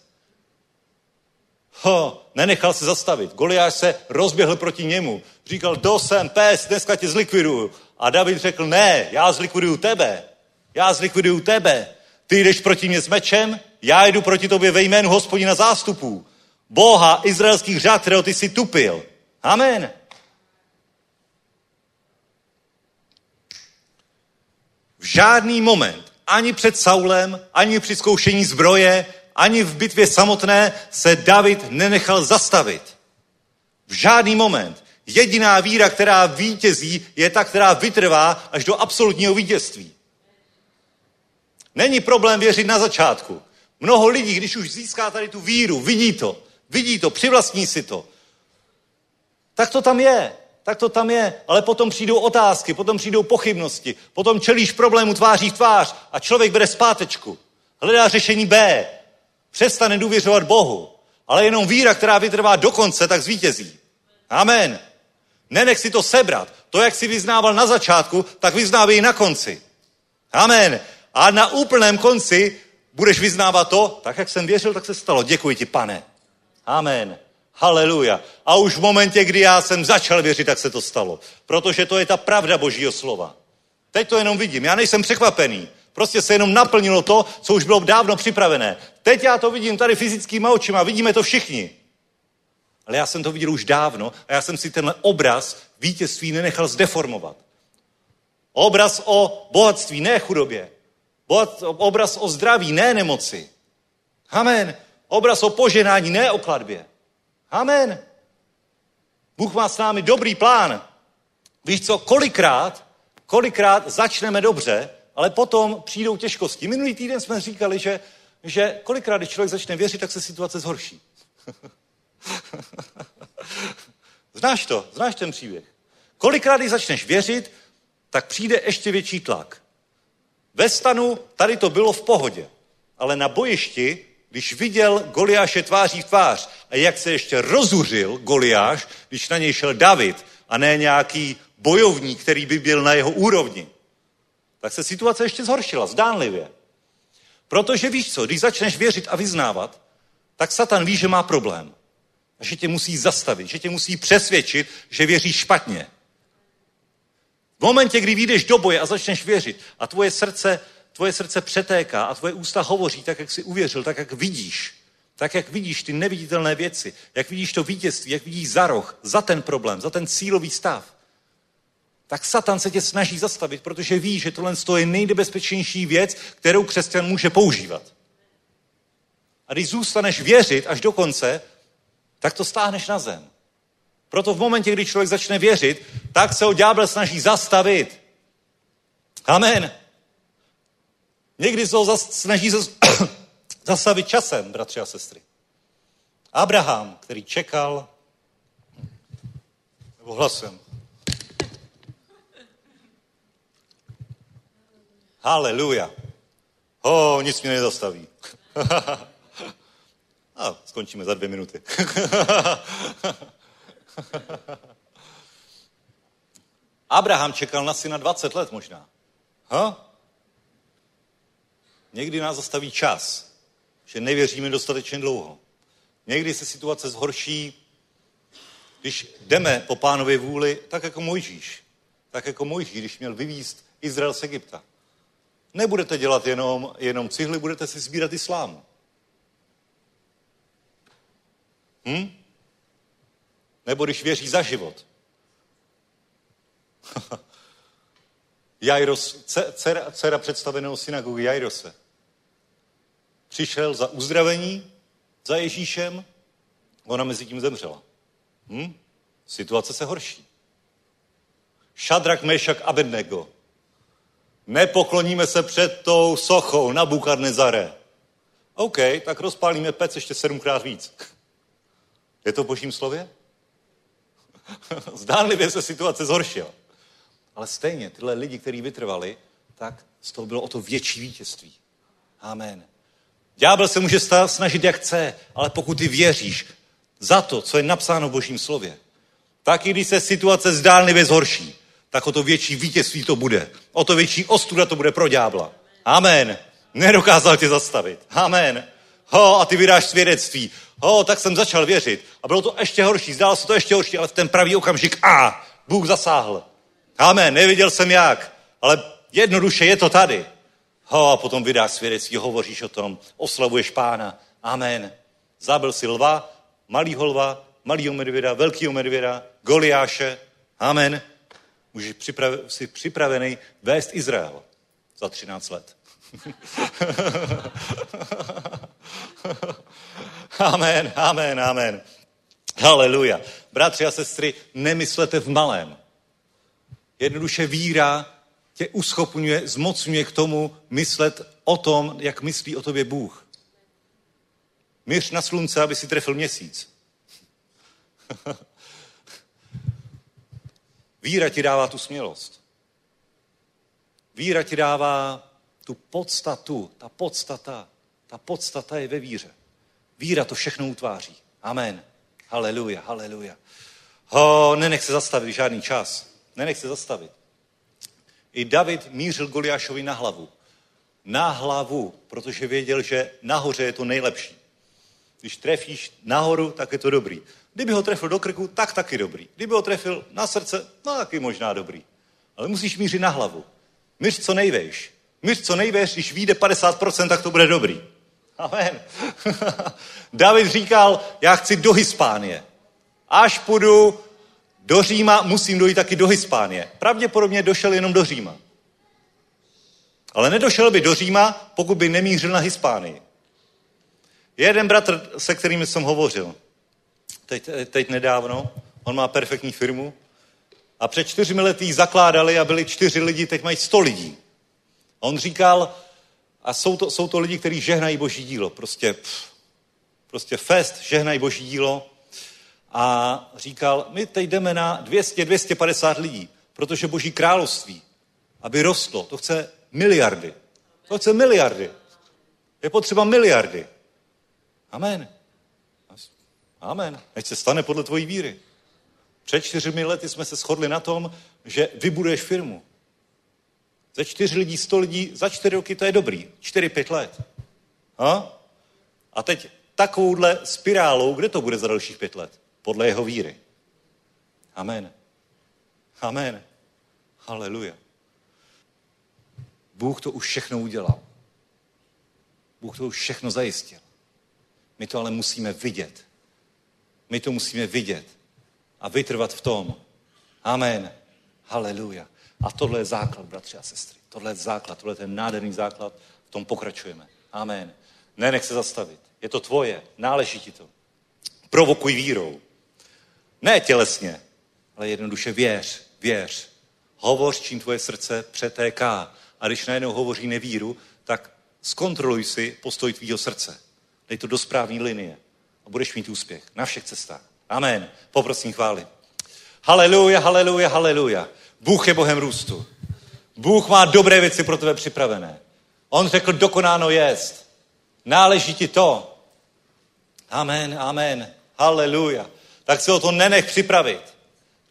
C: Ho, nenechal se zastavit. Goliáš se rozběhl proti němu. Říkal, do sem, pes, dneska tě zlikviduju. A David řekl, ne, já zlikviduju tebe. Já zlikviduju tebe. Ty jdeš proti mě s mečem, já jdu proti tobě ve jménu hospodina zástupů. Boha izraelských řád, kterého ty si tupil. Amen. V žádný moment ani před Saulem, ani při zkoušení zbroje, ani v bitvě samotné se David nenechal zastavit. V žádný moment. Jediná víra, která vítězí, je ta, která vytrvá až do absolutního vítězství. Není problém věřit na začátku. Mnoho lidí, když už získá tady tu víru, vidí to, vidí to, přivlastní si to. Tak to tam je tak to tam je. Ale potom přijdou otázky, potom přijdou pochybnosti, potom čelíš problému tváří v tvář a člověk bere zpátečku. Hledá řešení B. Přestane důvěřovat Bohu. Ale jenom víra, která vytrvá do konce, tak zvítězí. Amen. Nenech si to sebrat. To, jak si vyznával na začátku, tak vyznávej na konci. Amen. A na úplném konci budeš vyznávat to, tak jak jsem věřil, tak se stalo. Děkuji ti, pane. Amen. Haleluja. A už v momentě, kdy já jsem začal věřit, tak se to stalo. Protože to je ta pravda Božího slova. Teď to jenom vidím. Já nejsem překvapený. Prostě se jenom naplnilo to, co už bylo dávno připravené. Teď já to vidím tady fyzickýma očima, vidíme to všichni. Ale já jsem to viděl už dávno a já jsem si tenhle obraz vítězství nenechal zdeformovat. Obraz o bohatství, ne chudobě. Obraz o zdraví, ne nemoci. Amen. Obraz o poženání, ne o kladbě. Amen. Bůh má s námi dobrý plán. Víš co, kolikrát, kolikrát začneme dobře, ale potom přijdou těžkosti. Minulý týden jsme říkali, že, že kolikrát, když člověk začne věřit, tak se situace zhorší. znáš to, znáš ten příběh. Kolikrát, když začneš věřit, tak přijde ještě větší tlak. Ve stanu tady to bylo v pohodě, ale na bojišti když viděl Goliáše tváří v tvář a jak se ještě rozuřil Goliáš, když na něj šel David a ne nějaký bojovník, který by byl na jeho úrovni, tak se situace ještě zhoršila, zdánlivě. Protože víš co, když začneš věřit a vyznávat, tak Satan ví, že má problém. A že tě musí zastavit, že tě musí přesvědčit, že věříš špatně. V momentě, kdy vyjdeš do boje a začneš věřit a tvoje srdce tvoje srdce přetéká a tvoje ústa hovoří tak, jak jsi uvěřil, tak, jak vidíš, tak, jak vidíš ty neviditelné věci, jak vidíš to vítězství, jak vidíš za roh, za ten problém, za ten cílový stav, tak Satan se tě snaží zastavit, protože ví, že tohle je nejnebezpečnější věc, kterou křesťan může používat. A když zůstaneš věřit až do konce, tak to stáhneš na zem. Proto v momentě, kdy člověk začne věřit, tak se ho ďábel snaží zastavit. Amen. Někdy se ho zas, snaží zas, zastavit časem, bratři a sestry. Abraham, který čekal, nebo hlasem. Haleluja. Ho, nic mě nezastaví. A skončíme za dvě minuty. Abraham čekal na syna 20 let možná. Ha? Někdy nás zastaví čas, že nevěříme dostatečně dlouho. Někdy se situace zhorší, když jdeme po pánově vůli, tak jako Mojžíš. Tak jako Mojžíš, když měl vyvíst Izrael z Egypta. Nebudete dělat jenom, jenom cihly, budete si sbírat islámu. Hm? Nebo když věří za život. Jairos, dcera, dcera představeného synagogy Jairose, přišel za uzdravení, za Ježíšem, ona mezi tím zemřela. Hm? Situace se horší. Šadrak, Mešak, Abednego. Nepokloníme se před tou sochou na Bukadnezare. OK, tak rozpálíme pec ještě sedmkrát víc. Je to v božím slově? Zdánlivě se situace zhoršila. Ale stejně, tyhle lidi, kteří vytrvali, tak z toho bylo o to větší vítězství. Amen. Ďábel se může snažit, jak chce, ale pokud ty věříš za to, co je napsáno v božím slově, tak i když se situace zdálnivě zhorší, tak o to větší vítězství to bude. O to větší ostuda to bude pro ďábla. Amen. Nedokázal tě zastavit. Amen. Ho, a ty vydáš svědectví. Ho, tak jsem začal věřit. A bylo to ještě horší, zdálo se to ještě horší, ale v ten pravý okamžik, a, Bůh zasáhl. Amen, neviděl jsem jak, ale jednoduše je to tady. Ho, a potom vydáš svědectví, hovoříš o tom, oslavuješ pána. Amen. Zabil si lva, malýho lva, malýho medvěda, velkýho medvěda, Goliáše. Amen. Připrav, jsi připravený vést Izrael za 13 let. amen, amen, amen. Haleluja. Bratři a sestry, nemyslete v malém. Jednoduše víra tě uschopňuje, zmocňuje k tomu myslet o tom, jak myslí o tobě Bůh. Míř na slunce, aby si trefil měsíc. Víra ti dává tu smělost. Víra ti dává tu podstatu, ta podstata, ta podstata je ve víře. Víra to všechno utváří. Amen. Haleluja, haleluja. Ho, nenech se zastavit žádný čas. Nenech se zastavit. I David mířil Goliášovi na hlavu. Na hlavu, protože věděl, že nahoře je to nejlepší. Když trefíš nahoru, tak je to dobrý. Kdyby ho trefil do krku, tak taky dobrý. Kdyby ho trefil na srdce, no taky možná dobrý. Ale musíš mířit na hlavu. Míř co nejvejš. Míř co nejvejš, když vyjde 50%, tak to bude dobrý. Amen. David říkal, já chci do Hispánie. Až půjdu do Říma, musím dojít taky do Hispánie. Pravděpodobně došel jenom do Říma. Ale nedošel by do Říma, pokud by nemířil na Hispánii. Jeden bratr, se kterým jsem hovořil, teď, teď nedávno, on má perfektní firmu a před čtyřmi lety zakládali a byli čtyři lidi, teď mají sto lidí. A on říkal, a jsou to, jsou to lidi, kteří žehnají boží dílo, prostě, pff, prostě fest, žehnají boží dílo. A říkal, my teď jdeme na 200-250 lidí, protože boží království, aby rostlo, to chce miliardy. To chce miliardy. Je potřeba miliardy. Amen. Amen. Ať se stane podle tvojí víry. Před čtyřmi lety jsme se shodli na tom, že vybuduješ firmu. Ze čtyř lidí, sto lidí, za čtyři roky to je dobrý. Čtyři, pět let. A? A teď takovouhle spirálou, kde to bude za dalších pět let? Podle jeho víry. Amen. Amen. Haleluja. Bůh to už všechno udělal. Bůh to už všechno zajistil. My to ale musíme vidět. My to musíme vidět a vytrvat v tom. Amen. Haleluja. A tohle je základ, bratři a sestry. Tohle je základ, tohle je ten nádherný základ, v tom pokračujeme. Amen. Nenech se zastavit. Je to tvoje, náleží ti to. Provokuj vírou. Ne tělesně, ale jednoduše věř, věř. Hovoř, čím tvoje srdce přetéká. A když najednou hovoří nevíru, tak zkontroluj si postoj tvýho srdce. Dej to do správné linie a budeš mít úspěch na všech cestách. Amen. Poprosím chvály. Haleluja, haleluja, haleluja. Bůh je Bohem růstu. Bůh má dobré věci pro tebe připravené. On řekl, dokonáno jest. Náleží ti to. Amen, amen. Haleluja. Tak se o to nenech připravit.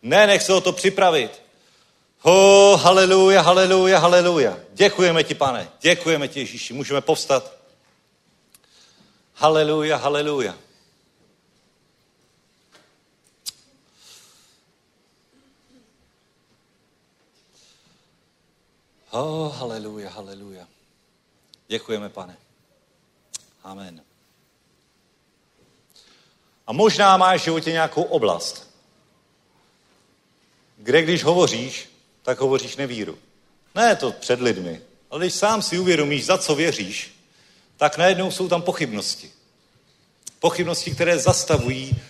C: Nenech se o to připravit. Ho, haleluja, haleluja, haleluja. Děkujeme ti, pane. Děkujeme ti, Ježíši. Můžeme povstat. Haleluja, haleluja. Oh, haleluja, haleluja. Děkujeme, pane. Amen. A možná máš v životě nějakou oblast, kde když hovoříš, tak hovoříš nevíru. Ne to před lidmi, ale když sám si uvědomíš, za co věříš, tak najednou jsou tam pochybnosti. Pochybnosti, které zastavují,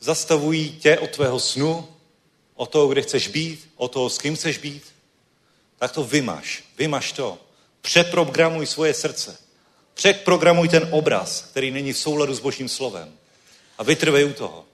C: zastavují tě od tvého snu, o toho, kde chceš být, o toho, s kým chceš být. Tak to vymaš, vymaš to. Přeprogramuj svoje srdce. Přeprogramuj ten obraz, který není v souladu s Božím slovem. A vytrvej u toho.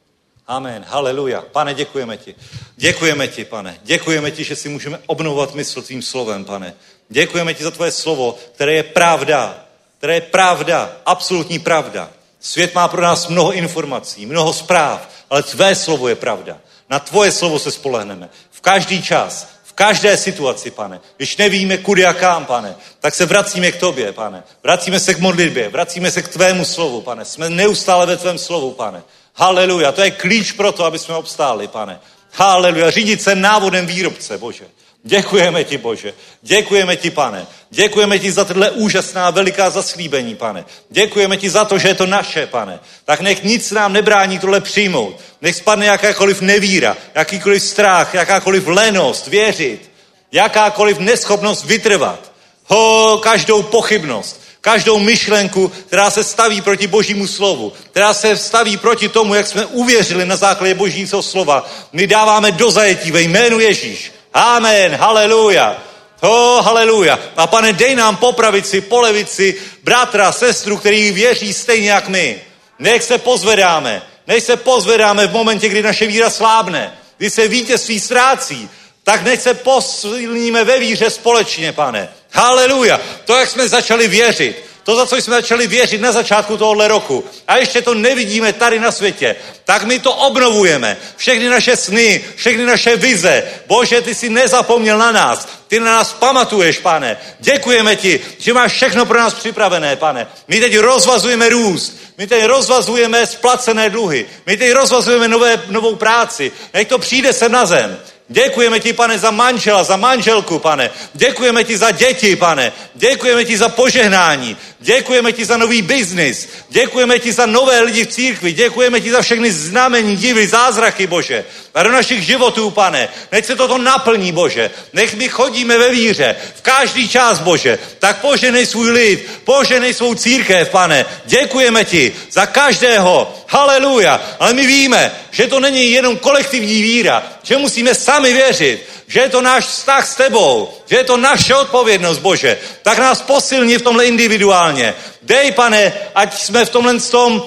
C: Amen. Haleluja. Pane, děkujeme ti. Děkujeme ti, pane. Děkujeme ti, že si můžeme obnovovat mysl tvým slovem, pane. Děkujeme ti za tvoje slovo, které je pravda. Které je pravda. Absolutní pravda. Svět má pro nás mnoho informací, mnoho zpráv, ale tvé slovo je pravda. Na tvoje slovo se spolehneme. V každý čas, každé situaci, pane. Když nevíme, kudy a kam, pane, tak se vracíme k tobě, pane. Vracíme se k modlitbě, vracíme se k tvému slovu, pane. Jsme neustále ve tvém slovu, pane. Haleluja, to je klíč pro to, aby jsme obstáli, pane. Haleluja, řídit se návodem výrobce, Bože. Děkujeme ti, Bože. Děkujeme ti, pane. Děkujeme ti za tyhle úžasná veliká zaslíbení, pane. Děkujeme ti za to, že je to naše, pane. Tak nech nic nám nebrání tohle přijmout. Nech spadne jakákoliv nevíra, jakýkoliv strach, jakákoliv lenost věřit, jakákoliv neschopnost vytrvat. Ho, každou pochybnost, každou myšlenku, která se staví proti božímu slovu, která se staví proti tomu, jak jsme uvěřili na základě božího slova. My dáváme do zajetí ve jménu Ježíš. Amen, haleluja. Oh, haleluja. A pane, dej nám po pravici, po levici, bratra, sestru, který věří stejně jak my. Nech se pozvedáme. Nech se pozvedáme v momentě, kdy naše víra slábne. Kdy se vítězství ztrácí. Tak nech se posilníme ve víře společně, pane. Haleluja. To, jak jsme začali věřit. To, za co jsme začali věřit na začátku tohohle roku a ještě to nevidíme tady na světě, tak my to obnovujeme. Všechny naše sny, všechny naše vize. Bože, ty jsi nezapomněl na nás. Ty na nás pamatuješ, pane. Děkujeme ti, že máš všechno pro nás připravené, pane. My teď rozvazujeme růst. My teď rozvazujeme splacené dluhy. My teď rozvazujeme nové, novou práci. Nech to přijde sem na zem. Děkujeme ti, pane, za manžela, za manželku, pane. Děkujeme ti za děti, pane. Děkujeme ti za požehnání. Děkujeme ti za nový biznis. Děkujeme ti za nové lidi v církvi. Děkujeme ti za všechny znamení, divy, zázraky, Bože. A do našich životů, pane. Nech se toto naplní, Bože. Nech my chodíme ve víře. V každý čas, Bože. Tak poženej svůj lid. Poženej svou církev, pane. Děkujeme ti za každého. Haleluja. Ale my víme, že to není jenom kolektivní víra. Že musíme sami věřit že je to náš vztah s tebou, že je to naše odpovědnost, Bože, tak nás posilni v tomhle individuálně. Dej, pane, ať jsme v tomhle tom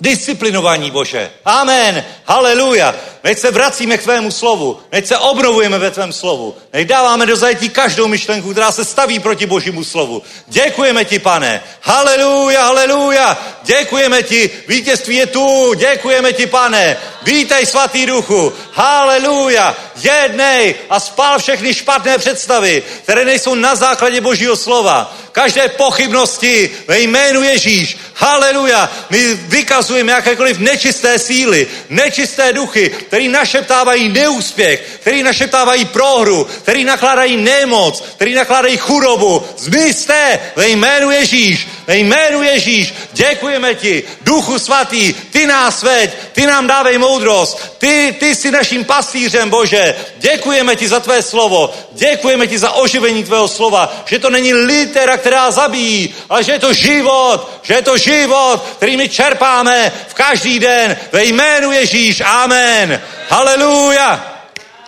C: disciplinovaní, Bože. Amen. Haleluja. Neď se vracíme k tvému slovu. Neď se obnovujeme ve tvém slovu. Neď dáváme do zajetí každou myšlenku, která se staví proti božímu slovu. Děkujeme ti, pane. Haleluja, haleluja. Děkujeme ti. Vítězství je tu. Děkujeme ti, pane. Vítej, svatý duchu. Haleluja. Jednej a spál všechny špatné představy, které nejsou na základě božího slova. Každé pochybnosti ve jménu Ježíš. Haleluja. My vykazujeme jakékoliv nečisté síly, nečisté duchy, který našeptávají neúspěch, který našeptávají prohru, který nakládají nemoc, který nakládají chudobu. Zmizte ve jménu Ježíš, ve jménu Ježíš. Děkujeme ti, Duchu Svatý, ty nás veď, ty nám dávej moudrost, ty, ty jsi naším pastýřem, Bože. Děkujeme ti za tvé slovo, děkujeme ti za oživení tvého slova, že to není litera, která zabíjí, ale že je to život, že je to život, který my čerpáme v každý den ve jménu Ježíš. Amen. Haleluja.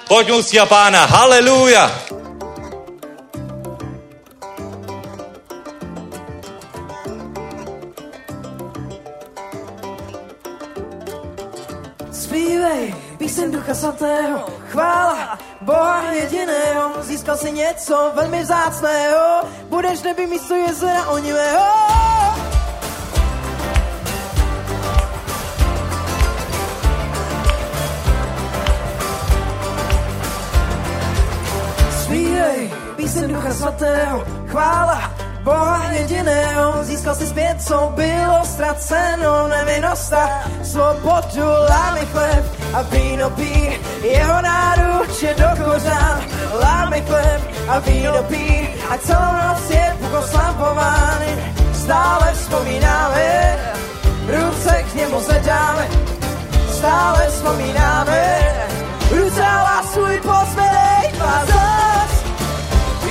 C: Pojďme a pána. Haleluja.
A: Zpívej píseň Ducha Svatého, chvála Boha jediného, získal si něco velmi vzácného, budeš neby místo jezera onivého. Jediného, získal si zpět, co bylo ztraceno, nevinnost a svobodu, lámy chleb a víno pí, jeho náruče do kořán, lámy chleb a víno pí, a celou noc je Bůh oslavován, stále vzpomínáme, ruce k němu zvedáme, stále vzpomínáme, ruce a lásku i pozvedej, zas,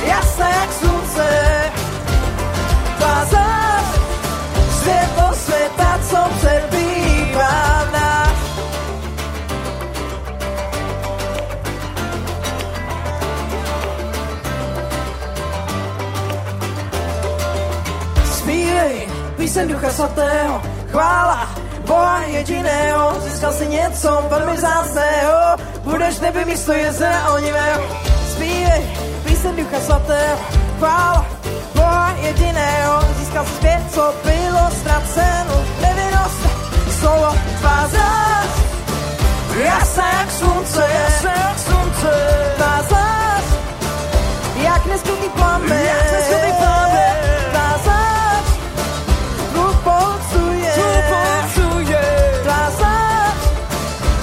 A: jasné jak slunce, vázat světlo světa, co přebývá nás. Zpívej píseň Ducha Svatého, chvála Boha jediného, získal si něco velmi vzácného, budeš nebe místo jezera onivého. Zpívej píseň Ducha Svatého, chvála jediného, získal si zpět, co bylo ztraceno, nevinnost, slovo tvá zás, jasná jak slunce, jasná jak slunce, tvá zás, jak neskutný plamen, jak neskutný plamen, tvá zás, Bůh polcuje, Bůh polcuje, tvá zás,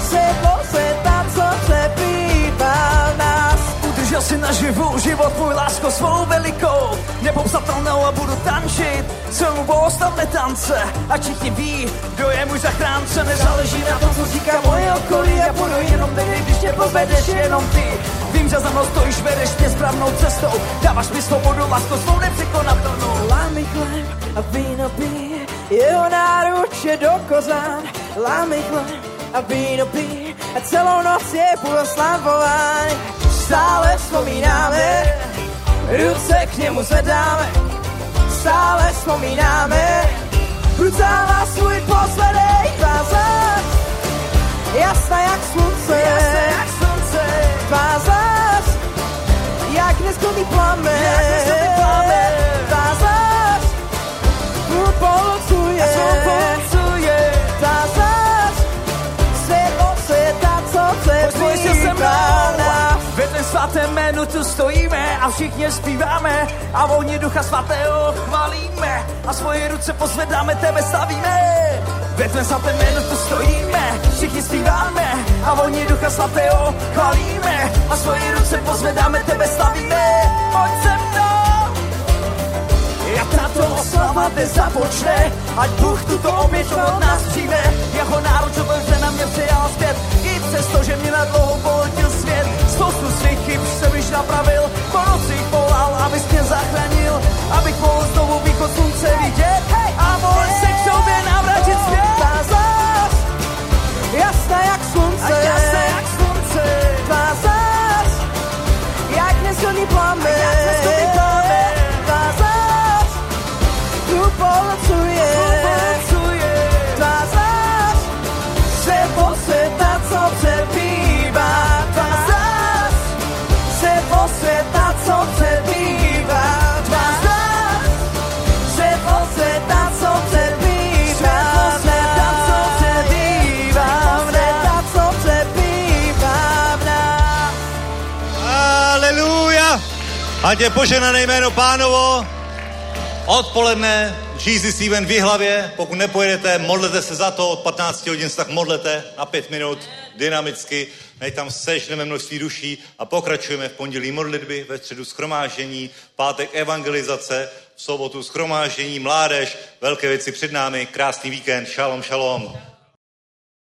A: světlo světa, co přebývá nás.
B: Udržel si naživu život můj lásko svou velikou Nepopsatelnou a budu tančit. Celou bohostavné tance. A všichni ví, kdo je můj zachránce. Nezáleží na tom, co říká moje okolí. Já budu jenom tehdy, když tě povedeš jenom ty. Vím, že za mnou stojíš, vedeš mě správnou cestou. Dáváš mi svobodu, lásko svou nepřekonatelnou.
A: Lámy chleb a víno pí, jeho náruče do kozán. Lámy chleb a víno pí, a celou noc je blahoslavován. Stále vzpomínáme, ruce k němu zvedáme. Stále vzpomínáme, ruce má svůj posledej vázat. Jasná jak slunce,
B: Jasné jak slunce
A: tvá zás, jak neskonný plamen,
B: Jak neskonný plamen.
A: tvá zás, Bůh polcuje,
B: Spolupracuje
A: tvá zás, světlo světa, co
B: Pojď se mnou. Ve tvém svatém jménu tu stojíme a všichni zpíváme a vůni ducha svatého chválíme a svoje ruce pozvedáme, tebe slavíme. Ve tvém svatém jménu tu stojíme, všichni zpíváme a vůni ducha svatého chválíme a svoje ruce pozvedáme, tebe slavíme. Pojď se mnou! Jak tato oslava nezapočne, ať Bůh tuto oběť od nás přijme. Jeho náruč otevře na mě přijal zpět, i přesto, že mě na dlouho svět. Spoustu svých chyb jsem již napravil, po nocích volal, abys mě zachránil, abych mohl znovu východ slunce vidět. A mohl se k sobě navrátit zpět.
A: Tvá zás, jasná jak slunce,
B: A jasné
C: Ať je poženané jméno pánovo. Odpoledne Jesus Event v hlavě. Pokud nepojedete, modlete se za to. Od 15 hodin se tak modlete na 5 minut dynamicky. Než tam sežneme množství duší a pokračujeme v pondělí modlitby, ve středu schromáždění, v pátek evangelizace, v sobotu schromáždění, mládež, velké věci před námi, krásný víkend, šalom, šalom.